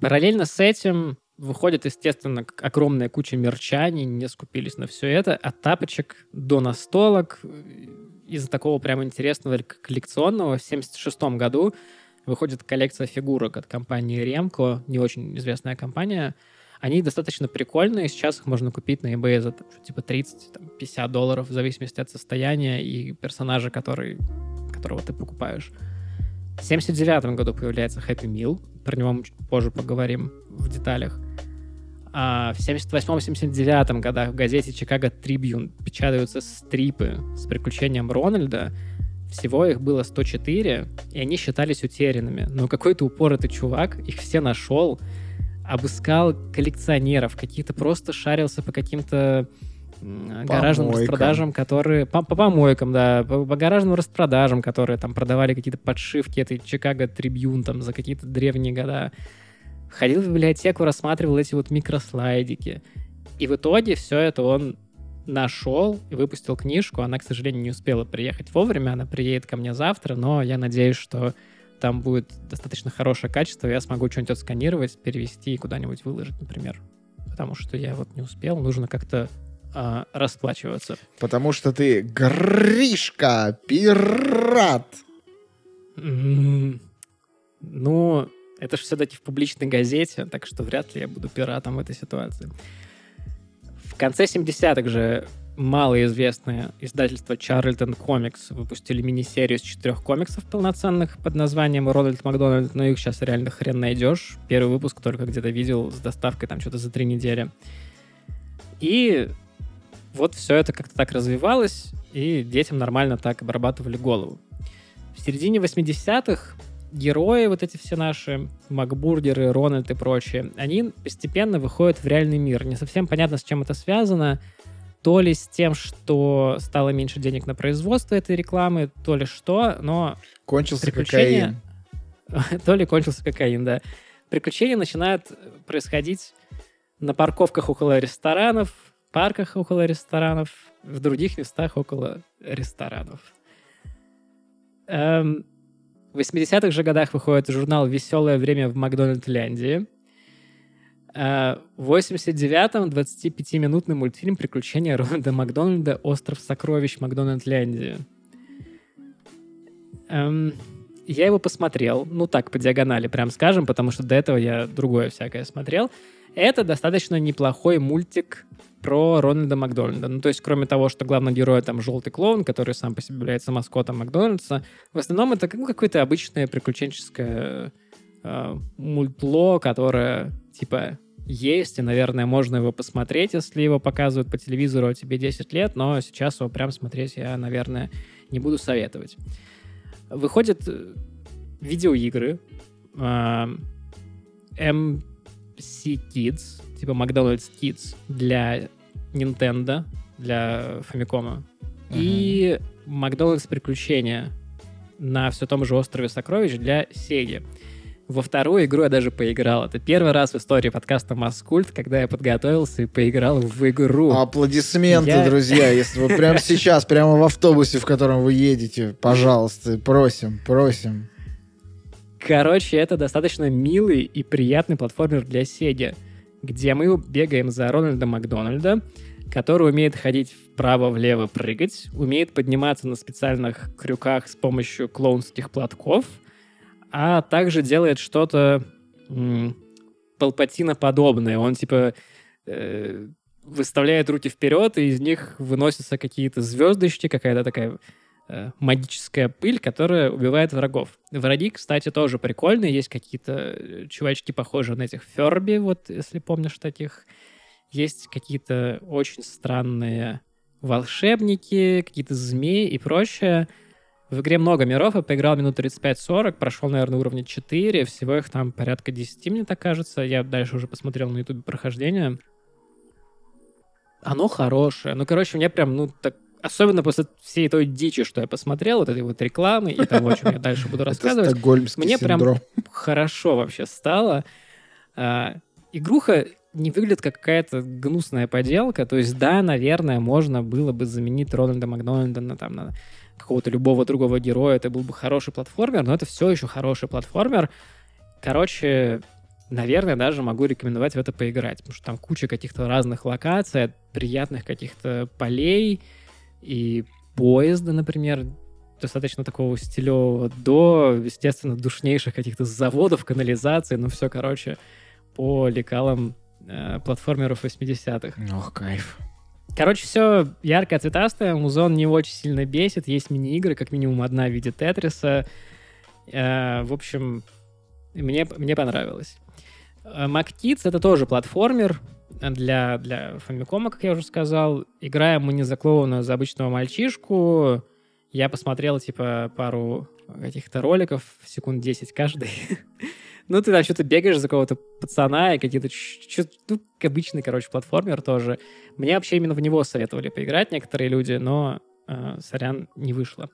Параллельно с этим выходит, естественно, огромная куча мерчаний, не скупились на все это, от тапочек до настолок. Из такого прям интересного коллекционного в 76 году выходит коллекция фигурок от компании Ремко, не очень известная компания. Они достаточно прикольные, сейчас их можно купить на eBay за там, типа 30-50 долларов, в зависимости от состояния и персонажа, который, которого ты покупаешь. В 79 году появляется Happy Meal, про него мы чуть позже поговорим в деталях. А в 78-79 годах в газете Chicago Tribune печатаются стрипы с приключением Рональда. Всего их было 104, и они считались утерянными. Но какой-то упоротый чувак их все нашел, обыскал коллекционеров, какие-то просто шарился по каким-то гаражным Помойкам. распродажам, которые... По, по помойкам, да, по, по гаражным распродажам, которые там продавали какие-то подшивки этой Chicago Tribune там за какие-то древние года. Ходил в библиотеку, рассматривал эти вот микрослайдики. И в итоге все это он нашел и выпустил книжку. Она, к сожалению, не успела приехать вовремя. Она приедет ко мне завтра, но я надеюсь, что там будет достаточно хорошее качество, я смогу что-нибудь отсканировать, перевести и куда-нибудь выложить, например. Потому что я вот не успел, нужно как-то а, расплачиваться. Потому что ты Гришка, пират. М, Ну, это же все-таки в публичной газете, так что вряд ли я буду пиратом в этой ситуации. В конце 70-х же малоизвестное издательство Charlton Comics выпустили мини-серию из четырех комиксов полноценных под названием Рональд Макдональд, но их сейчас реально хрен найдешь. Первый выпуск только где-то видел с доставкой там что-то за три недели. И вот все это как-то так развивалось, и детям нормально так обрабатывали голову. В середине 80-х герои, вот эти все наши, Макбургеры, Рональд и прочие, они постепенно выходят в реальный мир. Не совсем понятно, с чем это связано. То ли с тем, что стало меньше денег на производство этой рекламы, то ли что, но... Кончился приключения... кокаин. (laughs) то ли кончился кокаин, да. Приключения начинают происходить на парковках около ресторанов, парках около ресторанов, в других местах около ресторанов. Эм, в 80-х же годах выходит журнал «Веселое время в Макдональдляндии». Э, в 89-м 25-минутный мультфильм «Приключения Рональда Макдональда. Остров сокровищ Макдональдляндии». Эм, я его посмотрел, ну так, по диагонали, прям скажем, потому что до этого я другое всякое смотрел. Это достаточно неплохой мультик про Рональда Макдональда. Ну, то есть, кроме того, что главный герой там желтый клоун, который сам по себе является маскотом Макдональдса, в основном это ну, какое-то обычное приключенческое э, мультло, которое, типа, есть, и, наверное, можно его посмотреть, если его показывают по телевизору, а тебе 10 лет, но сейчас его прям смотреть я, наверное, не буду советовать. Выходят э, видеоигры, э, MC Kids, типа McDonald's Kids для Nintendo, для Famicom. Uh-huh. И Макдональдс Приключения на все том же острове Сокровищ для Sega. Во вторую игру я даже поиграл. Это первый раз в истории подкаста Маскульт, когда я подготовился и поиграл в игру. Аплодисменты, я... друзья. Если вы прямо (laughs) сейчас, прямо в автобусе, в котором вы едете, пожалуйста, просим, просим. Короче, это достаточно милый и приятный платформер для Sega, где мы бегаем за Рональда Макдональда, который умеет ходить вправо-влево прыгать, умеет подниматься на специальных крюках с помощью клоунских платков, а также делает что-то м- подобное. Он типа э, выставляет руки вперед, и из них выносятся какие-то звездочки, какая-то такая магическая пыль, которая убивает врагов. Враги, кстати, тоже прикольные. Есть какие-то э, чувачки, похожие на этих Ферби, вот если помнишь таких. Есть какие-то очень странные волшебники, какие-то змеи и прочее. В игре много миров, я поиграл минут 35-40, прошел, наверное, уровня 4, всего их там порядка 10, мне так кажется. Я дальше уже посмотрел на ютубе прохождение. Оно хорошее. Ну, короче, мне прям, ну, так особенно после всей той дичи, что я посмотрел, вот этой вот рекламы и того, о чем я (laughs) дальше буду рассказывать, мне прям хорошо вообще стало. А, игруха не выглядит как какая-то гнусная поделка. То есть, да, наверное, можно было бы заменить Рональда Макдональда на, там, на какого-то любого другого героя. Это был бы хороший платформер, но это все еще хороший платформер. Короче, наверное, даже могу рекомендовать в это поиграть, потому что там куча каких-то разных локаций, приятных каких-то полей, и поезда, например, достаточно такого стилевого, до, естественно, душнейших каких-то заводов, канализации, ну все, короче, по лекалам э, платформеров 80-х. Ох, кайф. Короче, все яркое, цветастое, музон не очень сильно бесит, есть мини-игры, как минимум одна в виде Тетриса. Э, в общем, мне, мне понравилось. MacKids — это тоже платформер, для, для Famicom, как я уже сказал. Играем мы не за клоуна, а за обычного мальчишку. Я посмотрел, типа, пару каких-то роликов, секунд 10 каждый. (laughs) ну, ты там что-то бегаешь за кого-то пацана и какие-то... Ну, обычный, короче, платформер тоже. Мне вообще именно в него советовали поиграть некоторые люди, но, э, сорян, не вышло.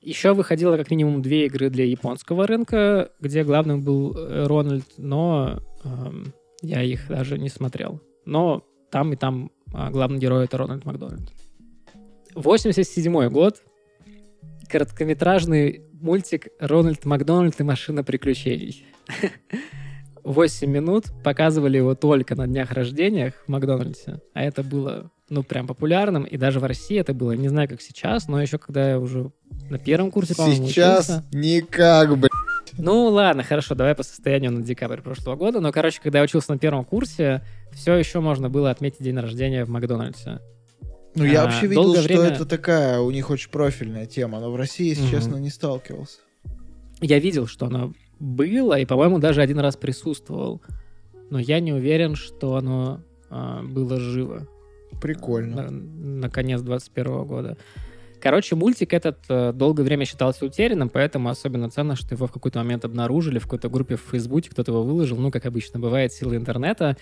Еще выходило как минимум две игры для японского рынка, где главным был э, Рональд, но эм, я их даже не смотрел. Но там и там а, главный герой это Рональд Макдональд. 87 год. Короткометражный мультик «Рональд Макдональд и машина приключений». (laughs) 8 минут, показывали его только на днях рождения в Макдональдсе, а это было, ну, прям популярным, и даже в России это было, не знаю, как сейчас, но еще когда я уже на первом курсе, по-моему, Сейчас учился. никак, блядь. Ну ладно, хорошо, давай по состоянию на декабрь прошлого года. Но, короче, когда я учился на первом курсе, все еще можно было отметить день рождения в Макдональдсе. Ну, я А, вообще видел, что время- это такая у них очень профильная тема, но в России, если Мгм. честно, не сталкивался. Я видел, что оно было, и, по-моему, даже один раз присутствовал. Но я не уверен, что оно а, было живо. Прикольно. на, на конец 21 года. Короче, мультик этот э, долгое время считался утерянным, поэтому особенно ценно, что его в какой-то момент обнаружили в какой-то группе в Фейсбуке, кто-то его выложил, ну, как обычно бывает, силы интернета.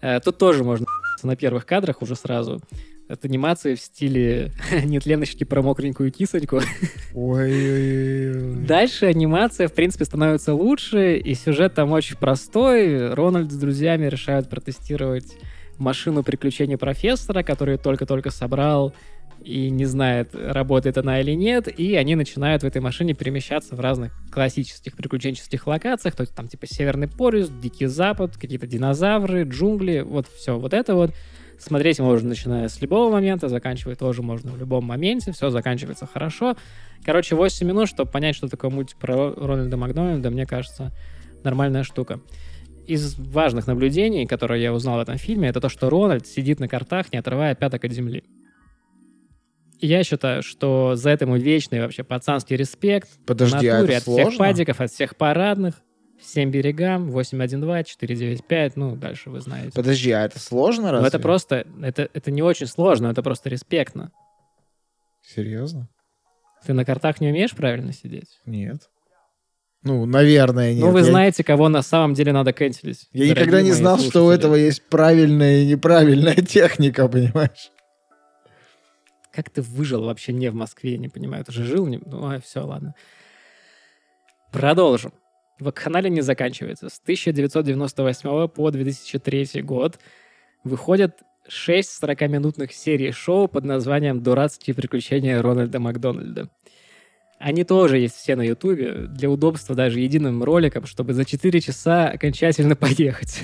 Э, Тут тоже можно (laughs) на первых кадрах уже сразу. Это анимации в стиле (laughs) «Нет Леночки про мокренькую кисоньку». Ой-ой-ой. Дальше анимация, в принципе, становится лучше, и сюжет там очень простой. Рональд с друзьями решают протестировать машину приключений профессора, которую только-только собрал и не знает, работает она или нет, и они начинают в этой машине перемещаться в разных классических приключенческих локациях, то есть там типа Северный полюс, Дикий Запад, какие-то динозавры, джунгли, вот все вот это вот. Смотреть можно, начиная с любого момента, заканчивать тоже можно в любом моменте, все заканчивается хорошо. Короче, 8 минут, чтобы понять, что такое мультик про Рональда Макдональда, мне кажется, нормальная штука. Из важных наблюдений, которые я узнал в этом фильме, это то, что Рональд сидит на картах, не отрывая пяток от земли. Я считаю, что за это ему вечный вообще пацанский респект. Подожди, а натуре, это от всех сложно? падиков, от всех парадных, всем берегам, 812, 495, ну, дальше вы знаете. Подожди, а это сложно Но разве? это просто, это, это не очень сложно, это просто респектно. Серьезно? Ты на картах не умеешь правильно сидеть? Нет. Ну, наверное, нет. ну, вы Я- знаете, кого на самом деле надо кэнселить. Я никогда не знал, что у слушатели. этого есть правильная и неправильная (laughs) техника, понимаешь? Как ты выжил вообще не в Москве, я не понимаю. Ты же жил... Не... Ну, все, ладно. Продолжим. Вакханалия не заканчивается. С 1998 по 2003 год выходят 6 40-минутных серий шоу под названием «Дурацкие приключения Рональда Макдональда». Они тоже есть все на Ютубе, для удобства даже единым роликом, чтобы за 4 часа окончательно (laughs) поехать.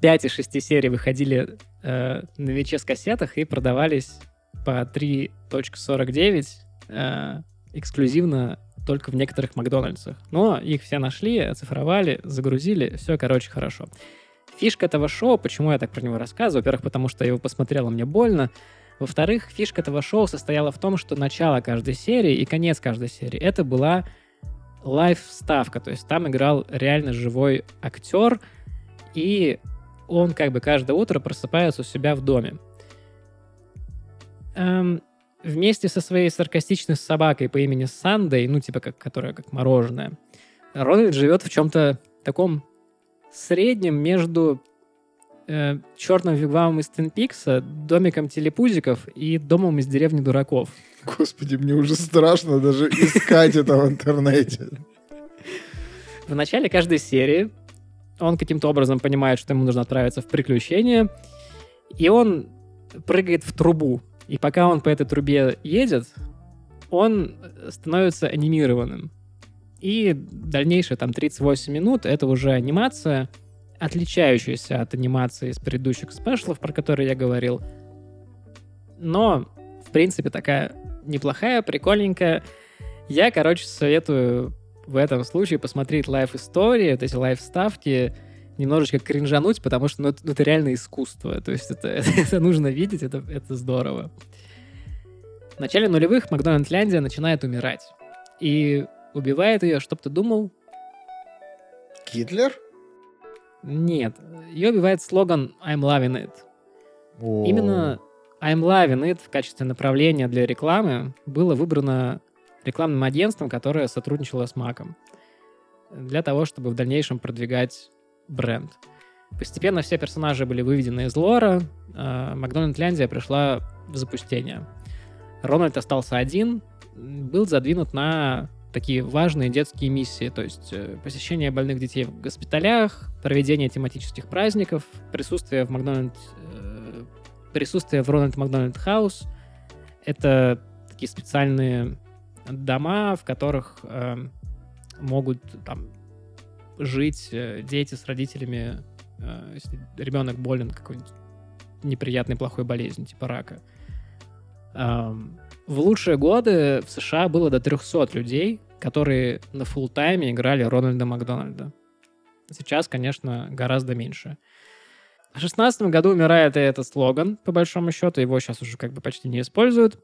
5 из 6 серий выходили э, на VHS-кассетах и продавались по 3.49 э, эксклюзивно только в некоторых Макдональдсах. Но их все нашли, оцифровали, загрузили, все, короче, хорошо. Фишка этого шоу, почему я так про него рассказываю? Во-первых, потому что я его посмотрел, и мне больно. Во-вторых, фишка этого шоу состояла в том, что начало каждой серии и конец каждой серии это была live-вставка, то есть там играл реально живой актер, и он как бы каждое утро просыпается у себя в доме. Эм, вместе со своей саркастичной собакой по имени Sundae, ну, типа, как, которая как мороженое, Рональд живет в чем-то таком среднем между э, черным вигвамом из Твин Пикса, домиком телепузиков и домом из деревни дураков. Господи, мне уже страшно даже искать это в интернете. В начале каждой серии он каким-то образом понимает, что ему нужно отправиться в приключение, и он прыгает в трубу. И пока он по этой трубе едет, он становится анимированным. И дальнейшие там 38 минут — это уже анимация, отличающаяся от анимации из предыдущих спешлов, про которые я говорил. Но, в принципе, такая неплохая, прикольненькая. Я, короче, советую в этом случае посмотреть лайв-истории, вот эти лайв-ставки, немножечко кринжануть, потому что ну, это, ну, это реально искусство. То есть это, (laughs) это нужно видеть, это, это здорово. В начале нулевых Макдональдляндия начинает умирать. И убивает ее, чтоб ты думал, Гитлер? нет. Ее убивает слоган «I'm loving it». О. Именно I'm loving it в качестве направления для рекламы было выбрано рекламным агентством, которое сотрудничало с Маком для того, чтобы в дальнейшем продвигать бренд. Постепенно все персонажи были выведены из лора, э, Макдональдляндия пришла в запустение. Рональд остался один, был задвинут на такие важные детские миссии, то есть э, посещение больных детей в госпиталях, проведение тематических праздников, присутствие в Макдональд, э, присутствие в Рональд Макдональд Хаус. Это такие специальные дома, в которых э, могут там жить э, дети с родителями, э, если ребенок болен какой-нибудь неприятной плохой болезнью, типа рака. В лучшие годы в США было до 300 людей которые на фулл тайме играли Рональда Макдональда. Сейчас, конечно, гораздо меньше. В 2016 году умирает и этот слоган, по большому счету, его сейчас уже как бы почти не используют.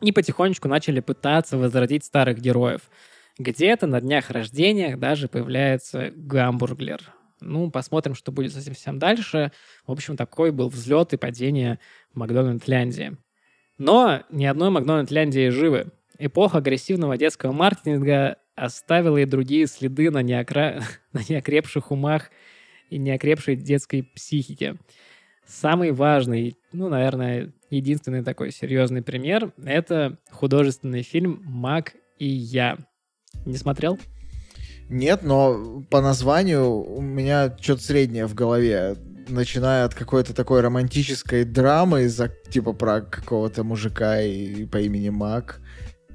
И потихонечку начали пытаться возродить старых героев. Где-то на днях рождения даже появляется гамбурглер. Ну, посмотрим, что будет с этим всем дальше. В общем, такой был взлет и падение Макдональдляндии. Но ни одной Макдональдляндии живы. Эпоха агрессивного детского маркетинга оставила и другие следы на, неокра... (laughs) на неокрепших умах и неокрепшей детской психике. Самый важный, ну, наверное, единственный такой серьезный пример — это художественный фильм «Мак и я». Не смотрел? Нет, но по названию у меня что-то среднее в голове. Начиная от какой-то такой романтической драмы, за, типа про какого-то мужика и, по имени Мак.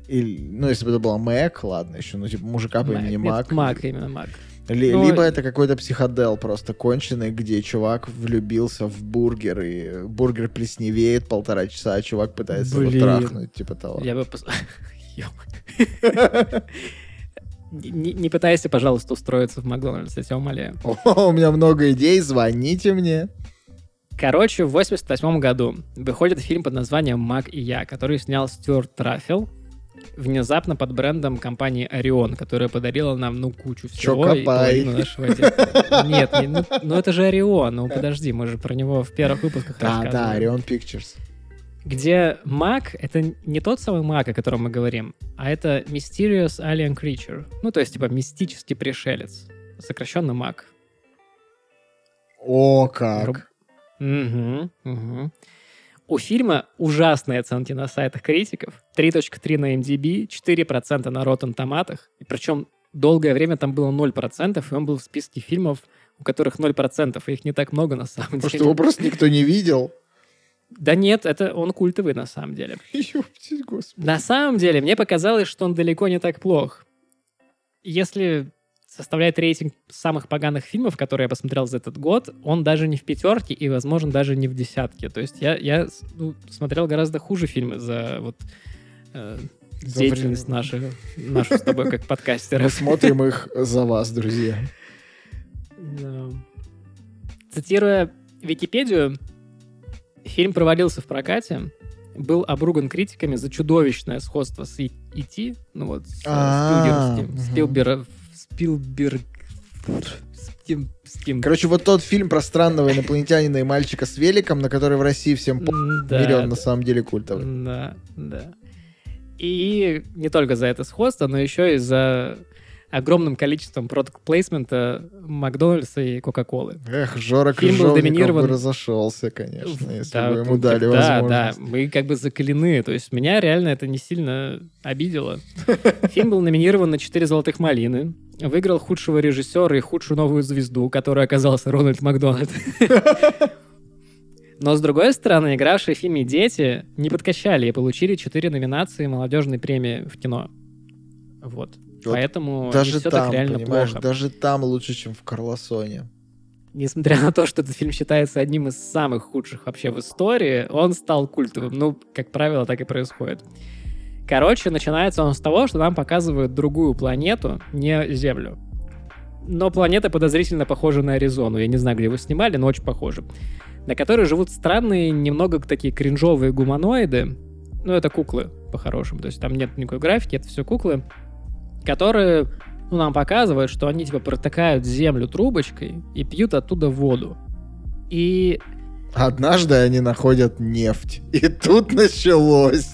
Или, ну, если бы это была Мэг, ладно, еще, ну, типа мужика по Мак. имени Нет, Мак. Мак именно Мак. Ли- Ну, Либо это какой-то психодел просто конченый, где чувак влюбился в бургер, и бургер плесневеет полтора часа, а чувак пытается Блин. его трахнуть, типа того. Я бы... (laughs) (laughs) Не, не пытайся, пожалуйста, устроиться в Макдональдс, я тебя умоляю. (laughs) О, у меня много идей, звоните мне. Короче, в 88 году выходит фильм под названием «Мак и я», который снял Стюарт Траффел, внезапно под брендом компании Орион, которая подарила нам, ну, кучу всего. и половину нашего детства. (laughs) Нет, не- ну, ну это же Орион, ну подожди, мы же про него в первых выпусках Да, да, рассказывали. Orion Pictures. Где Мак — это не тот самый Мак, о котором мы говорим, а это Mysterious Alien Creature. Ну, то есть, типа, мистический пришелец. Сокращенно Мак. О, как. Руб- Мгм, мгм. У фильма ужасные оценки на сайтах критиков. 3.3 на MDB, 4% на Rotten Tomatoes. И причем долгое время там было 0%, и он был в списке фильмов, у которых 0%, и их не так много на самом Потому что деле. его просто никто не видел. Да нет, это он культовый на самом деле. (laughs) Ёптись, господи. На самом деле, мне показалось, что он далеко не так плох. Если составлять рейтинг самых поганых фильмов, которые я посмотрел за этот год, он даже не в пятерке и, возможно, даже не в десятке. То есть я, я ну, смотрел гораздо хуже фильмы за вот э, За деятельность время. нашу, нашу с тобой как Мы подкастеров. смотрим их за вас, друзья. Цитируя Википедию, фильм провалился в прокате, был обруган критиками за чудовищное сходство с E.T., ну вот, с э, А, Спилбергским. Спилбер, Спилберг... С кем- Короче, вот тот фильм про странного инопланетянина и мальчика с великом, на который в России всем М, да, миллион да. на самом деле культовый. Да, да. И не только за это сходство, но еще и за огромным количеством продукт плейсмента Макдональдса и Кока-Колы. Эх, Жора Фильм был доминирован- бы разошелся, конечно, если Да, бы ему дали да, возможность. Да, мы как бы закалены. То есть меня реально это не сильно обидело. Фильм был номинирован на 4 золотых малины. Выиграл худшего режиссера и худшую новую звезду, которой оказался Рональд Макдональд. Но, с другой стороны, игравшие в фильме дети не подкачали и получили 4 номинации молодежной премии в кино. Вот. Вот Поэтому Даже все там, так реально плохо. даже там лучше, чем в Карлосоне. Несмотря на то, что этот фильм считается одним из самых худших вообще в истории, он стал культовым. Ну, как правило, так и происходит. Короче, начинается он с того, что нам показывают другую планету, не Землю. Но планета подозрительно похожа на Аризону. Я не знаю, где его снимали, но очень похоже. На которой живут странные, немного такие кринжовые гуманоиды. Ну, это куклы, по-хорошему. То есть там нет никакой графики, это все куклы, которые ну, нам показывают, что они типа протыкают землю трубочкой и пьют оттуда воду. И Однажды они находят нефть. И тут началось.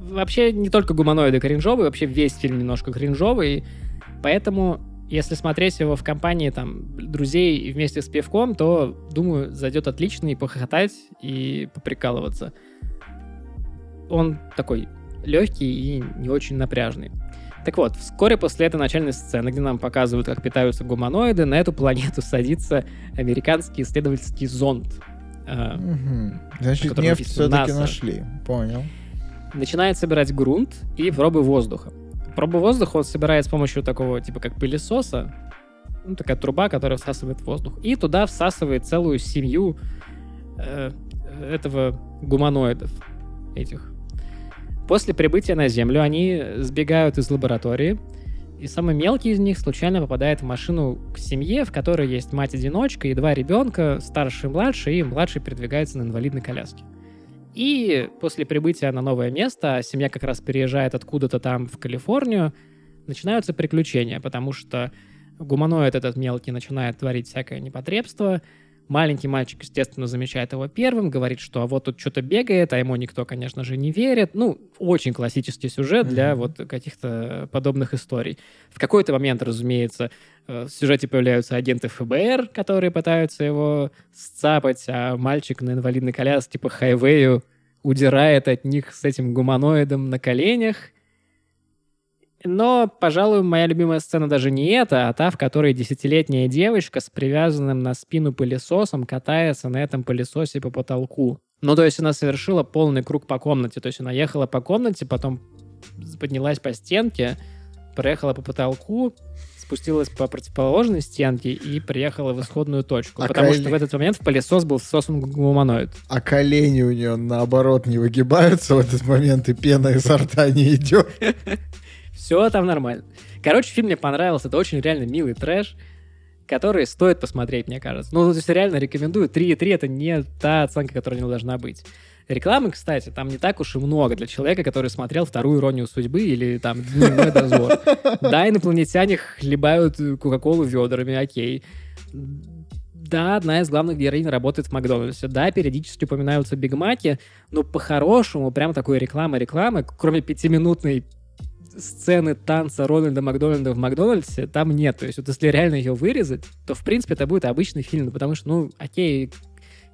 вообще не только гуманоиды кринжовые, вообще весь фильм немножко кринжовый. Поэтому, если смотреть его в компании там друзей и вместе с пивком, то, думаю, зайдет отлично и похохотать, и поприкалываться. Он такой легкий и не очень напряжный. Так вот, вскоре после этой начальной сцены, где нам показывают, как питаются гуманоиды, на эту планету (laughs) садится американский исследовательский зонд. Э, Мгм. Значит, нефть все-таки нашли. Понял. начинает собирать грунт и пробы воздуха. Пробы воздуха он собирает с помощью такого, типа, как пылесоса. Ну, такая труба, которая всасывает воздух. И туда всасывает целую семью э, этого гуманоидов этих. После прибытия на Землю они сбегают из лаборатории И самый мелкий из них случайно попадает в машину к семье, в которой есть мать-одиночка и два ребенка, старший и младший, и младший передвигается на инвалидной коляске. И после прибытия на новое место, а семья как раз переезжает откуда-то там в Калифорнию, начинаются приключения, потому что гуманоид этот мелкий начинает творить всякое непотребство, Маленький мальчик, естественно, замечает его первым, говорит, что а вот тут что-то бегает, а ему никто, конечно же, не верит. Ну, очень классический сюжет для mm-hmm. вот каких-то подобных историй. В какой-то момент, разумеется, э, в сюжете появляются агенты ФБР, которые пытаются его сцапать, а мальчик на инвалидной коляске типа хайвею удирает от них с этим гуманоидом на коленях но, пожалуй, моя любимая сцена даже не эта, а та, в которой десятилетняя девочка с привязанным на спину пылесосом катается на этом пылесосе по потолку. Ну, то есть она совершила полный круг по комнате. То есть она ехала по комнате, потом поднялась по стенке, проехала по потолку, спустилась по противоположной стенке и приехала в исходную точку. А потому колени... что в этот момент в пылесос был всосан гуманоид. А колени у нее, наоборот, не выгибаются в этот момент, и пена изо рта не идет. Все там нормально. Короче, фильм мне понравился. Это очень реально милый трэш, который стоит посмотреть, мне кажется. Ну, то есть реально рекомендую. 3,3 это не та оценка, которая не должна быть. Рекламы, кстати, там не так уж и много для человека, который смотрел вторую иронию судьбы или там дневной дозор. Да, инопланетяне хлебают Кока-Колу ведрами, окей. Да, одна из главных героинь работает в Макдональдсе. Да, периодически упоминаются Биг Маки, но по-хорошему, прям такой реклама-рекламы, кроме пятиминутной сцены танца Рональда Макдональда в Макдональдсе там нет. То есть вот если реально ее вырезать, то в принципе это будет обычный фильм, потому что, ну, окей,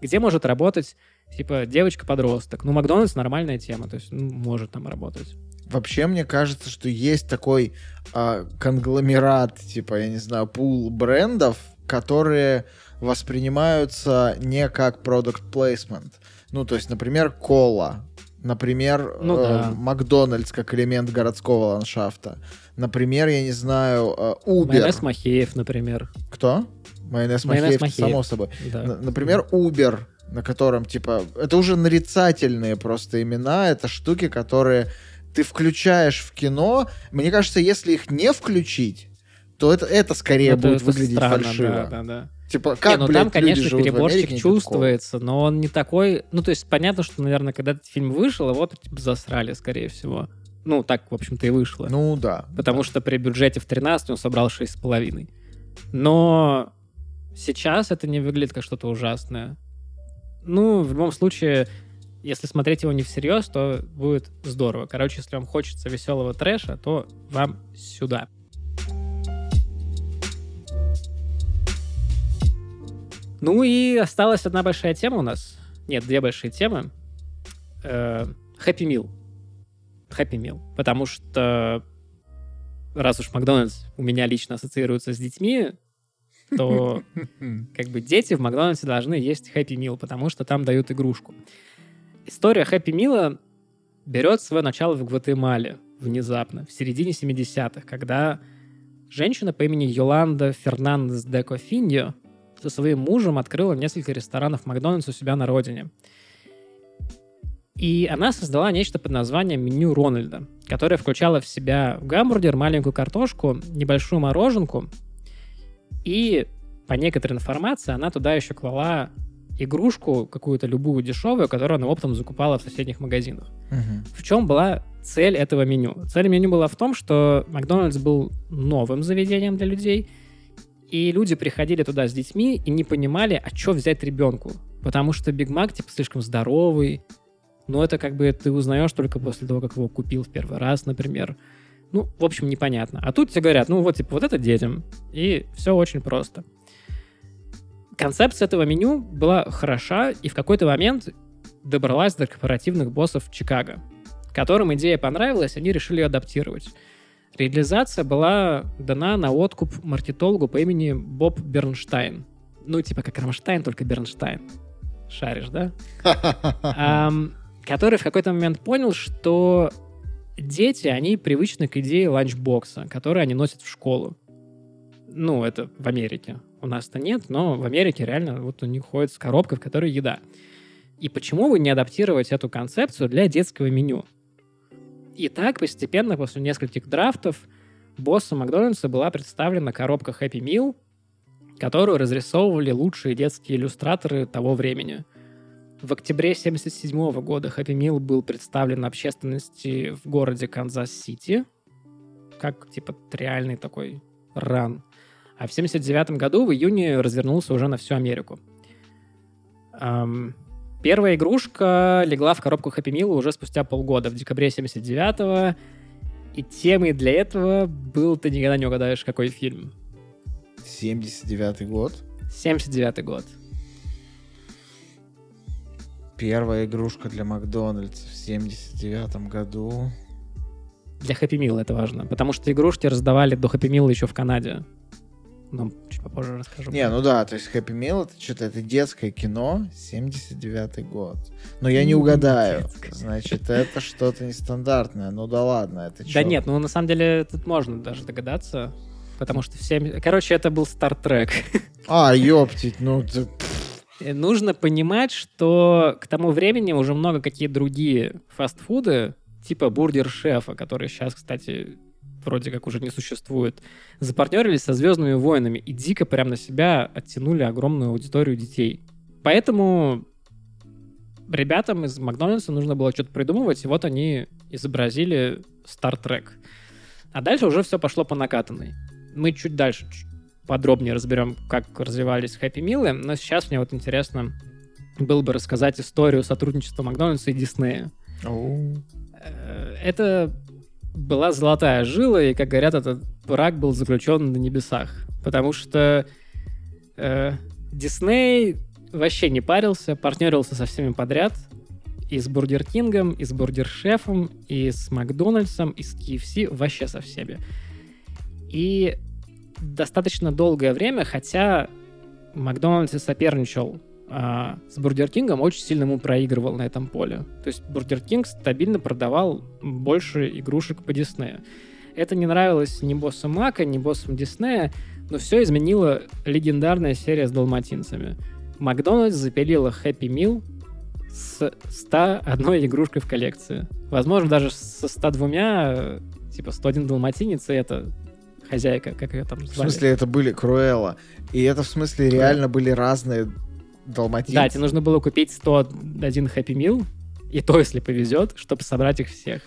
где может работать, типа, девочка-подросток? Ну, Макдональдс нормальная тема, то есть, ну, может там работать. Вообще, мне кажется, что есть такой э, конгломерат, типа, я не знаю, пул брендов, которые воспринимаются не как продукт placement. Ну, то есть, например, кола. Например, ну, э, да. Макдональдс как элемент городского ландшафта. Например, я не знаю, э, Uber. Майонез Махеев, например. Кто? Майонез, Майонез Махеев, Махеев, само собой. Да. Например, Uber, на котором, типа, это уже нарицательные просто имена, это штуки, которые ты включаешь в кино. Мне кажется, если их не включить, то это, это скорее это, будет это выглядеть странно, фальшиво. Да, да, да. Типа, как, не, ну блядь, там, конечно, переборчик чувствуется, но он не такой... Ну, то есть, понятно, что, наверное, когда этот фильм вышел, его типа, засрали, скорее всего. Ну, так, в общем-то, и вышло. Ну, да. Потому да. что при бюджете в 13 он собрал 6,5. Но сейчас это не выглядит как что-то ужасное. Ну, в любом случае, если смотреть его не всерьез, то будет здорово. Короче, если вам хочется веселого трэша, то вам сюда. Ну и осталась одна большая тема у нас. Нет, две большие темы. Happy Meal. Happy Meal. Потому что раз уж Макдональдс у меня лично ассоциируется с детьми, то (laughs) как бы дети в Макдональдсе должны есть Happy Meal, потому что там дают игрушку. История Happy Meal берет свое начало в Гватемале внезапно, в середине 70-х, когда женщина по имени Йоланда Фернандес де Кофиньо со своим мужем открыла несколько ресторанов Макдональдс у себя на родине. И она создала нечто под названием меню Рональда, которое включало в себя гамбургер, маленькую картошку, небольшую мороженку. И по некоторой информации она туда еще клала игрушку, какую-то любую дешевую, которую она оптом закупала в соседних магазинах. Угу. В чем была цель этого меню? Цель меню была в том, что Макдональдс был новым заведением для людей, и люди приходили туда с детьми и не понимали, а что взять ребенку. Потому что Биг Мак, типа, слишком здоровый. Но это как бы ты узнаешь только после того, как его купил в первый раз, например. Ну, в общем, непонятно. А тут тебе говорят, ну вот, типа, вот это детям. И все очень просто. Концепция этого меню была хороша, и в какой-то момент добралась до корпоративных боссов Чикаго, которым идея понравилась, они решили ее адаптировать. Реализация была дана на откуп маркетологу по имени Боб Бернштайн. Ну, типа как Рамштайн, только Бернштайн. Шаришь, да? (laughs) Который в какой-то момент понял, что дети, они привычны к идее ланчбокса, который они носят в школу. Ну, это в Америке. У нас-то нет, но в Америке реально вот у них ходит с коробкой, в которой еда. И почему бы не адаптировать эту концепцию для детского меню? И так постепенно, после нескольких драфтов, боссом Макдональдса была представлена коробка Happy Meal, которую разрисовывали лучшие детские иллюстраторы того времени. В октябре 1977 года Happy Meal был представлен общественности в городе Канзас-Сити, как типа реальный такой run. А в 1979 году в июне развернулся уже на всю Америку. Эм, первая игрушка легла в коробку Happy Meal уже спустя полгода, в декабре 79-го. И темой для этого был, ты никогда не угадаешь, какой фильм. 79 год. 79 год. Первая игрушка для Макдональдса в 79 году. Для Happy Meal это важно, потому что игрушки раздавали до Happy Meal еще в Канаде. Но чуть попозже расскажу. Не, ну да, то есть Happy Meal это что-то, это детское кино, 79 год. Но я не угадаю. Детское. Значит, это что-то нестандартное. Ну да ладно, это чё? Да нет, ну на самом деле тут можно даже догадаться, потому что все... Короче, это был Стартрек. А, ёптить, ну ты... Нужно понимать, что к тому времени уже много какие другие фастфуды, типа Бургер Шефа, который сейчас, кстати, вроде как уже не существует, запартнерились со Звездными войнами и дико прям на себя оттянули огромную аудиторию детей. Поэтому ребятам из Макдональдса нужно было что-то придумывать, и вот они изобразили Trek. А дальше уже все пошло по накатанной. Мы чуть дальше чуть подробнее разберем, как развивались Happy Meal, но сейчас мне вот интересно было бы рассказать историю сотрудничества Макдональдса и Диснея. Э, Это была золотая жила, и, как говорят, этот брак был заключен на небесах. Потому что э, Дисней вообще не парился, партнерился со всеми подряд. И с Бургер Кингом, и с Бургер Шефом, и с Макдональдсом, и с KFC, вообще со всеми. И достаточно долгое время, хотя Макдональдс и соперничал а, с Бургер Кингом, очень сильно ему проигрывал на этом поле. То есть Бургер Кинг стабильно продавал больше игрушек по Диснею. Это не нравилось ни боссам Мака, ни боссам Диснея, но все изменила легендарная серия с далматинцами. Макдональдс запилила Happy Meal с 101 игрушкой в коллекции. Возможно, даже со 102, э, типа 101 далматинец, и это хозяйка, как ее там В звали. смысле, это были Круэлла. И это в смысле реально были разные далматинцы. Да, тебе нужно было купить 101 Happy Meal, и то, если повезет, чтобы собрать их всех.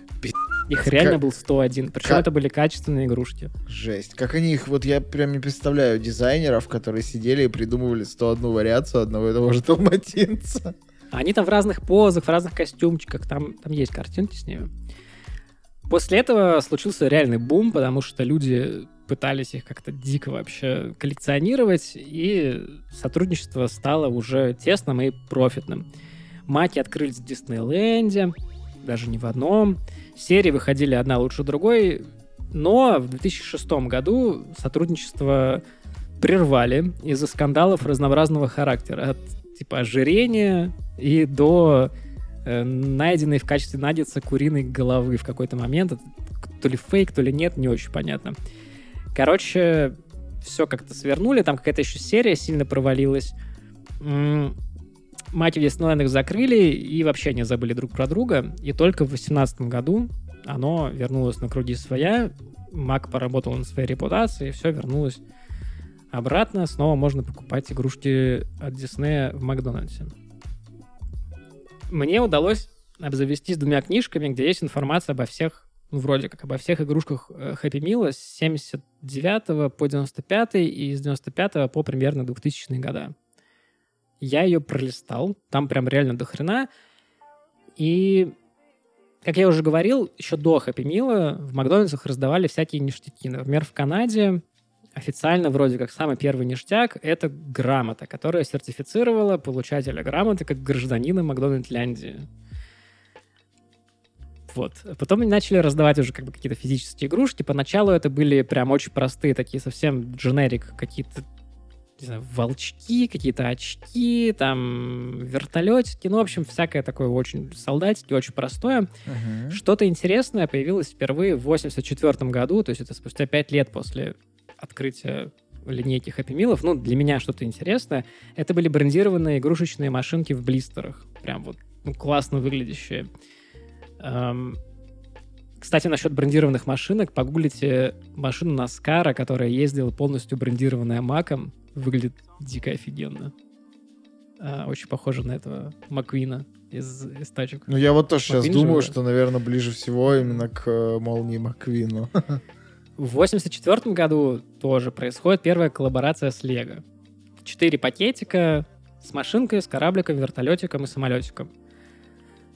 Их реально Как- был 101. Причем как- это были качественные игрушки. Жесть. Как они их... Вот я прям не представляю дизайнеров, которые сидели и придумывали 101 вариацию одного и того же далматинца. Они там в разных позах, в разных костюмчиках, там, там есть картинки с ними. После этого случился реальный бум, потому что люди пытались их как-то дико вообще коллекционировать, и сотрудничество стало уже тесным и профитным. Маки открылись в Диснейленде, даже не в одном. Серии выходили одна лучше другой, но в 2006 году сотрудничество прервали из-за скандалов разнообразного характера. От типа ожирения и до найденной в качестве наггетса куриной головы в какой-то момент. То ли фейк, то ли нет, не очень понятно. Короче, все как-то свернули, там какая-то еще серия сильно провалилась. Мать в Диснейлендах закрыли, и вообще они забыли друг про друга. И только в 2018 году оно вернулось на круги своя. Мак поработал на своей репутации, и все вернулось обратно. Снова можно покупать игрушки от Диснея в Макдональдсе. Мне удалось обзавестись двумя книжками, где есть информация обо всех, ну, вроде как обо всех игрушках э, Happy Meal с 79 по 95 и с 95 по примерно 2000 года. Я ее пролистал, там прям реально до хрена. И, как я уже говорил, еще до Happy Meal в Макдональдсах раздавали всякие ништяки. Например, в Канаде официально вроде как самый первый ништяк — это грамота, которая сертифицировала получателя грамоты как гражданина Макдональдляндии. Вот. Потом они начали раздавать уже как бы какие-то физические игрушки. Поначалу это были прям очень простые, такие совсем дженерик, какие-то не знаю, волчки, какие-то очки, там, вертолетики, ну, в общем, всякое такое очень солдатики, очень простое. Мгм. Что-то интересное появилось впервые в 84 году, то есть это спустя 5 лет после открытия линейки Happy Meal. Ну, для меня что-то интересное. Это были брендированные игрушечные машинки в блистерах. Прям вот ну, классно выглядящие. Эм, Кстати, насчет брендированных машинок, погуглите машину Наскара, которая ездила полностью брендированная Маком. Выглядит дико офигенно. А, очень похоже на этого Маквина из, из тачек. Ну, я вот тоже сейчас Маквин же, думаю, да. что, наверное, ближе всего именно к э, Молнии Маквину. (laughs) В 84 году тоже происходит первая коллаборация с Лего. Четыре пакетика с машинкой, с корабликом, вертолетиком и самолетиком.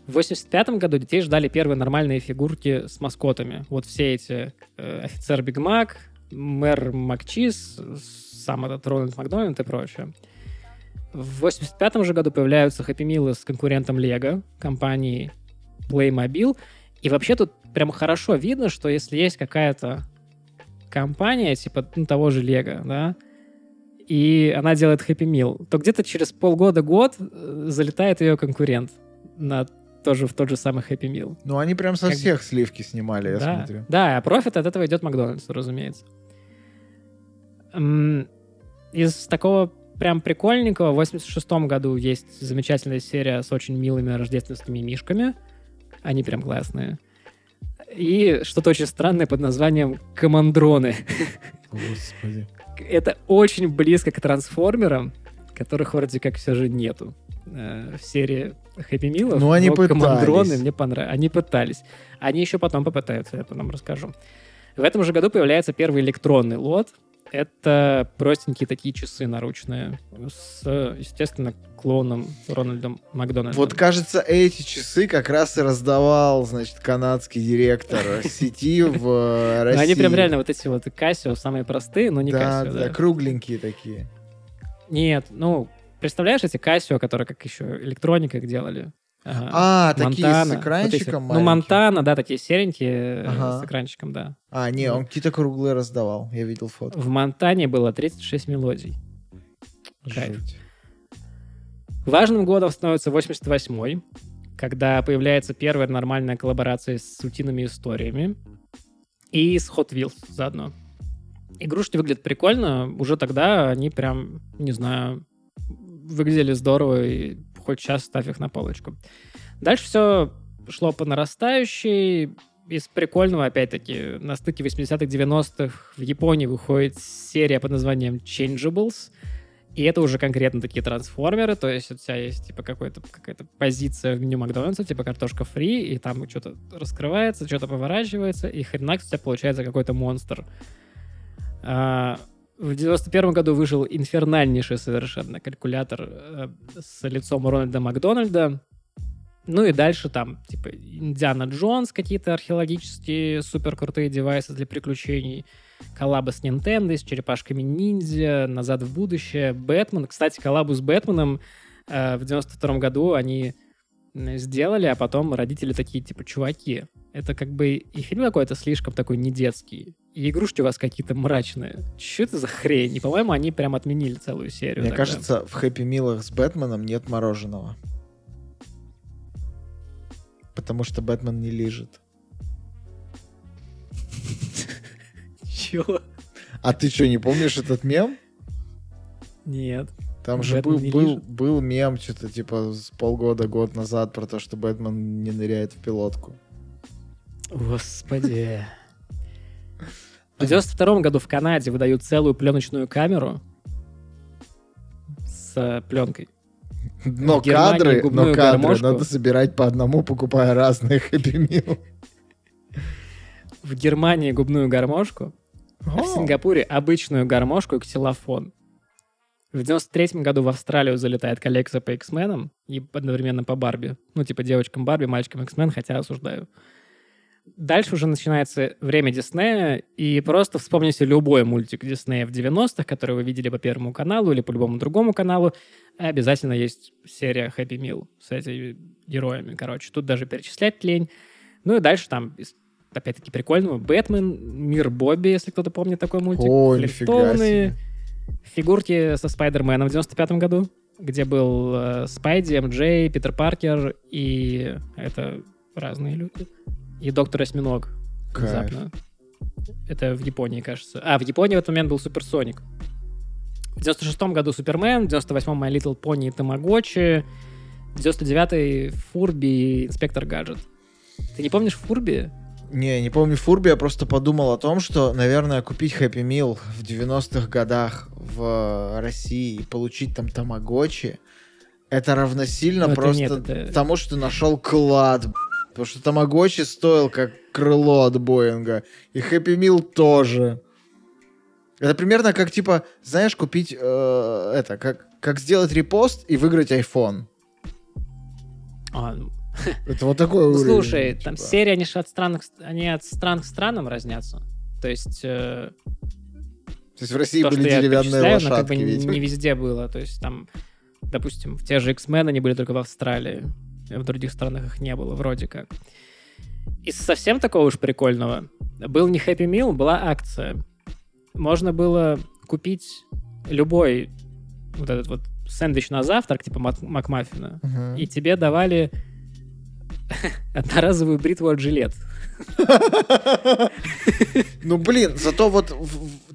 В 85 году детей ждали первые нормальные фигурки с маскотами. Вот все эти э, офицер Биг Мак, мэр Макчиз, сам этот Рональд Макдональд и прочее. В 85 же году появляются Happy Meal с конкурентом Лего, компанией Playmobil. И вообще тут прям хорошо видно, что если есть какая-то компания, типа ну, того же Лего, да, и она делает Happy Meal, то где-то через полгода-год э, залетает ее конкурент на тоже в тот же самый Happy Meal. Ну, они прям со Как- всех сливки снимали, я да, смотрю. да, а профит от этого идет Макдональдсу, разумеется. Из такого прям прикольненького в 86 году есть замечательная серия с очень милыми рождественскими мишками. Они прям классные. И что-то очень странное под названием «Командроны». Господи. Это очень близко к трансформерам, которых вроде как все же нету э, в серии Хэппи Милов. Ну, они но пытались. командроны мне понравились. Они пытались. Они еще потом попытаются, я потом расскажу. В этом же году появляется первый электронный лот. Это простенькие такие часы наручные с, естественно, клоном Рональдом Макдональдом. Вот, кажется, эти часы как раз и раздавал, значит, канадский директор (laughs) сети в э, Но России. они прям реально вот эти вот Casio самые простые, но не Casio, да, да. кругленькие такие. Нет, ну, представляешь эти Casio, которые как еще электроника их делали? А, такие с Монтана, вот эти- экранчиком Ну? Монтана, да, такие серенькие э, Ага. с экранчиком, да. А, не, он какие-то круглые раздавал, я видел фото. В Монтане было 36 мелодий. Кайф. Важным годом становится 88-й, когда появляется первая нормальная коллаборация с утиными историями и с Hot Wheels заодно. Игрушки выглядят прикольно. Уже тогда они прям, не знаю, выглядели здорово, и хоть сейчас ставь их на полочку. Дальше все шло по нарастающей. Из прикольного, опять-таки, на стыке 80-х, 90-х в Японии выходит серия под названием Changeables. И это уже конкретно такие трансформеры, то есть у тебя есть типа какой-то, какая-то позиция в меню Макдональдса, типа картошка фри, и там что-то раскрывается, что-то поворачивается, и хренак у тебя получается какой-то монстр. А, в 91 году вышел инфернальнейший совершенно калькулятор э, с лицом Рональда Макдональда. Ну и дальше там, типа, Индиана Джонс, какие-то археологические супер крутые девайсы для приключений, коллабы с Nintendo, с черепашками ниндзя, назад в будущее, Бэтмен. Кстати, коллабу с Бэтменом э, в 92 году они сделали, а потом родители такие, типа, чуваки, это как бы и фильм какой-то слишком такой не детский, и игрушки у вас какие-то мрачные. Что это за хрень? И, по-моему, они прям отменили целую серию. Мне тогда. кажется, в Хэппи Милах с Бэтменом нет мороженого. Потому что Бэтмен не лежит. (laughs) Чё? А ты что, не помнишь этот мем? Нет. Там же был, был, был мем что-то типа с полгода, год назад про то, что Бэтмен не ныряет в пилотку. Господи. (laughs) В 92 году в Канаде выдают целую пленочную камеру с э, пленкой. Но Германии кадры, но кадры гармошку. надо собирать по одному, покупая разные (laughs) Хэппи Мил. В Германии губную гармошку, а в Сингапуре обычную гармошку и ксилофон. В 93 году в Австралию залетает коллекция по X-менам и одновременно по Барби. Ну, типа девочкам Барби, мальчикам X-мен, хотя осуждаю. Дальше уже начинается время Диснея, и просто вспомните любой мультик Диснея в 90-х, который вы видели по Первому каналу или по любому другому каналу, обязательно есть серия Happy Meal с этими героями. Короче, тут даже перечислять лень. Ну и дальше там, опять-таки, прикольного. Бэтмен, Мир Бобби, если кто-то помнит такой мультик. О, нифига себе. Фигурки со Спайдерменом в 95 году, где был э, Спайди, МД, Питер Паркер и это разные люди. И Доктор Осьминог. Кайф. Внезапно. Это в Японии, кажется. А, в Японии в этот момент был Суперсоник. В 96 году Супермен, в 98-м My Little Pony и Тамагочи, в 99-й Фурби и Инспектор Гаджет. Ты не помнишь Фурби? Не, не помню Фурби, я просто подумал о том, что, наверное, купить Happy Meal в 90-х годах в России и получить там тамагочи, это равносильно Ну, это просто нет, это- тому, что ты нашел клад, потому что тамагочи стоил как крыло от Боинга, и Happy Meal тоже. Это примерно как, типа, знаешь, купить э, это, как, как сделать репост и выиграть iPhone. А, ну, (laughs) Это вот такой ну, уровень. слушай, там типа. серии, они же от стран, они от стран к странам разнятся. То есть э, То есть в России то, были деревянные как лошадки, бы видимо. не везде было. То есть там, допустим, в те же X-Men они были только в Австралии. В других странах их не было, вроде как. Из совсем такого уж прикольного был не Happy Meal, была акция. Можно было купить любой вот этот вот сэндвич на завтрак, типа Мак- Макмаффина, Мгм. и тебе давали (laughs) одноразовую бритву от жилет. Ну, блин, зато вот,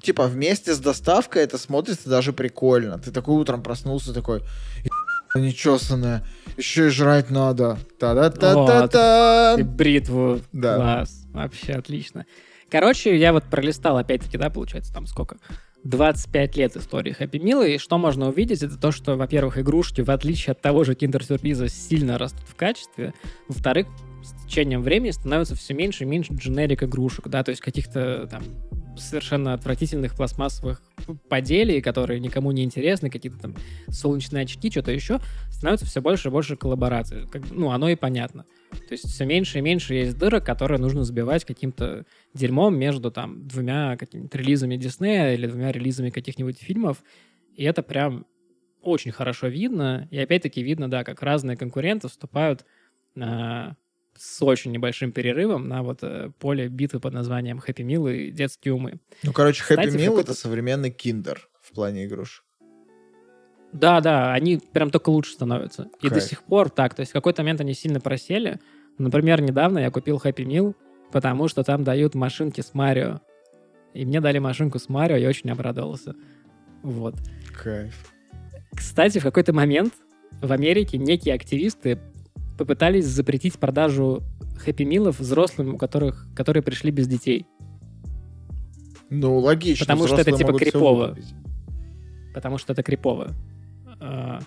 типа, вместе с доставкой это смотрится даже прикольно. Ты такой утром проснулся, такой, «Ебать, нечесанная, еще и жрать надо. Та-да-та-та-та. Бритву. Да. Класс. Вообще отлично. Короче, я вот пролистал, опять-таки, да, получается, там сколько? 25 лет истории Happy Meal, и что можно увидеть, это то, что, во-первых, игрушки, в отличие от того же киндер-сюрприза, сильно растут в качестве. Во-вторых, с течением времени становится все меньше и меньше дженерик игрушек, да, то есть каких-то там совершенно отвратительных пластмассовых поделий, которые никому не интересны, какие-то там солнечные очки, что-то еще, становится все больше и больше коллабораций. Как, ну, оно и понятно. То есть все меньше и меньше есть дырок, которые нужно забивать каким-то дерьмом между там двумя какими-то релизами Диснея или двумя релизами каких-нибудь фильмов. И это прям очень хорошо видно. И опять-таки видно, да, как разные конкуренты вступают а, с очень небольшим перерывом на вот э, поле битвы под названием Happy Meal и детские умы. Ну, короче, Happy Кстати, Meal это современный киндер в плане игрушек. Да, да, они прям только лучше становятся. И до Кайф. сих пор так. То есть в какой-то момент они сильно просели. Например, недавно я купил Happy Meal, потому что там дают машинки с Марио. И мне дали машинку с Марио, я очень обрадовался. Вот. Кайф. Кстати, в какой-то момент в Америке некие активисты попытались запретить продажу Meal'ов взрослым, у которых, которые пришли без детей. Ну, логично. Потому что это, типа, крипово. потому что это крипово. А,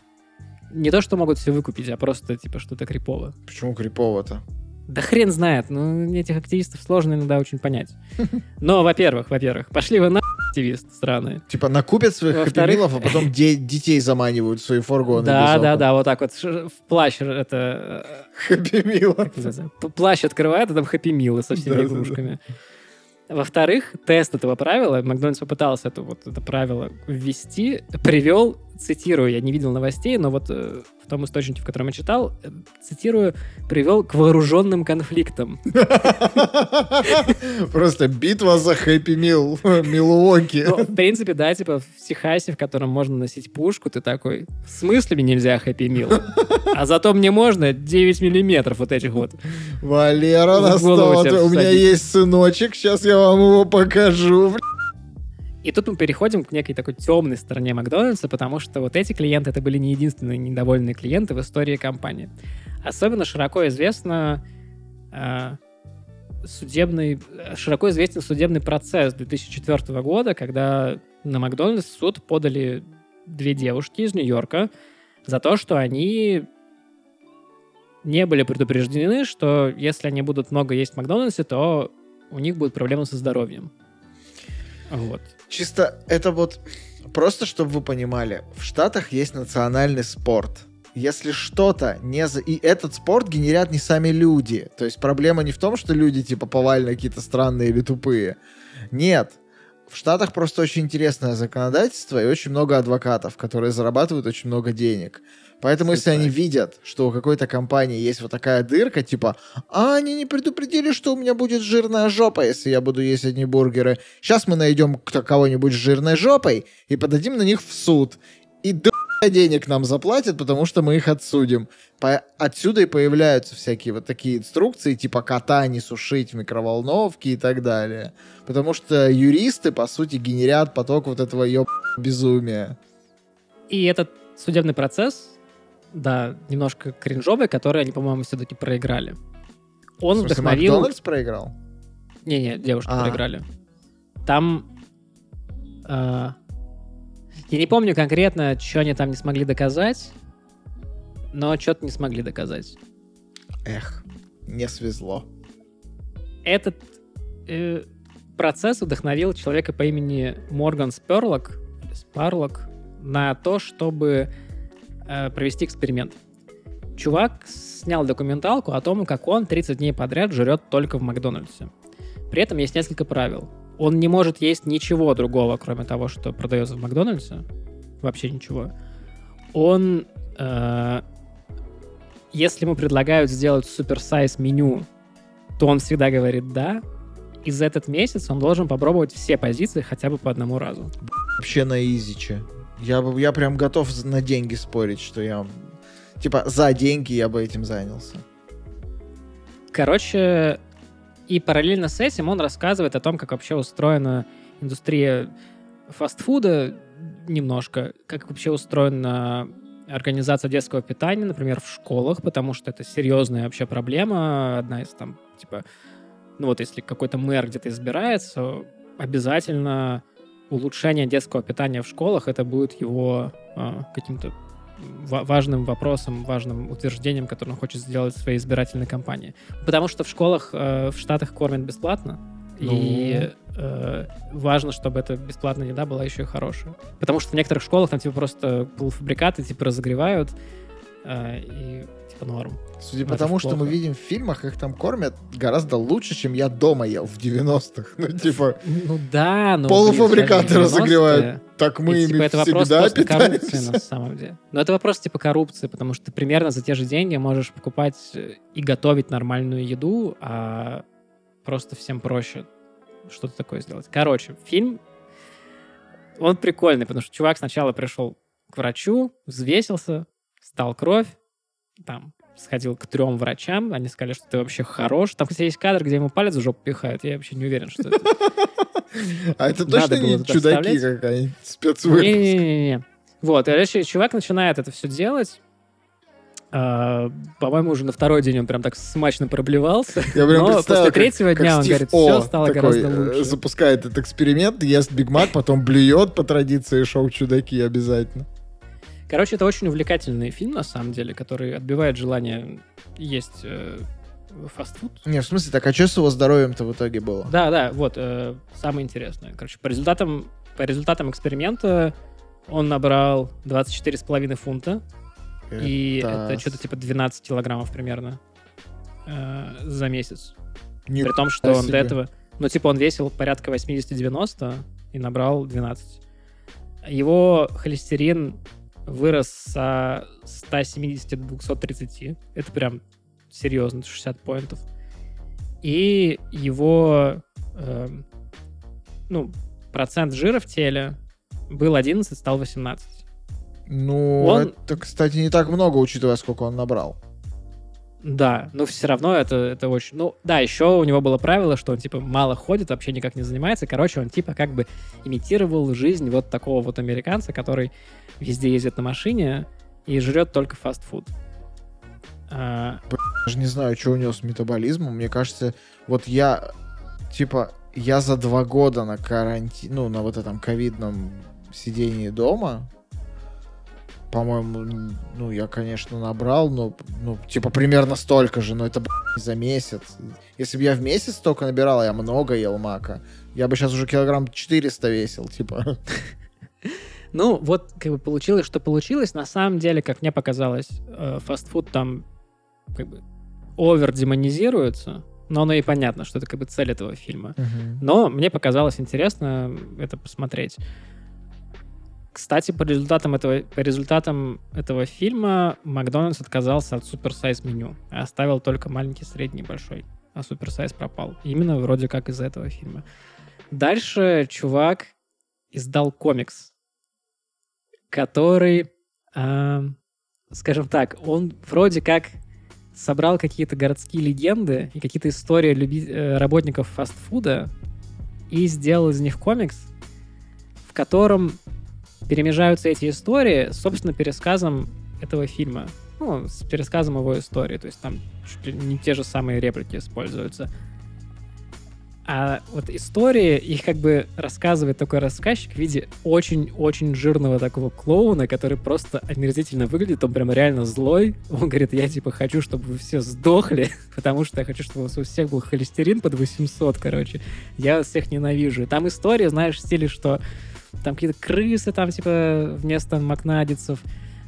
Не то, что могут все выкупить, а просто, типа, что это крипово. Почему крипово-то? Да хрен знает, ну, этих активистов сложно иногда очень понять. Но, во-первых, во-первых, пошли вы на активист страны. Типа накупят своих хэппи-милов, а потом де- детей заманивают в свои фургоны. Да, да, да, вот так вот в плащ это Хэппи-милы. называется, п- плащ открывает, а там хэппи милы со всеми Да-да-да. игрушками. Во-вторых, тест этого правила, Макдональдс попытался это, вот, это правило ввести, привел, цитирую, я не видел новостей, но вот э, в том источнике, в котором я читал, э, цитирую, привел к вооруженным конфликтам. (laughs) Просто битва за хэппи-мил (laughs) Милуоки. Ну, в принципе, да, типа в Техасе, в котором можно носить пушку, ты такой, в смысле мне нельзя хэппи мил? А зато мне можно 9 миллиметров вот этих вот. Валера У меня есть сыночек, сейчас я вам его покажу. И тут мы переходим к некой такой темной стороне Макдональдса, потому что вот эти клиенты, это были не единственные недовольные клиенты в истории компании. Особенно широко известно э, судебный, широко известен судебный процесс 2004 года, когда на Макдональдс суд подали две девушки из Нью-Йорка за то, что они не были предупреждены, что если они будут много есть в Макдональдсе, то у них будут проблемы со здоровьем. Вот. Чисто это вот... Просто, чтобы вы понимали, в Штатах есть национальный спорт. Если что-то не за... И этот спорт генерят не сами люди. То есть проблема не в том, что люди типа повально какие-то странные или тупые. Нет. В Штатах просто очень интересное законодательство и очень много адвокатов, которые зарабатывают очень много денег. Поэтому, если они видят, что у какой-то компании есть вот такая дырка, типа, а они не предупредили, что у меня будет жирная жопа, если я буду есть одни бургеры. Сейчас мы найдем кого-нибудь с жирной жопой и подадим на них в суд. И до денег нам заплатят, потому что мы их отсудим. По- Отсюда и появляются всякие вот такие инструкции, типа кота не сушить в микроволновке и так далее. Потому что юристы, по сути, генерят поток вот этого ёб безумия. И этот судебный процесс, да, немножко кринжовый, который они, по-моему, все-таки проиграли. Он смысле, вдохновил... Макдональдс проиграл? Не-не, девушки А. проиграли. Там... э, я не помню конкретно, что они там не смогли доказать, но что-то не смогли доказать. Эх, не свезло. Этот э, процесс вдохновил человека по имени Морган Сперлок, Спарлок, на то, чтобы провести эксперимент. Чувак снял документалку о том, как он 30 дней подряд жрет только в Макдональдсе. При этом есть несколько правил. Он не может есть ничего другого, кроме того, что продается в Макдональдсе. Вообще ничего. Он, э, если ему предлагают сделать суперсайз меню, то он всегда говорит «да». И за этот месяц он должен попробовать все позиции хотя бы по одному разу. Вообще на изиче. Я, я прям готов на деньги спорить, что я... Типа, за деньги я бы этим занялся. Короче, и параллельно с этим он рассказывает о том, как вообще устроена индустрия фастфуда немножко, как вообще устроена организация детского питания, например, в школах, потому что это серьезная вообще проблема, одна из там, типа, ну вот если какой-то мэр где-то избирается, обязательно улучшение детского питания в школах, это будет его а, каким-то ва- важным вопросом, важным утверждением, которое он хочет сделать в своей избирательной кампании. Потому что в школах э, в Штатах кормят бесплатно, и э, важно, чтобы эта бесплатная еда была еще и хорошая. Потому что в некоторых школах там типа просто полуфабрикаты типа разогревают, э, и типа норм. Судя по тому, что мы видим в фильмах, их там кормят гораздо лучше, чем я дома ел в 90-х. (laughs) Ну, типа, Ну да, но... Полуфабрикаты блин, даже в 90-е, разогревают. так мы и, ими типа, это вопрос всегда просто коррупции на самом деле. Но это вопрос типа коррупции, потому что ты примерно за те же деньги можешь покупать э, и готовить нормальную еду, а просто всем проще что-то такое сделать. Короче, фильм, он прикольный, потому что чувак сначала пришел к врачу, взвесился, стал кровь, там, сходил к трем врачам, они сказали, что ты вообще хорош. Там, кстати, есть кадр, где ему палец в жопу пихают, я вообще не уверен, что это (laughs) А это точно не чудаки какая-нибудь спецвыпуск? Не-не-не. Вот, и короче, чувак начинает это все делать. А, по-моему, уже на второй день он прям так смачно проблевался. Я прям Но после как- третьего как дня он Стив говорит, О все стало такой, гораздо э, лучше. запускает этот эксперимент, ест Биг Мак, потом блюет по традиции шоу «Чудаки» обязательно. Короче, это очень увлекательный фильм, на самом деле, который отбивает желание есть э, фастфуд. Не, в смысле, так а что с его здоровьем-то в итоге было? Да, да, вот, э, самое интересное. Короче, по результатам, по результатам эксперимента он набрал 24,5 фунта, и это что-то типа 12 килограммов примерно э, за месяц. Не При том, что он себе. до этого... Ну, типа, он весил порядка 80-90 и набрал 12. Его холестерин вырос со 170 до 230. Это прям серьезно, 60 поинтов. И его, эм, ну, процент жира в теле был 11, стал 18. Ну, Он- это, кстати, не так много, учитывая, сколько он набрал. Да, но все равно это, это очень... Ну, да, еще у него было правило, что он, типа, мало ходит, вообще никак не занимается. Короче, он, типа, как бы имитировал жизнь вот такого вот американца, который везде ездит на машине и жрет только фастфуд. А, Даже не знаю, что у него с метаболизмом. Мне кажется, вот я, типа, я за два года на карантине, ну, на вот этом ковидном сидении дома, по-моему, ну, я, конечно, набрал, но, ну, типа, примерно столько же, но это, блядь, за месяц. Если бы я в месяц столько набирал, я много ел мака, я бы сейчас уже килограмм 400 весил, типа. ну, вот, как бы получилось, что получилось. На самом деле, как мне показалось, э, фастфуд там как бы овер-демонизируется, но оно и понятно, что это как бы цель этого фильма. Но мне показалось интересно это посмотреть. Кстати, по результатам этого, по результатам этого фильма Макдональдс отказался от суперсайз меню, оставил только маленький, средний, большой. А суперсайз пропал. Именно вроде как из этого фильма. Дальше чувак издал комикс, который, а, скажем так, он вроде как собрал какие-то городские легенды и какие-то истории люби- э, работников фастфуда и сделал из них комикс, в котором перемежаются эти истории, собственно, пересказом этого фильма. Ну, с пересказом его истории. То есть там чуть ли не те же самые реплики используются. А вот истории, их как бы рассказывает такой рассказчик в виде очень-очень жирного такого клоуна, который просто омерзительно выглядит, он прям реально злой. Он говорит, я типа хочу, чтобы вы все сдохли, (laughs) потому что я хочу, чтобы у всех был холестерин под 800, короче. Я вас всех ненавижу. И там история, знаешь, в стиле, что там какие-то крысы там типа вместо макнадицев,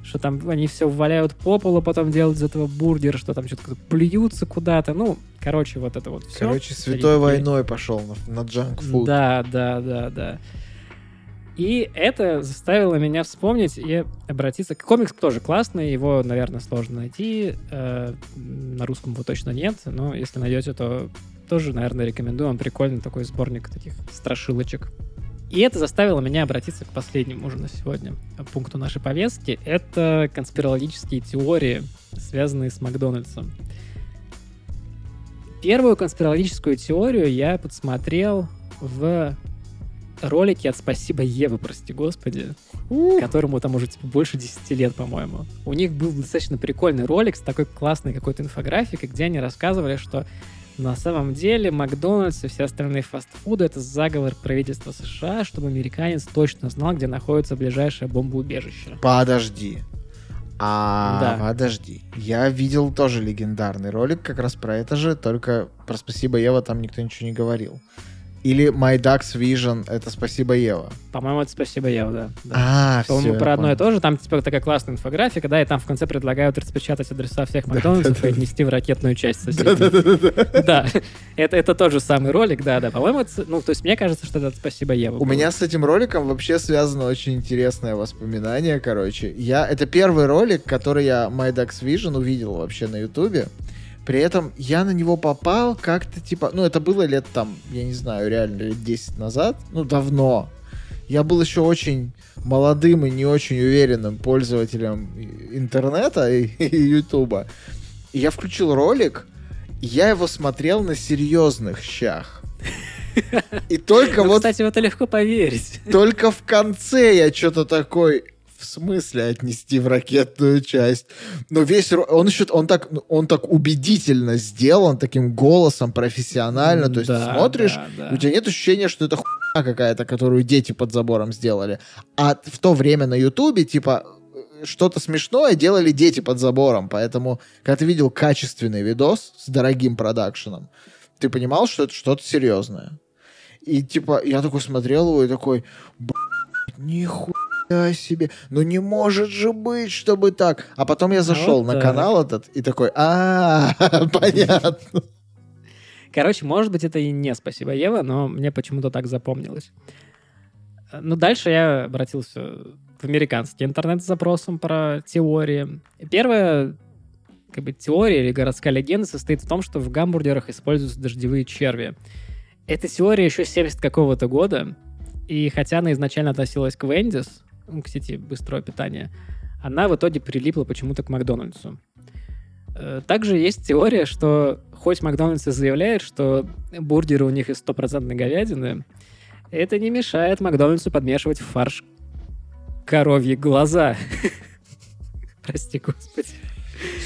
что там они все валяют по полу, потом делают из этого бургер, что там что-то плюются куда-то. Ну, короче, вот это вот все. Короче, святой Старик, войной пошел на, на джанк фуд. Да, да, да, да. И это заставило меня вспомнить и обратиться. Комикс тоже классный, его, наверное, сложно найти. Э, на русском его точно нет, но если найдете, то тоже, наверное, рекомендую. Он прикольный такой сборник таких страшилочек. И это заставило меня обратиться к последнему уже на сегодня пункту нашей повестки. Это конспирологические теории, связанные с Макдональдсом. Первую конспирологическую теорию я подсмотрел в ролике от «Спасибо, Ева», прости господи, которому там уже типа больше 10 лет, по-моему. У них был достаточно прикольный ролик с такой классной какой-то инфографикой, где они рассказывали, что на самом деле Макдональдс и все остальные фастфуды — это заговор правительства США, чтобы американец точно знал, где находится ближайшее бомбоубежище. Подожди. А, да. подожди. Я видел тоже легендарный ролик как раз про это же, только про «Спасибо, Ева» там никто ничего не говорил. Или My Ducks Vision — это «Спасибо, Ева». По-моему, это «Спасибо, Ева», да. да. А, По-моему, про одно и то же. Там типа такая классная инфографика, да, и там в конце предлагают распечатать адреса всех Макдональдсов и отнести в ракетную часть соседей. Да, это, это тот же самый ролик, да, да. По-моему, ну, то есть мне кажется, что это «Спасибо, Ева». У меня с этим роликом вообще связано очень интересное воспоминание, короче. Я, это первый ролик, который я My Ducks Vision увидел вообще на Ютубе. При этом я на него попал как-то типа... Ну, это было лет там, я не знаю, реально лет 10 назад. Ну, давно. Я был еще очень молодым и не очень уверенным пользователем интернета и, (laughs) и Ютуба. И я включил ролик, и я его смотрел на серьезных щах. И только ну, вот... Кстати, в это легко поверить. Только в конце я что-то такой в смысле отнести в ракетную часть? Но весь он еще он так он так убедительно сделан таким голосом профессионально, то есть да, смотришь, да, да. у тебя нет ощущения, что это хуйня какая-то, которую дети под забором сделали, а в то время на Ютубе типа что-то смешное делали дети под забором, поэтому когда ты видел качественный видос с дорогим продакшеном, ты понимал, что это что-то серьезное. И типа я такой смотрел его и такой, нихуя себе, ну не может же быть, чтобы так. А потом я зашел вот на так. канал этот и такой, а, (laughs) понятно. Короче, может быть, это и не спасибо, Ева, но мне почему-то так запомнилось. Ну, дальше я обратился в американский интернет с запросом про теории. Первая как бы, теория или городская легенда состоит в том, что в гамбургерах используются дождевые черви. Эта теория еще 70 какого-то года, и хотя она изначально относилась к Вендис, ну, к сети быстрого питания, она в итоге прилипла почему-то к Макдональдсу. Э, также есть теория, что хоть Макдональдс и заявляет, что бургеры у них из стопроцентной говядины, это не мешает Макдональдсу подмешивать в фарш коровьи глаза. (laughs) Прости, господи.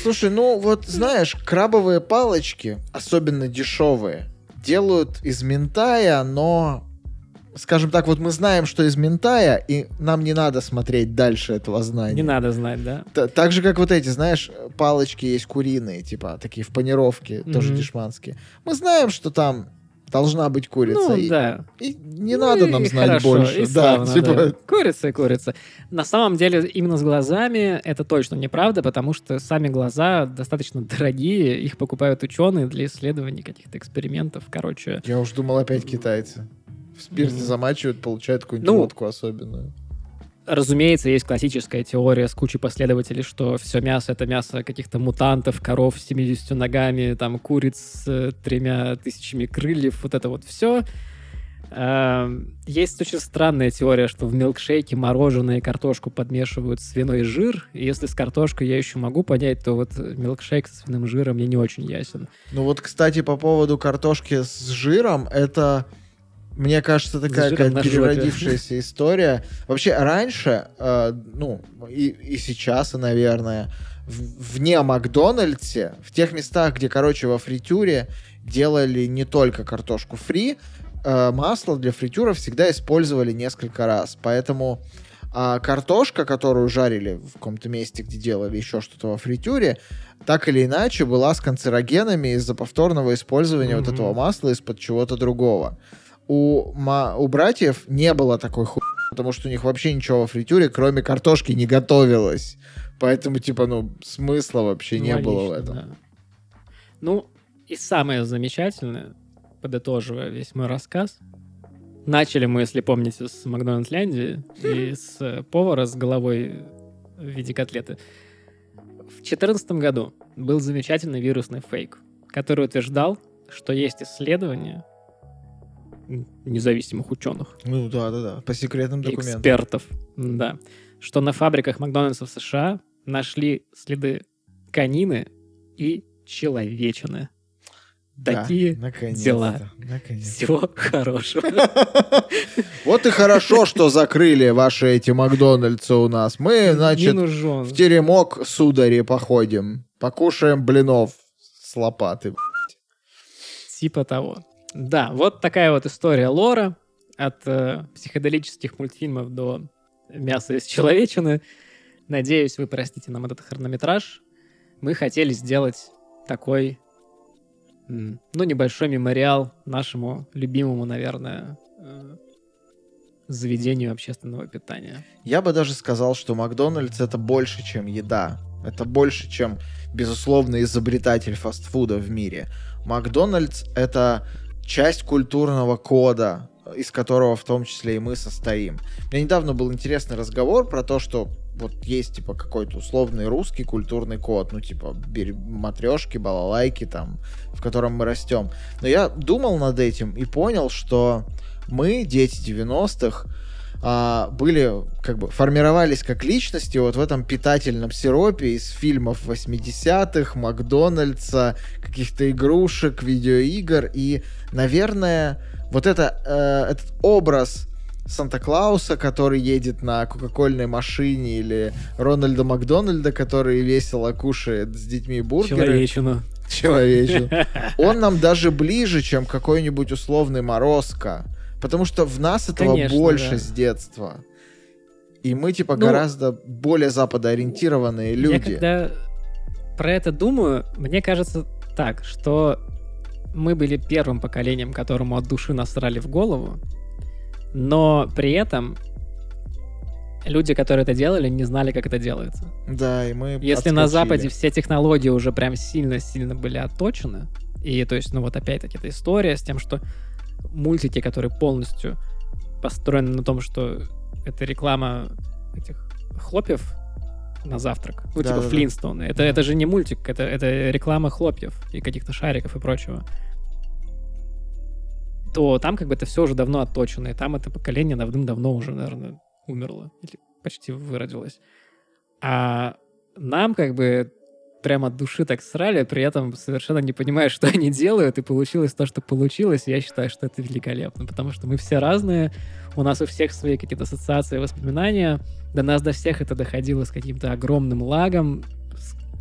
Слушай, ну вот знаешь, крабовые палочки, особенно дешевые, делают из ментая, но скажем так, вот мы знаем, что из ментая, и нам не надо смотреть дальше этого знания. Не надо знать, да. Т так же, как вот эти, знаешь, палочки есть куриные, типа, такие в панировке, mm-hmm. тоже дешманские. Мы знаем, что там должна быть курица. Ну, и, да. И не ну, надо нам знать хорошо, больше. И да, славно, типа... да. Курица и курица. На самом деле, именно с глазами это точно неправда, потому что сами глаза достаточно дорогие, их покупают ученые для исследований каких-то экспериментов. Короче. Я уж думал, опять китайцы в спирте mm. замачивают, получают какую-нибудь ну, водку особенную. Разумеется, есть классическая теория с кучей последователей, что все мясо — это мясо каких-то мутантов, коров с 70 ногами, там, куриц с тремя тысячами крыльев, вот это вот все. Эм, есть очень странная теория, что в милкшейке мороженое и картошку подмешивают свиной жир. И если с картошкой я еще могу понять, то вот милкшейк со свиным жиром мне не очень ясен. Ну вот, кстати, по поводу картошки с жиром, это мне кажется, такая какая-то переродившаяся история. Вообще, раньше, э, ну, и, и сейчас, наверное, в- вне Макдональдсе, в тех местах, где, короче, во фритюре делали не только картошку фри, э, масло для фритюра всегда использовали несколько раз. Поэтому а картошка, которую жарили в каком-то месте, где делали еще что-то во фритюре, так или иначе была с канцерогенами из-за повторного использования вот Мгм. этого масла из-под чего-то другого. У, ма- у братьев не было такой хуй, потому что у них вообще ничего во фритюре, кроме картошки, не готовилось. Поэтому, типа, ну, смысла вообще не Ну, было в логично, этом. да. Ну, и самое замечательное, подытоживая весь мой рассказ, начали мы, если помните, с Макдональдляндии и с э, повара с головой в виде котлеты. В 2014 году был замечательный вирусный фейк, который утверждал, что есть исследования независимых ученых, Ну, да-да-да, по секретным документам. экспертов, да, что на фабриках Макдональдса в США нашли следы конины и человечины. Да, Такие дела. Всего хорошего. (laughs) Вот и хорошо, что закрыли ваши эти Макдональдсы у нас. Мы, значит, в теремок, судари, походим. Покушаем блинов с лопаты. Типа того. Да, вот такая вот история лора от э, психоделических мультфильмов до мяса из человечины. Надеюсь, вы простите нам этот хронометраж. Мы хотели сделать такой, ну, небольшой мемориал нашему любимому, наверное, э, заведению общественного питания. Я бы даже сказал, что Макдональдс это больше, чем еда. Это больше, чем, безусловно, изобретатель фастфуда в мире. Макдональдс это часть культурного кода, из которого в том числе и мы состоим. Меня недавно был интересный разговор про то, что вот есть типа какой-то условный русский культурный код, ну типа матрешки, балалайки там, в котором мы растем. Но я думал над этим и понял, что мы, дети 90-х, а, были, как бы, формировались как личности вот в этом питательном сиропе из фильмов 80-х, Макдональдса, каких-то игрушек, видеоигр. И, наверное, вот это, э, этот образ Санта-Клауса, который едет на кока-кольной машине, или Рональда Макдональда, который весело кушает с детьми бургеры. Человечину. Человечу. Он нам даже ближе, чем какой-нибудь условный Морозко. Потому что в нас этого Конечно, больше да. с детства. И мы, типа, Ну, гораздо более западоориентированные Я люди. когда про это думаю, мне кажется так, что мы были первым поколением, которому от души насрали в голову, но при этом люди, которые это делали, не знали, как это делается. Да, и мы Если на отскочили. Западе все технологии уже прям сильно-сильно были отточены, и то есть, ну вот опять-таки эта история с тем, что мультики, которые полностью построены на том, что это реклама этих хлопьев на завтрак. Ну, типа Да-да-да. Флинстоуны. Это, это же не мультик, это, это реклама хлопьев и каких-то шариков и прочего. То там как бы это все уже давно отточено, и там это поколение давным-давно уже, наверное, умерло или почти выродилось. А нам как бы прямо от души так срали, при этом совершенно не понимая, (laughs) что они делают, и получилось то, что получилось. Я считаю, что это великолепно, потому что мы все разные, у нас у всех свои какие-то ассоциации, воспоминания. До нас до всех это доходило с каким-то огромным лагом,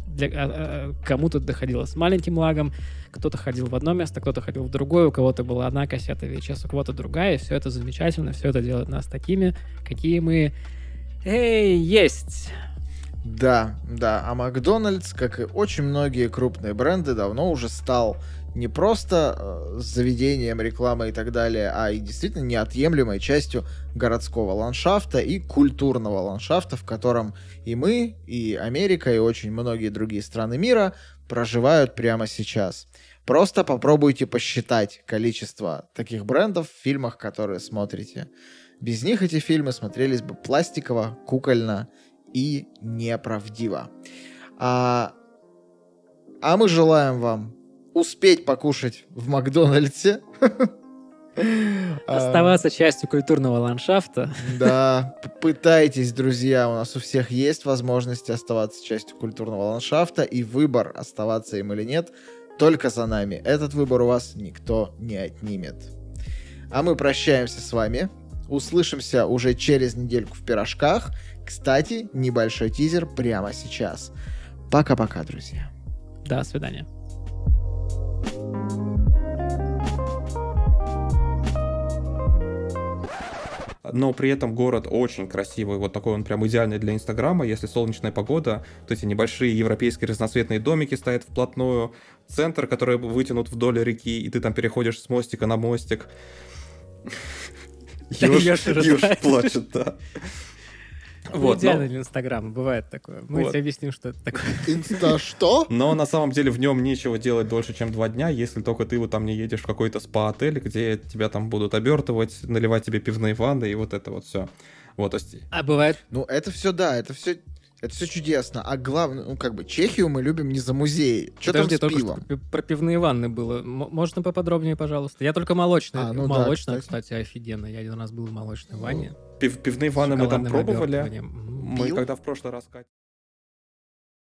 для- а- а- кому-то доходило с маленьким лагом, кто-то ходил в одно место, кто-то ходил в другое, у кого-то была одна кассета VHS, у кого-то другая, и все это замечательно, все это делает нас такими, какие мы Эй, есть! Да, да. А Макдональдс, как и очень многие крупные бренды, давно уже стал не просто э, заведением рекламы и так далее, а и действительно неотъемлемой частью городского ландшафта и культурного ландшафта, в котором и мы, и Америка, и очень многие другие страны мира проживают прямо сейчас. Просто попробуйте посчитать количество таких брендов в фильмах, которые смотрите. Без них эти фильмы смотрелись бы пластиково, кукольно и неправдиво. А, а мы желаем вам успеть покушать в Макдональдсе. (laughs) Оставаться частью культурного ландшафта. (laughs) Да, пытайтесь, друзья, у нас у всех есть возможность оставаться частью культурного ландшафта, и выбор, оставаться им или нет, только за нами. Этот выбор у вас никто не отнимет. А мы прощаемся с вами. Услышимся уже через недельку в пирожках. Кстати, небольшой тизер прямо сейчас. Пока-пока, друзья. До свидания. но при этом город очень красивый, вот такой он прям идеальный для Инстаграма, если солнечная погода, то эти небольшие европейские разноцветные домики стоят вплотную, центр, который вытянут вдоль реки, и ты там переходишь с мостика на мостик. (laughs) Ёж плачет, да. Вот, идеально для Инстаграма, бывает такое. Мы тебе объясним, что это такое. Инста что? Но на самом деле в нем нечего делать дольше, чем два дня, если только ты вот там не едешь в какой-то спа-отель, где тебя там будут обертывать, наливать тебе пивные ванны и вот это вот все. Вот, то есть... А бывает... Ну, это все, да, это все это все чудесно. А главное, ну, как бы, Чехию мы любим не за музей. Что там с только пивом? Что про пивные ванны было. М- можно поподробнее, пожалуйста? Я только молочный. А, ну молочная, да, кстати. кстати, офигенно. Я один раз был в молочной ванне. Пив, пивные ванны мы там пробовали. Мы когда в прошлый раз...